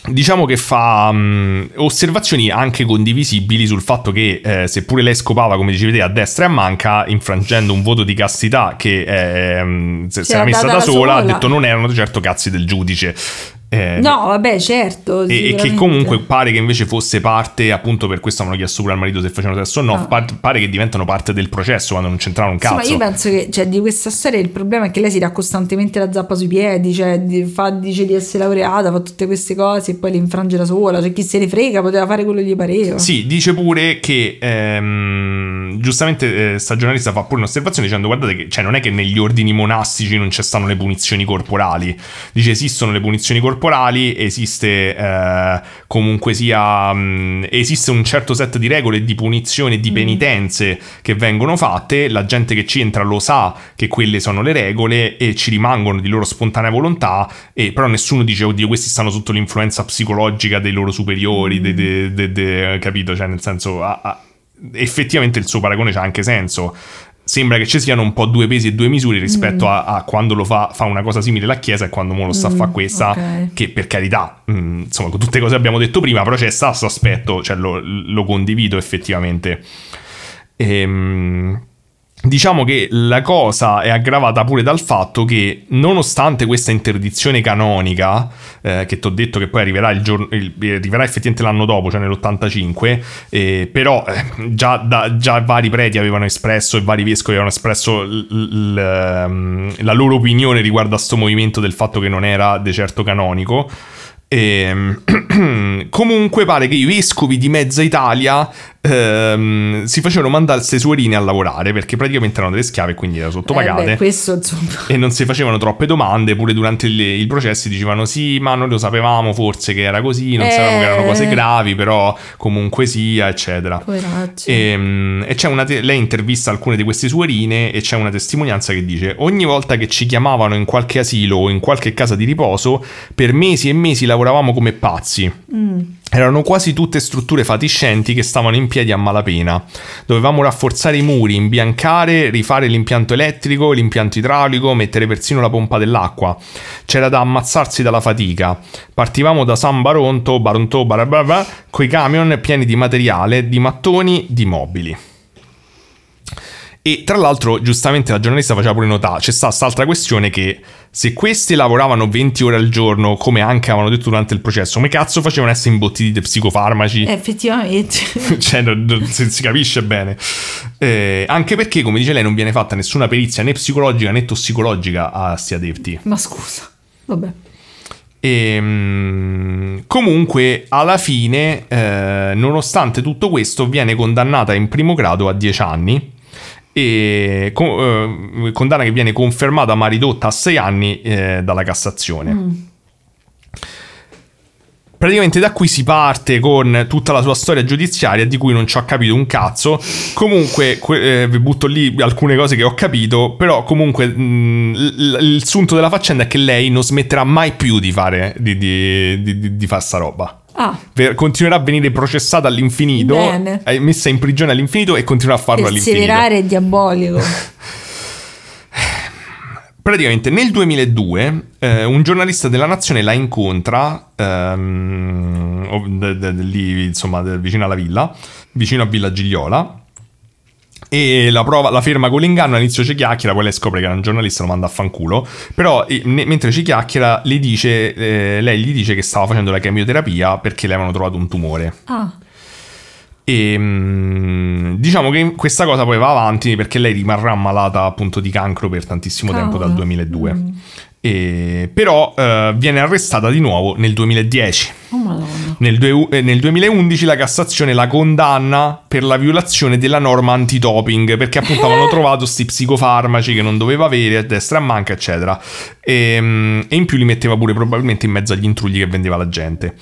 Speaker 2: Diciamo che fa mh, osservazioni anche condivisibili sul fatto che, eh, seppure lei scopava, come dicevi te, a destra e a manca, infrangendo un voto di castità che eh, se, se
Speaker 1: era
Speaker 2: messa da
Speaker 1: da
Speaker 2: sola, ha
Speaker 1: sola.
Speaker 2: detto non erano certo cazzi del giudice. Eh,
Speaker 1: No, vabbè, certo.
Speaker 2: e, che comunque pare che invece fosse parte, appunto per questo hanno chiesto pure al marito se facevano sesso o no,
Speaker 1: Ah.
Speaker 2: par- pare che diventano parte del processo quando non c'entravano un
Speaker 1: Sì, ma
Speaker 2: cazzo.
Speaker 1: io penso che cioè, di questa storia il problema è che lei si dà costantemente la zappa sui piedi, cioè di- fa- dice di essere laureata, fa tutte queste cose e poi le infrange da sola, cioè chi se ne frega, poteva fare quello che gli pareva.
Speaker 2: Sì, dice pure che ehm, giustamente eh, sta giornalista fa pure un'osservazione dicendo guardate che cioè, non è che negli ordini monastici non ci stanno le punizioni corporali, dice esistono le punizioni corporali corporali esiste eh, comunque sia mh, esiste un certo set di regole di punizione e di penitenze che vengono fatte, la gente che ci entra lo sa che quelle sono le regole e ci rimangono di loro spontanea volontà, e però nessuno dice oddio questi stanno sotto l'influenza psicologica dei loro superiori, de- de- de- capito? Cioè nel senso... ah, ah, effettivamente il suo paragone c'ha anche senso sembra che ci siano un po' due pesi e due misure rispetto a, a quando lo fa, fa una cosa simile la Chiesa e quando mo lo sta a fa questa,
Speaker 1: ok.
Speaker 2: che per carità, mh, insomma, con tutte le cose che abbiamo detto prima, però c'è sta questo aspetto, cioè lo, lo condivido effettivamente. Ehm, Diciamo che la cosa è aggravata pure dal fatto che, nonostante questa interdizione canonica, eh, che ti ho detto che poi arriverà, giorno, il- arriverà effettivamente l'anno dopo, cioè nell'85, eh, però eh, già, da- già vari preti avevano espresso e vari vescovi avevano espresso l- l- ehm, la loro opinione riguardo a sto movimento del fatto che non era de certo canonico. Ehm, comunque pare che i vescovi di mezza Italia ehm, si facevano mandare queste suorine a lavorare perché praticamente erano delle schiave e quindi erano sottopagate.
Speaker 1: Eh, beh, questo.
Speaker 2: E non si facevano troppe domande, pure durante il, il processo dicevano sì, ma noi lo sapevamo forse che era così, non
Speaker 1: Eh.
Speaker 2: sapevamo che erano cose gravi, però comunque sia, eccetera. E, e c'è una te- lei intervista alcune di queste suorine e c'è una testimonianza che dice ogni volta che ci chiamavano in qualche asilo o in qualche casa di riposo per mesi e mesi lavoravamo come pazzi erano quasi tutte strutture fatiscenti che stavano in piedi a malapena. Dovevamo rafforzare i muri, imbiancare, rifare l'impianto elettrico, l'impianto idraulico, mettere persino la pompa dell'acqua. C'era da ammazzarsi dalla fatica. Partivamo da San Baronto, Baronto, barababa, coi camion pieni di materiale, di mattoni, di mobili. E tra l'altro, giustamente la giornalista faceva pure notare, c'è sta quest'altra questione che se questi lavoravano 20 ore al giorno, come anche avevano detto durante il processo, come cazzo facevano essere imbottiti di psicofarmaci?
Speaker 1: Eh, effettivamente.
Speaker 2: cioè, non, non si, capisce bene. Eh, anche perché, come dice lei, non viene fatta nessuna perizia né psicologica né tossicologica a sti adepti.
Speaker 1: Ma scusa. Vabbè.
Speaker 2: E, mm, comunque, alla fine, eh, nonostante tutto questo, viene condannata in primo grado a 10 anni. E co- eh, condanna che viene confermata ma ridotta a 6 anni eh, dalla Cassazione. Praticamente da qui si parte con tutta la sua storia giudiziaria di cui non ci ho capito un cazzo. Comunque, que- eh, vi butto lì alcune cose che ho capito, però comunque mh, l- l- il sunto della faccenda è che lei non smetterà mai più di fare di, di, di, di- di fare sta roba.
Speaker 1: Ah,
Speaker 2: continuerà a venire processata all'infinito,
Speaker 1: Bene.
Speaker 2: è messa in prigione all'infinito e continuerà a farlo all'infinito.
Speaker 1: perseverare è diabolico.
Speaker 2: Praticamente nel 2002 eh, un giornalista della Nazione la incontra ehm, lì insomma vicino alla villa, vicino a Villa Gigliola. E la, prova, la ferma con l'inganno, all'inizio ci chiacchiera, poi lei scopre che era un giornalista, lo manda a fanculo. Però ne- mentre ci chiacchiera, le dice, eh, lei gli dice che stava facendo la chemioterapia perché le avevano trovato un tumore.
Speaker 1: Ah,
Speaker 2: E mm, diciamo che questa cosa poi va avanti perché lei rimarrà malata appunto di cancro per tantissimo tempo
Speaker 1: Cavolo.
Speaker 2: dal 2002. E- però eh, viene arrestata di nuovo nel 2010.
Speaker 1: oh.
Speaker 2: Nel, due- eh, nel 2011 la Cassazione la condanna per la violazione della norma antidoping perché appunto avevano trovato sti psicofarmaci che non doveva avere a destra a manca eccetera e, mm, e in più li metteva pure probabilmente in mezzo agli intrugli che vendeva la gente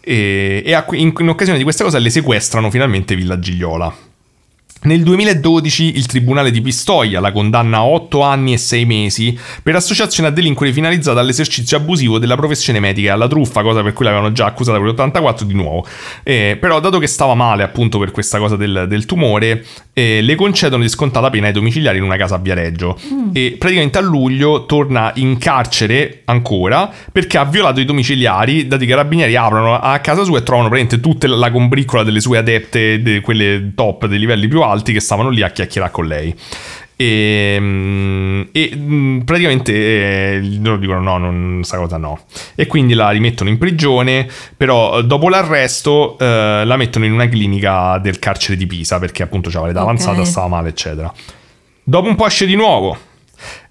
Speaker 2: e, e in, in occasione di questa cosa le sequestrano finalmente Villa Gigliola nel 2012 il Tribunale di Pistoia la condanna a 8 anni e 6 mesi per associazione a delinquere finalizzata all'esercizio abusivo della professione medica e alla truffa, cosa per cui l'avevano già accusata per l'84 di nuovo. Eh, però dato che stava male appunto per questa cosa del, del tumore, eh, le concedono di scontata pena ai domiciliari in una casa a Viareggio. E praticamente a luglio torna in carcere ancora perché ha violato i domiciliari, dati i carabinieri aprono a casa sua e trovano praticamente tutta la combriccola delle sue adepte, de- quelle top dei livelli più alti che stavano lì a chiacchierare con lei. E, mm, e, mm, praticamente eh, loro dicono no, non, sta cosa no. E quindi la rimettono in prigione, però eh, dopo l'arresto eh, la mettono in una clinica del carcere di Pisa perché appunto aveva l'età
Speaker 1: Ok.
Speaker 2: avanzata, stava male, eccetera. Dopo un po' esce di nuovo.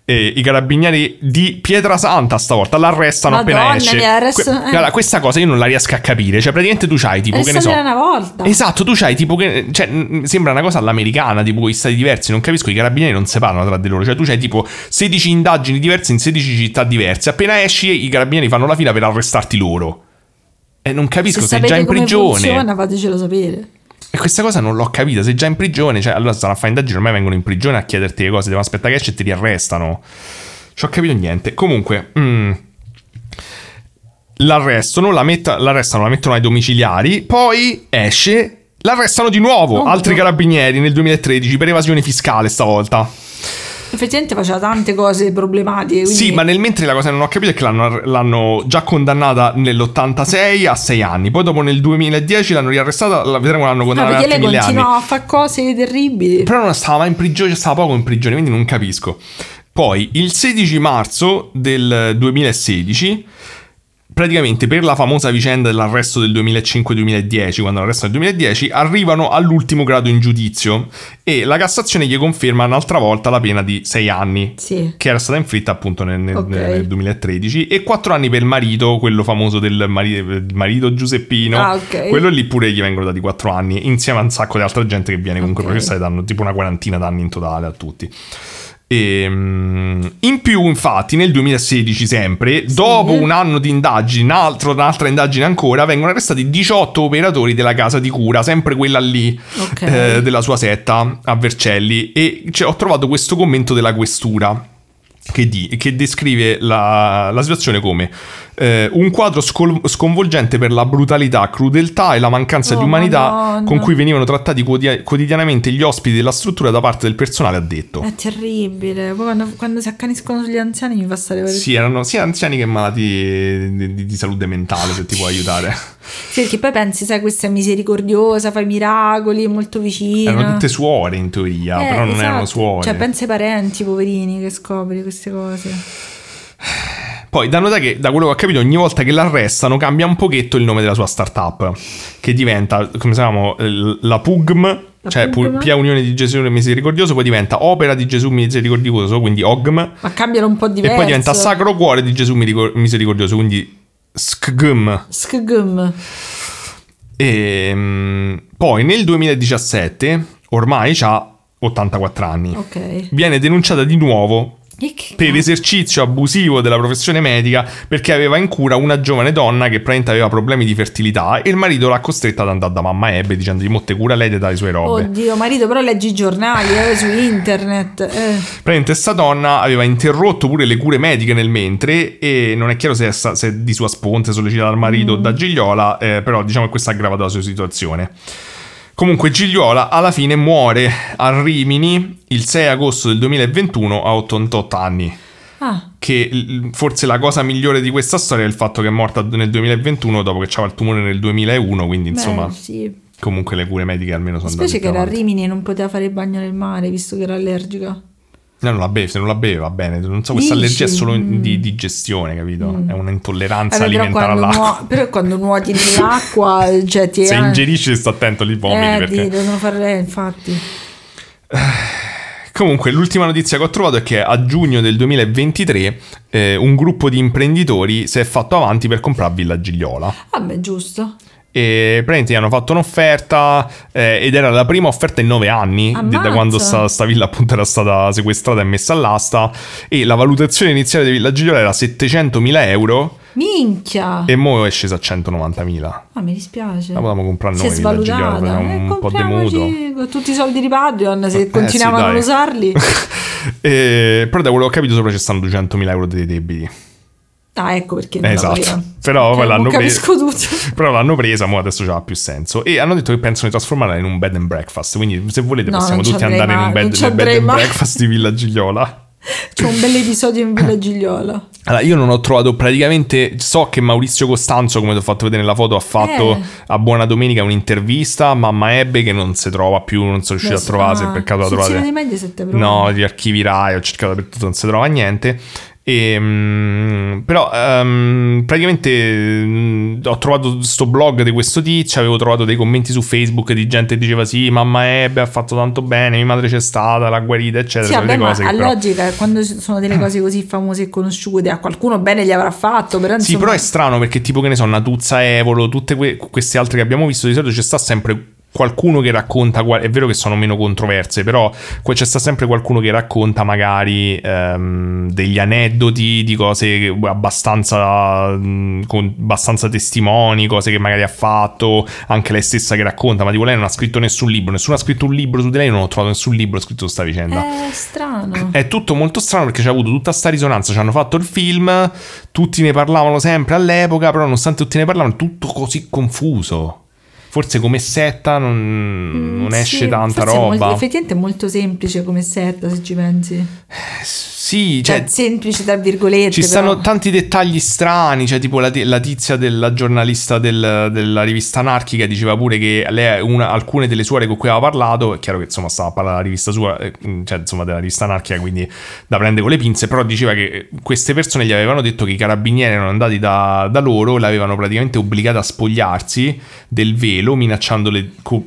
Speaker 2: E i carabinieri di Pietrasanta stavolta l'arrestano
Speaker 1: Madonna,
Speaker 2: appena esce.
Speaker 1: li arrestano-
Speaker 2: Que-
Speaker 1: eh.
Speaker 2: guarda, questa cosa io non la riesco a capire. Cioè, praticamente tu c'hai tipo, che ne so.
Speaker 1: Una volta.
Speaker 2: Esatto, tu c'hai tipo che. Cioè, sembra una cosa all'americana, tipo i stati diversi. Non capisco, i carabinieri non si parlano tra di loro. Cioè, tu c'hai tipo 16 indagini diverse in 16 città diverse. Appena esci, i carabinieri fanno la fila per arrestarti loro. E non capisco,
Speaker 1: Se
Speaker 2: sei già in prigione.
Speaker 1: funziona, fatecelo sapere.
Speaker 2: E questa cosa non l'ho capita. Sei già in prigione, cioè, allora stanno a fare indagini, ormai vengono in prigione a chiederti le cose, devono aspettare che esci e ti riarrestano. Ci ho capito niente. Comunque, mm, l'arrestano, la metta- l'arrestano, la mettono ai domiciliari, poi esce, l'arrestano di nuovo.
Speaker 1: Oh,
Speaker 2: altri
Speaker 1: no.
Speaker 2: carabinieri nel 2013 per evasione fiscale stavolta.
Speaker 1: Effettivamente faceva tante cose problematiche. Quindi...
Speaker 2: Sì, ma nel mentre la cosa che non ho capito è che l'hanno, l'hanno già condannata nell'86 a 6 anni. Poi dopo nel 2010 l'hanno riarrestata, la vedremo l'hanno
Speaker 1: Ah,
Speaker 2: condannata a
Speaker 1: perché
Speaker 2: altri
Speaker 1: lei
Speaker 2: anni.
Speaker 1: continuava a fare cose terribili.
Speaker 2: Però non stava mai in prigione, cioè stava poco in prigione, quindi non capisco. Poi, il 16 marzo del 2016, praticamente per la famosa vicenda dell'arresto del 2005-2010, quando l'arresto del 2010, arrivano all'ultimo grado in giudizio e la Cassazione gli conferma un'altra volta la pena di 6 anni.
Speaker 1: Sì.
Speaker 2: Che era stata inflitta appunto nel, nel-
Speaker 1: Ok.
Speaker 2: nel 2013 e 4 anni per il marito, quello famoso del mari- marito Giuseppino.
Speaker 1: Ah, ok.
Speaker 2: Quello lì pure gli vengono dati 4 anni, insieme a un sacco di altra gente che viene comunque
Speaker 1: Ok.
Speaker 2: processata, danno tipo una quarantina d'anni in totale a tutti. E, mm, in più, infatti, nel 2016, sempre, dopo un anno di indagini, un altro, un'altra indagine ancora, vengono arrestati 18 operatori della casa di cura, sempre quella lì
Speaker 1: Ok.
Speaker 2: eh, della sua setta a Vercelli. E cioè, ho trovato questo commento della questura. Che, di- che descrive la, la situazione come eh, un quadro scol- sconvolgente per la brutalità, crudeltà e la mancanza
Speaker 1: Oh,
Speaker 2: di umanità
Speaker 1: Madonna.
Speaker 2: con cui venivano trattati quotia- quotidianamente gli ospiti della struttura da parte del personale addetto.
Speaker 1: È terribile. Poi quando, quando si accaniscono sugli anziani mi fa stare per...
Speaker 2: Sì, erano sia anziani che malati di, di- di salute mentale, se ti può aiutare.
Speaker 1: Sì, perché poi pensi, sai, questa è misericordiosa, fa i miracoli, è molto vicina.
Speaker 2: Erano tutte suore in teoria,
Speaker 1: Eh,
Speaker 2: però non
Speaker 1: esatto.
Speaker 2: erano suore.
Speaker 1: Cioè, pensa ai parenti, poverini, che scopri queste cose.
Speaker 2: Poi da notare che, da quello che ho capito, ogni volta che l'arrestano cambia un pochetto il nome della sua startup, che diventa, come si chiama, la PUGM,
Speaker 1: La
Speaker 2: cioè
Speaker 1: PUGM?
Speaker 2: Pu- Pia Unione di Gesù Misericordioso, poi diventa Opera di Gesù Misericordioso, quindi OGM,
Speaker 1: Ma cambiano un po' diverso.
Speaker 2: e poi diventa Sacro Cuore di Gesù Misericordioso, quindi SCGM.
Speaker 1: Skgum.
Speaker 2: E mm, poi nel 2017, ormai ha 84 anni,
Speaker 1: Ok.
Speaker 2: viene denunciata di nuovo per esercizio abusivo della professione medica perché aveva in cura una giovane donna che praticamente aveva problemi di fertilità e il marito l'ha costretta ad andare da mamma Ebbe dicendogli motte cura lei e dà le sue robe.
Speaker 1: Oddio, marito, però leggi i giornali, eh, su internet. Eh.
Speaker 2: Praticamente sta donna aveva interrotto pure le cure mediche nel mentre e non è chiaro se è, se è di sua sponte, sollecitata dal marito o da Gigliola, eh, però diciamo che questo ha aggravato la sua situazione. Comunque Gigliola alla fine muore a Rimini il 6 agosto del 2021 a 88 anni.
Speaker 1: Ah,
Speaker 2: che forse la cosa migliore di questa storia è il fatto che è morta nel 2021 dopo che aveva il tumore nel 2001, quindi insomma
Speaker 1: beh, sì.
Speaker 2: comunque le cure mediche almeno sono andate
Speaker 1: Specie che era a. Rimini e non poteva fare il bagno nel mare visto che era allergica.
Speaker 2: No, non la beve, se non la beve va bene, non so, questa
Speaker 1: Dici?
Speaker 2: allergia è solo
Speaker 1: Mm.
Speaker 2: di digestione, capito? È un'intolleranza
Speaker 1: Vabbè,
Speaker 2: alimentare all'acqua.
Speaker 1: nuo- però quando nuoti nell'acqua, cioè ti
Speaker 2: Se ingerisci sta attento li vomiti
Speaker 1: eh,
Speaker 2: perché...
Speaker 1: di- devono fare infatti.
Speaker 2: Comunque, l'ultima notizia che ho trovato è che a giugno del 2023 eh, un gruppo di imprenditori si è fatto avanti per comprare Villa Gigliola.
Speaker 1: Vabbè, giusto.
Speaker 2: E praticamente gli hanno fatto un'offerta eh, ed era la prima offerta in nove anni di- da
Speaker 1: Ammazza.
Speaker 2: quando sta, sta villa appunto era stata sequestrata e messa all'asta e la valutazione iniziale di Villa Gigliola era 700.000 euro
Speaker 1: Minchia.
Speaker 2: e mo è scesa a 190.000.
Speaker 1: Ah, mi dispiace.
Speaker 2: La potevamo comprare
Speaker 1: si è
Speaker 2: noi Villa Gigliola,
Speaker 1: svalutata.
Speaker 2: facciamo
Speaker 1: Eh,
Speaker 2: un po'
Speaker 1: compriamoci
Speaker 2: mutuo.
Speaker 1: con tutti i soldi di Patreon se
Speaker 2: Eh,
Speaker 1: continuavano
Speaker 2: sì,
Speaker 1: a usarli.
Speaker 2: E- però da quello che ho capito sopra ci stanno 200.000 euro dei debiti.
Speaker 1: Ah, ecco perché non la
Speaker 2: Esatto.
Speaker 1: voleva.
Speaker 2: Però
Speaker 1: Ok,
Speaker 2: poi l'hanno
Speaker 1: tutto.
Speaker 2: Però l'hanno presa, mo adesso c'ha più senso. E hanno detto che pensano di trasformarla in un bed and breakfast. Quindi, se volete,
Speaker 1: No,
Speaker 2: possiamo tutti andare in un bed, bed and breakfast di Villa Gigliola.
Speaker 1: C'è un bel episodio in Villa Gigliola.
Speaker 2: Allora, io non ho trovato praticamente. So che Maurizio Costanzo, come ti ho fatto vedere nella foto, ha fatto
Speaker 1: Eh.
Speaker 2: a Buona Domenica un'intervista Mamma Ebbe che non si trova più, non sono riuscito a trovare. Se per caso la trovate.
Speaker 1: di media.
Speaker 2: No, gli archivi Rai, ho cercato per tutto, non si trova niente. E, mm, però ehm, praticamente mm, ho trovato sto blog di questo tizio, avevo trovato dei commenti su Facebook di gente che diceva sì, mamma Ebbe ha fatto tanto bene, mia madre c'è stata, l'ha guarita, eccetera.
Speaker 1: Sì, vabbè, ma
Speaker 2: cose che
Speaker 1: a
Speaker 2: però-
Speaker 1: quando ci sono delle cose così famose e conosciute, a qualcuno bene gli avrà fatto, però
Speaker 2: Sì,
Speaker 1: insomma...
Speaker 2: però è strano perché tipo che ne so, Natuzza Evolo, tutte que- queste altre che abbiamo visto, di solito c'è sta sempre qualcuno che racconta, è vero che sono meno controverse, però c'è sta sempre qualcuno che racconta magari ehm, degli aneddoti di cose che- abbastanza, mh, con abbastanza testimoni, cose che magari ha fatto, anche lei stessa che racconta, ma tipo lei non ha scritto nessun libro, nessuno ha scritto un libro su di lei, non ho trovato nessun libro scritto su sta vicenda.
Speaker 1: È strano.
Speaker 2: È tutto molto strano perché c'è avuto tutta sta risonanza. Ci hanno fatto il film, tutti ne parlavano sempre all'epoca, però nonostante tutti ne parlavano, tutto così confuso. Forse come setta non, non
Speaker 1: Mm,
Speaker 2: esce
Speaker 1: sì,
Speaker 2: tanta
Speaker 1: forse è molto-
Speaker 2: roba.
Speaker 1: effettivamente è molto semplice come setta, se ci pensi.
Speaker 2: Sì,
Speaker 1: Cioè,
Speaker 2: cioè,
Speaker 1: semplice tra virgolette.
Speaker 2: ci stanno
Speaker 1: però.
Speaker 2: tanti dettagli strani, cioè tipo la, la tizia della giornalista del- della rivista anarchica diceva pure che lei, una- alcune delle suore con cui aveva parlato, è chiaro che insomma stava a parlare della rivista sua, eh, cioè insomma della rivista anarchica, quindi da prendere con le pinze, però diceva che queste persone gli avevano detto che i carabinieri erano andati da, da loro, l'avevano praticamente obbligata a spogliarsi del velo, minacciandole co-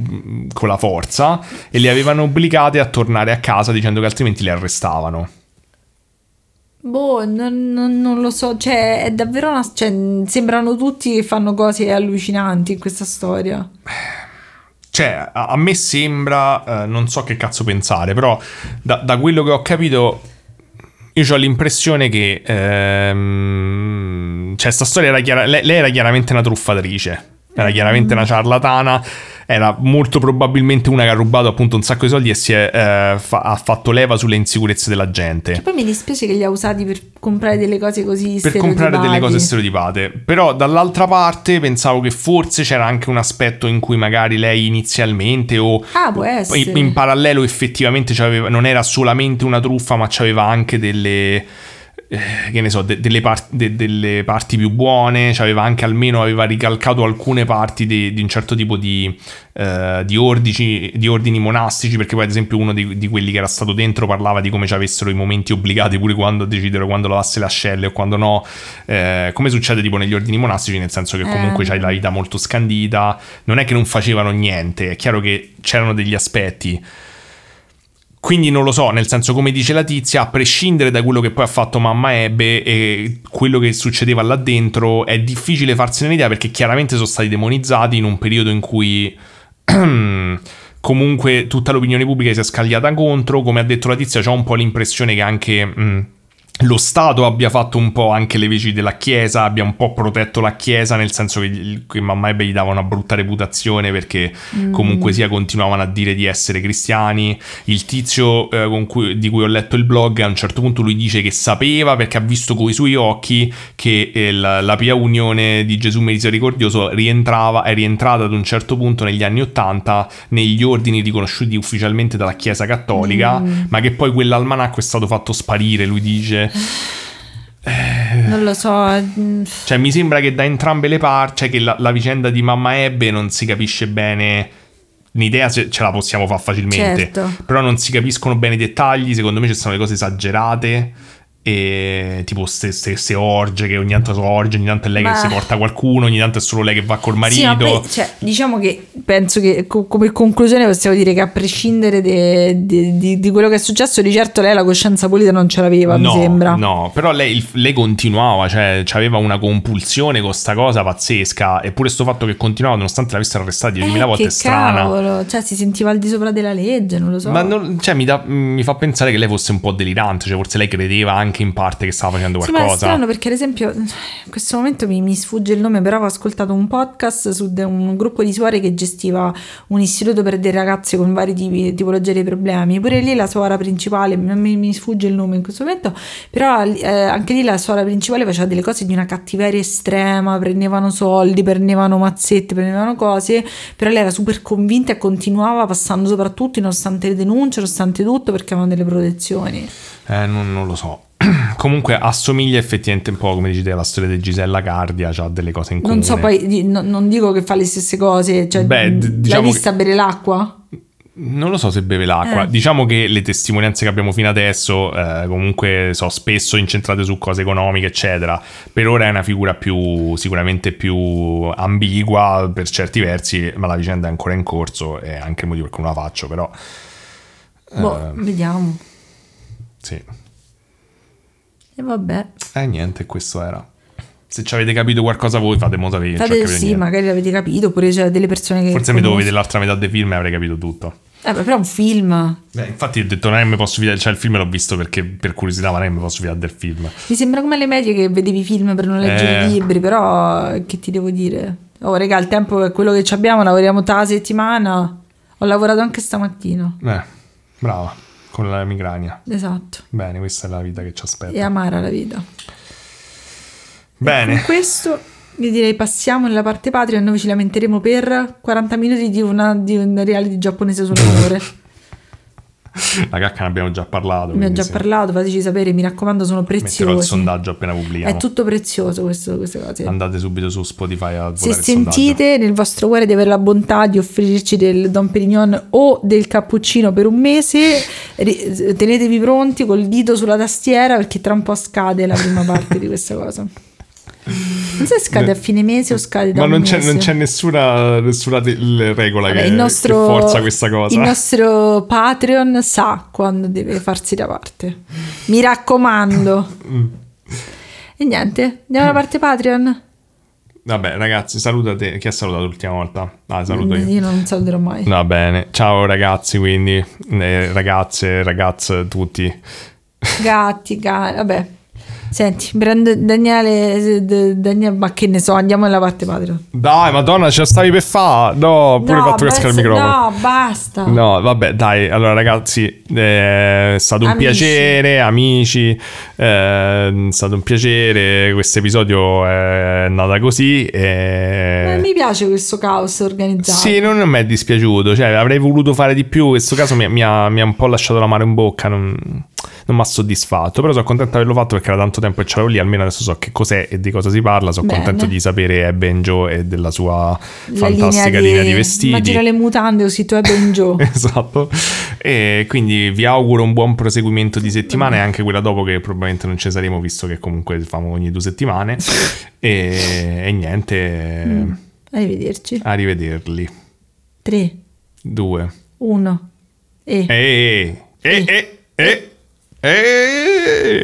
Speaker 2: con la forza, e le avevano obbligate a tornare a casa dicendo che altrimenti le arrestavano.
Speaker 1: Boh, non, non- non lo so, cioè è davvero una... Cioè, sembrano tutti che fanno cose allucinanti in questa storia.
Speaker 2: Cioè, a, a me sembra, eh, non so che cazzo pensare, però da, da quello che ho capito, io ho l'impressione che, ehm, cioè, sta storia era chiara, lei, lei era chiaramente una truffatrice, era chiaramente una ciarlatana, era molto probabilmente una che ha rubato appunto un sacco di soldi e si è, eh, fa- ha fatto leva sulle insicurezze della gente.
Speaker 1: Che poi mi dispiace che li ha usati per comprare delle cose così
Speaker 2: per comprare delle
Speaker 1: stereotipate.
Speaker 2: cose stereotipate. Però dall'altra parte pensavo che forse c'era anche un aspetto in cui magari lei inizialmente o
Speaker 1: Ah,
Speaker 2: in, in parallelo effettivamente non era solamente una truffa, ma c'aveva anche delle che ne so, de- delle, par- de- delle parti più buone, c'aveva anche almeno aveva ricalcato alcune parti di, di un certo tipo di, eh, di, ordici- di ordini monastici, perché poi ad esempio uno di, quelli che era stato dentro parlava di come ci avessero i momenti obbligati pure quando decidero quando lavasse le ascelle o quando no, eh, come succede tipo negli ordini monastici, nel senso che comunque
Speaker 1: Eh.
Speaker 2: c'hai la vita molto scandita, non è che non facevano niente, è chiaro che c'erano degli aspetti. Quindi non lo so, nel senso come dice la tizia, a prescindere da quello che poi ha fatto mamma Ebbe e quello che succedeva là dentro, è difficile farsene un'idea perché chiaramente sono stati demonizzati in un periodo in cui comunque tutta l'opinione pubblica si è scagliata contro, come ha detto la tizia, c'ho un po' l'impressione che anche... mm, lo Stato abbia fatto un po' anche le veci della Chiesa, abbia un po' protetto la Chiesa, nel senso che, che mamma Ebbe gli dava una brutta reputazione perché comunque sia continuavano a dire di essere cristiani. Il tizio eh, con cui- di cui ho letto il blog, a un certo punto lui dice che sapeva perché ha visto coi suoi occhi che eh, la, la Pia Unione di Gesù Misericordioso rientrava, è rientrata ad un certo punto negli anni Ottanta negli ordini riconosciuti ufficialmente dalla Chiesa Cattolica, ma che poi quell'almanacco è stato fatto sparire, lui dice.
Speaker 1: Non lo so. mm,
Speaker 2: Cioè, mi sembra che da entrambe le parti, cioè che la, la vicenda di mamma Ebbe non si capisce bene. Un'idea ce, ce la possiamo fare facilmente,
Speaker 1: Certo.
Speaker 2: però non si capiscono bene i dettagli. Secondo me ci sono le cose esagerate. E tipo queste orge che ogni tanto sono orge, ogni tanto è lei
Speaker 1: Ma-
Speaker 2: che si porta qualcuno, ogni tanto è solo lei che va col marito.
Speaker 1: Sì, cioè, diciamo che penso che co- come conclusione possiamo dire che a prescindere de- de- di, di quello che è successo, di certo lei la coscienza pulita non ce l'aveva,
Speaker 2: no,
Speaker 1: mi sembra.
Speaker 2: No, però lei, lei continuava, cioè aveva una compulsione con sta cosa pazzesca. Eppure sto fatto che continuava, nonostante l'avessero arrestata 10.000
Speaker 1: Eh,
Speaker 2: volte, è strana.
Speaker 1: cavolo, cioè si sentiva al di sopra della legge, non lo so.
Speaker 2: Ma non- cioè, mi, dà- mi fa pensare che lei fosse un po' delirante, cioè forse lei credeva anche in parte che stava facendo
Speaker 1: Sì, ma è
Speaker 2: qualcosa.
Speaker 1: strano perché ad esempio in questo momento mi, mi sfugge il nome, però avevo ascoltato un podcast su de- un gruppo di suore che gestiva un istituto per delle ragazze con vari tipi, tipologie di problemi. Pure lì la suora principale, mi, mi sfugge il nome in questo momento, però eh, anche lì la suora principale faceva delle cose di una cattiveria estrema, prendevano soldi, prendevano mazzetti, prendevano cose, però lei era super convinta e continuava passando soprattutto nonostante le denunce, nonostante tutto, perché avevano delle protezioni.
Speaker 2: Eh, non, non lo so. Comunque assomiglia effettivamente un po' come dici te alla storia di Gisella Cardia, ha delle cose in comune.
Speaker 1: Non so poi, no- non dico che fa le stesse cose, cioè,
Speaker 2: Beh, d-
Speaker 1: l'hai
Speaker 2: diciamo
Speaker 1: vista bere l'acqua?
Speaker 2: Non lo so se beve l'acqua.
Speaker 1: Eh.
Speaker 2: Diciamo che le testimonianze che abbiamo fino adesso eh, comunque sono spesso incentrate su cose economiche, eccetera. Per ora è una figura più sicuramente più ambigua per certi versi, ma la vicenda è ancora in corso e anche il motivo per cui non la faccio, però
Speaker 1: Boh,
Speaker 2: Eh.
Speaker 1: vediamo.
Speaker 2: sì.
Speaker 1: E vabbè.
Speaker 2: Eh niente, questo era. Se ci avete capito qualcosa voi fatemo sapere.
Speaker 1: Fate, sì,
Speaker 2: niente.
Speaker 1: magari l'avete capito, oppure c'è delle persone che.
Speaker 2: Forse mi devo vedere l'altra metà del film e avrei capito tutto.
Speaker 1: Eh, beh, però è un film.
Speaker 2: Beh, infatti ho detto non è che mi posso fidare, cioè il film l'ho visto perché per curiosità, ma non è che mi posso fidare del film.
Speaker 1: Mi sembra come alle medie che vedevi film per non leggere
Speaker 2: Eh.
Speaker 1: i libri, però che ti devo dire? Oh, raga, il tempo è quello che ci abbiamo, lavoriamo tutta la settimana. Ho lavorato anche stamattina.
Speaker 2: Eh, brava, con la migrania.
Speaker 1: Esatto.
Speaker 2: Bene, questa è la vita che ci
Speaker 1: È
Speaker 2: aspetta.
Speaker 1: amara la vita.
Speaker 2: Bene,
Speaker 1: Con questo vi direi passiamo nella parte Patreon dove ci lamenteremo per 40 minuti di, una, di un reality giapponese sull'amore.
Speaker 2: la cacca ne abbiamo già parlato.
Speaker 1: Abbiamo
Speaker 2: quindi
Speaker 1: già
Speaker 2: sì.
Speaker 1: parlato, fateci sapere, mi raccomando, sono
Speaker 2: Metterò il
Speaker 1: preziosi.
Speaker 2: sondaggio appena pubblichiamo.
Speaker 1: È tutto prezioso questo, queste cose.
Speaker 2: Andate subito su Spotify a
Speaker 1: Se sentite nel vostro cuore di avere la bontà di offrirci del Don Perignon o del cappuccino per un mese, tenetevi pronti col dito sulla tastiera perché tra un po' scade la prima parte di questa cosa. Non so se scade a fine mese o scade da
Speaker 2: Ma non c'è, non c'è nessuna, nessuna te- l- regola
Speaker 1: Vabbè,
Speaker 2: che,
Speaker 1: nostro,
Speaker 2: che forza questa cosa.
Speaker 1: Il nostro Patreon sa quando deve farsi da parte. Mi raccomando.
Speaker 2: Mm.
Speaker 1: E niente, andiamo alla parte Patreon.
Speaker 2: Vabbè, ragazzi, salutate. Chi ha salutato l'ultima volta? Ah, saluto io.
Speaker 1: Io non saluterò mai.
Speaker 2: Va bene. Ciao ragazzi, quindi eh, ragazze, ragazze, tutti.
Speaker 1: Gatti, gatti, vabbè. Senti, prendo Daniele, D- Daniele, ma che ne so, andiamo nella parte Patreon.
Speaker 2: Dai, madonna, ce la stavi per fare? No, pure
Speaker 1: No,
Speaker 2: fatto cascare il
Speaker 1: basta-
Speaker 2: microfono.
Speaker 1: No, basta.
Speaker 2: No, vabbè, dai, allora ragazzi, eh, è stato un
Speaker 1: Amici.
Speaker 2: piacere, amici, eh, è stato un piacere, questo episodio è andata così. E...
Speaker 1: Eh, mi piace questo caos organizzato.
Speaker 2: Sì, non mi è dispiaciuto, cioè avrei voluto fare di più, questo caso mi, mi ha, mi ha un po' lasciato l'amaro in bocca, non, non mi ha soddisfatto, però sono contento di averlo fatto perché era tanto tempo che c'avevo lì, almeno adesso so che cos'è e di cosa si parla, sono
Speaker 1: Bene.
Speaker 2: contento di sapere Eben Joe e della sua
Speaker 1: La
Speaker 2: fantastica linea di, vestiti.
Speaker 1: Immagino le mutande così tu e Ben Joe.
Speaker 2: Esatto, e quindi vi auguro un buon proseguimento di settimana e anche quella dopo che probabilmente non ci saremo visto che comunque famo ogni due settimane e, e niente,
Speaker 1: Mm. Arrivederci.
Speaker 2: arrivederli.
Speaker 1: 3,
Speaker 2: Due.
Speaker 1: 1 e
Speaker 2: E, e, e, e, e.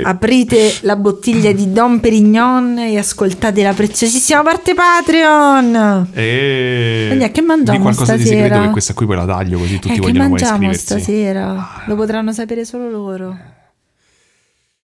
Speaker 1: aprite la bottiglia di Don Perignon e ascoltate la preziosissima parte Patreon.
Speaker 2: E...
Speaker 1: Quindi che mangiamo
Speaker 2: Di qualcosa di
Speaker 1: stasera?
Speaker 2: segreto che questa qui poi la taglio così tutti
Speaker 1: eh, che
Speaker 2: vogliono poi
Speaker 1: mangiamo stasera? Lo potranno sapere solo loro.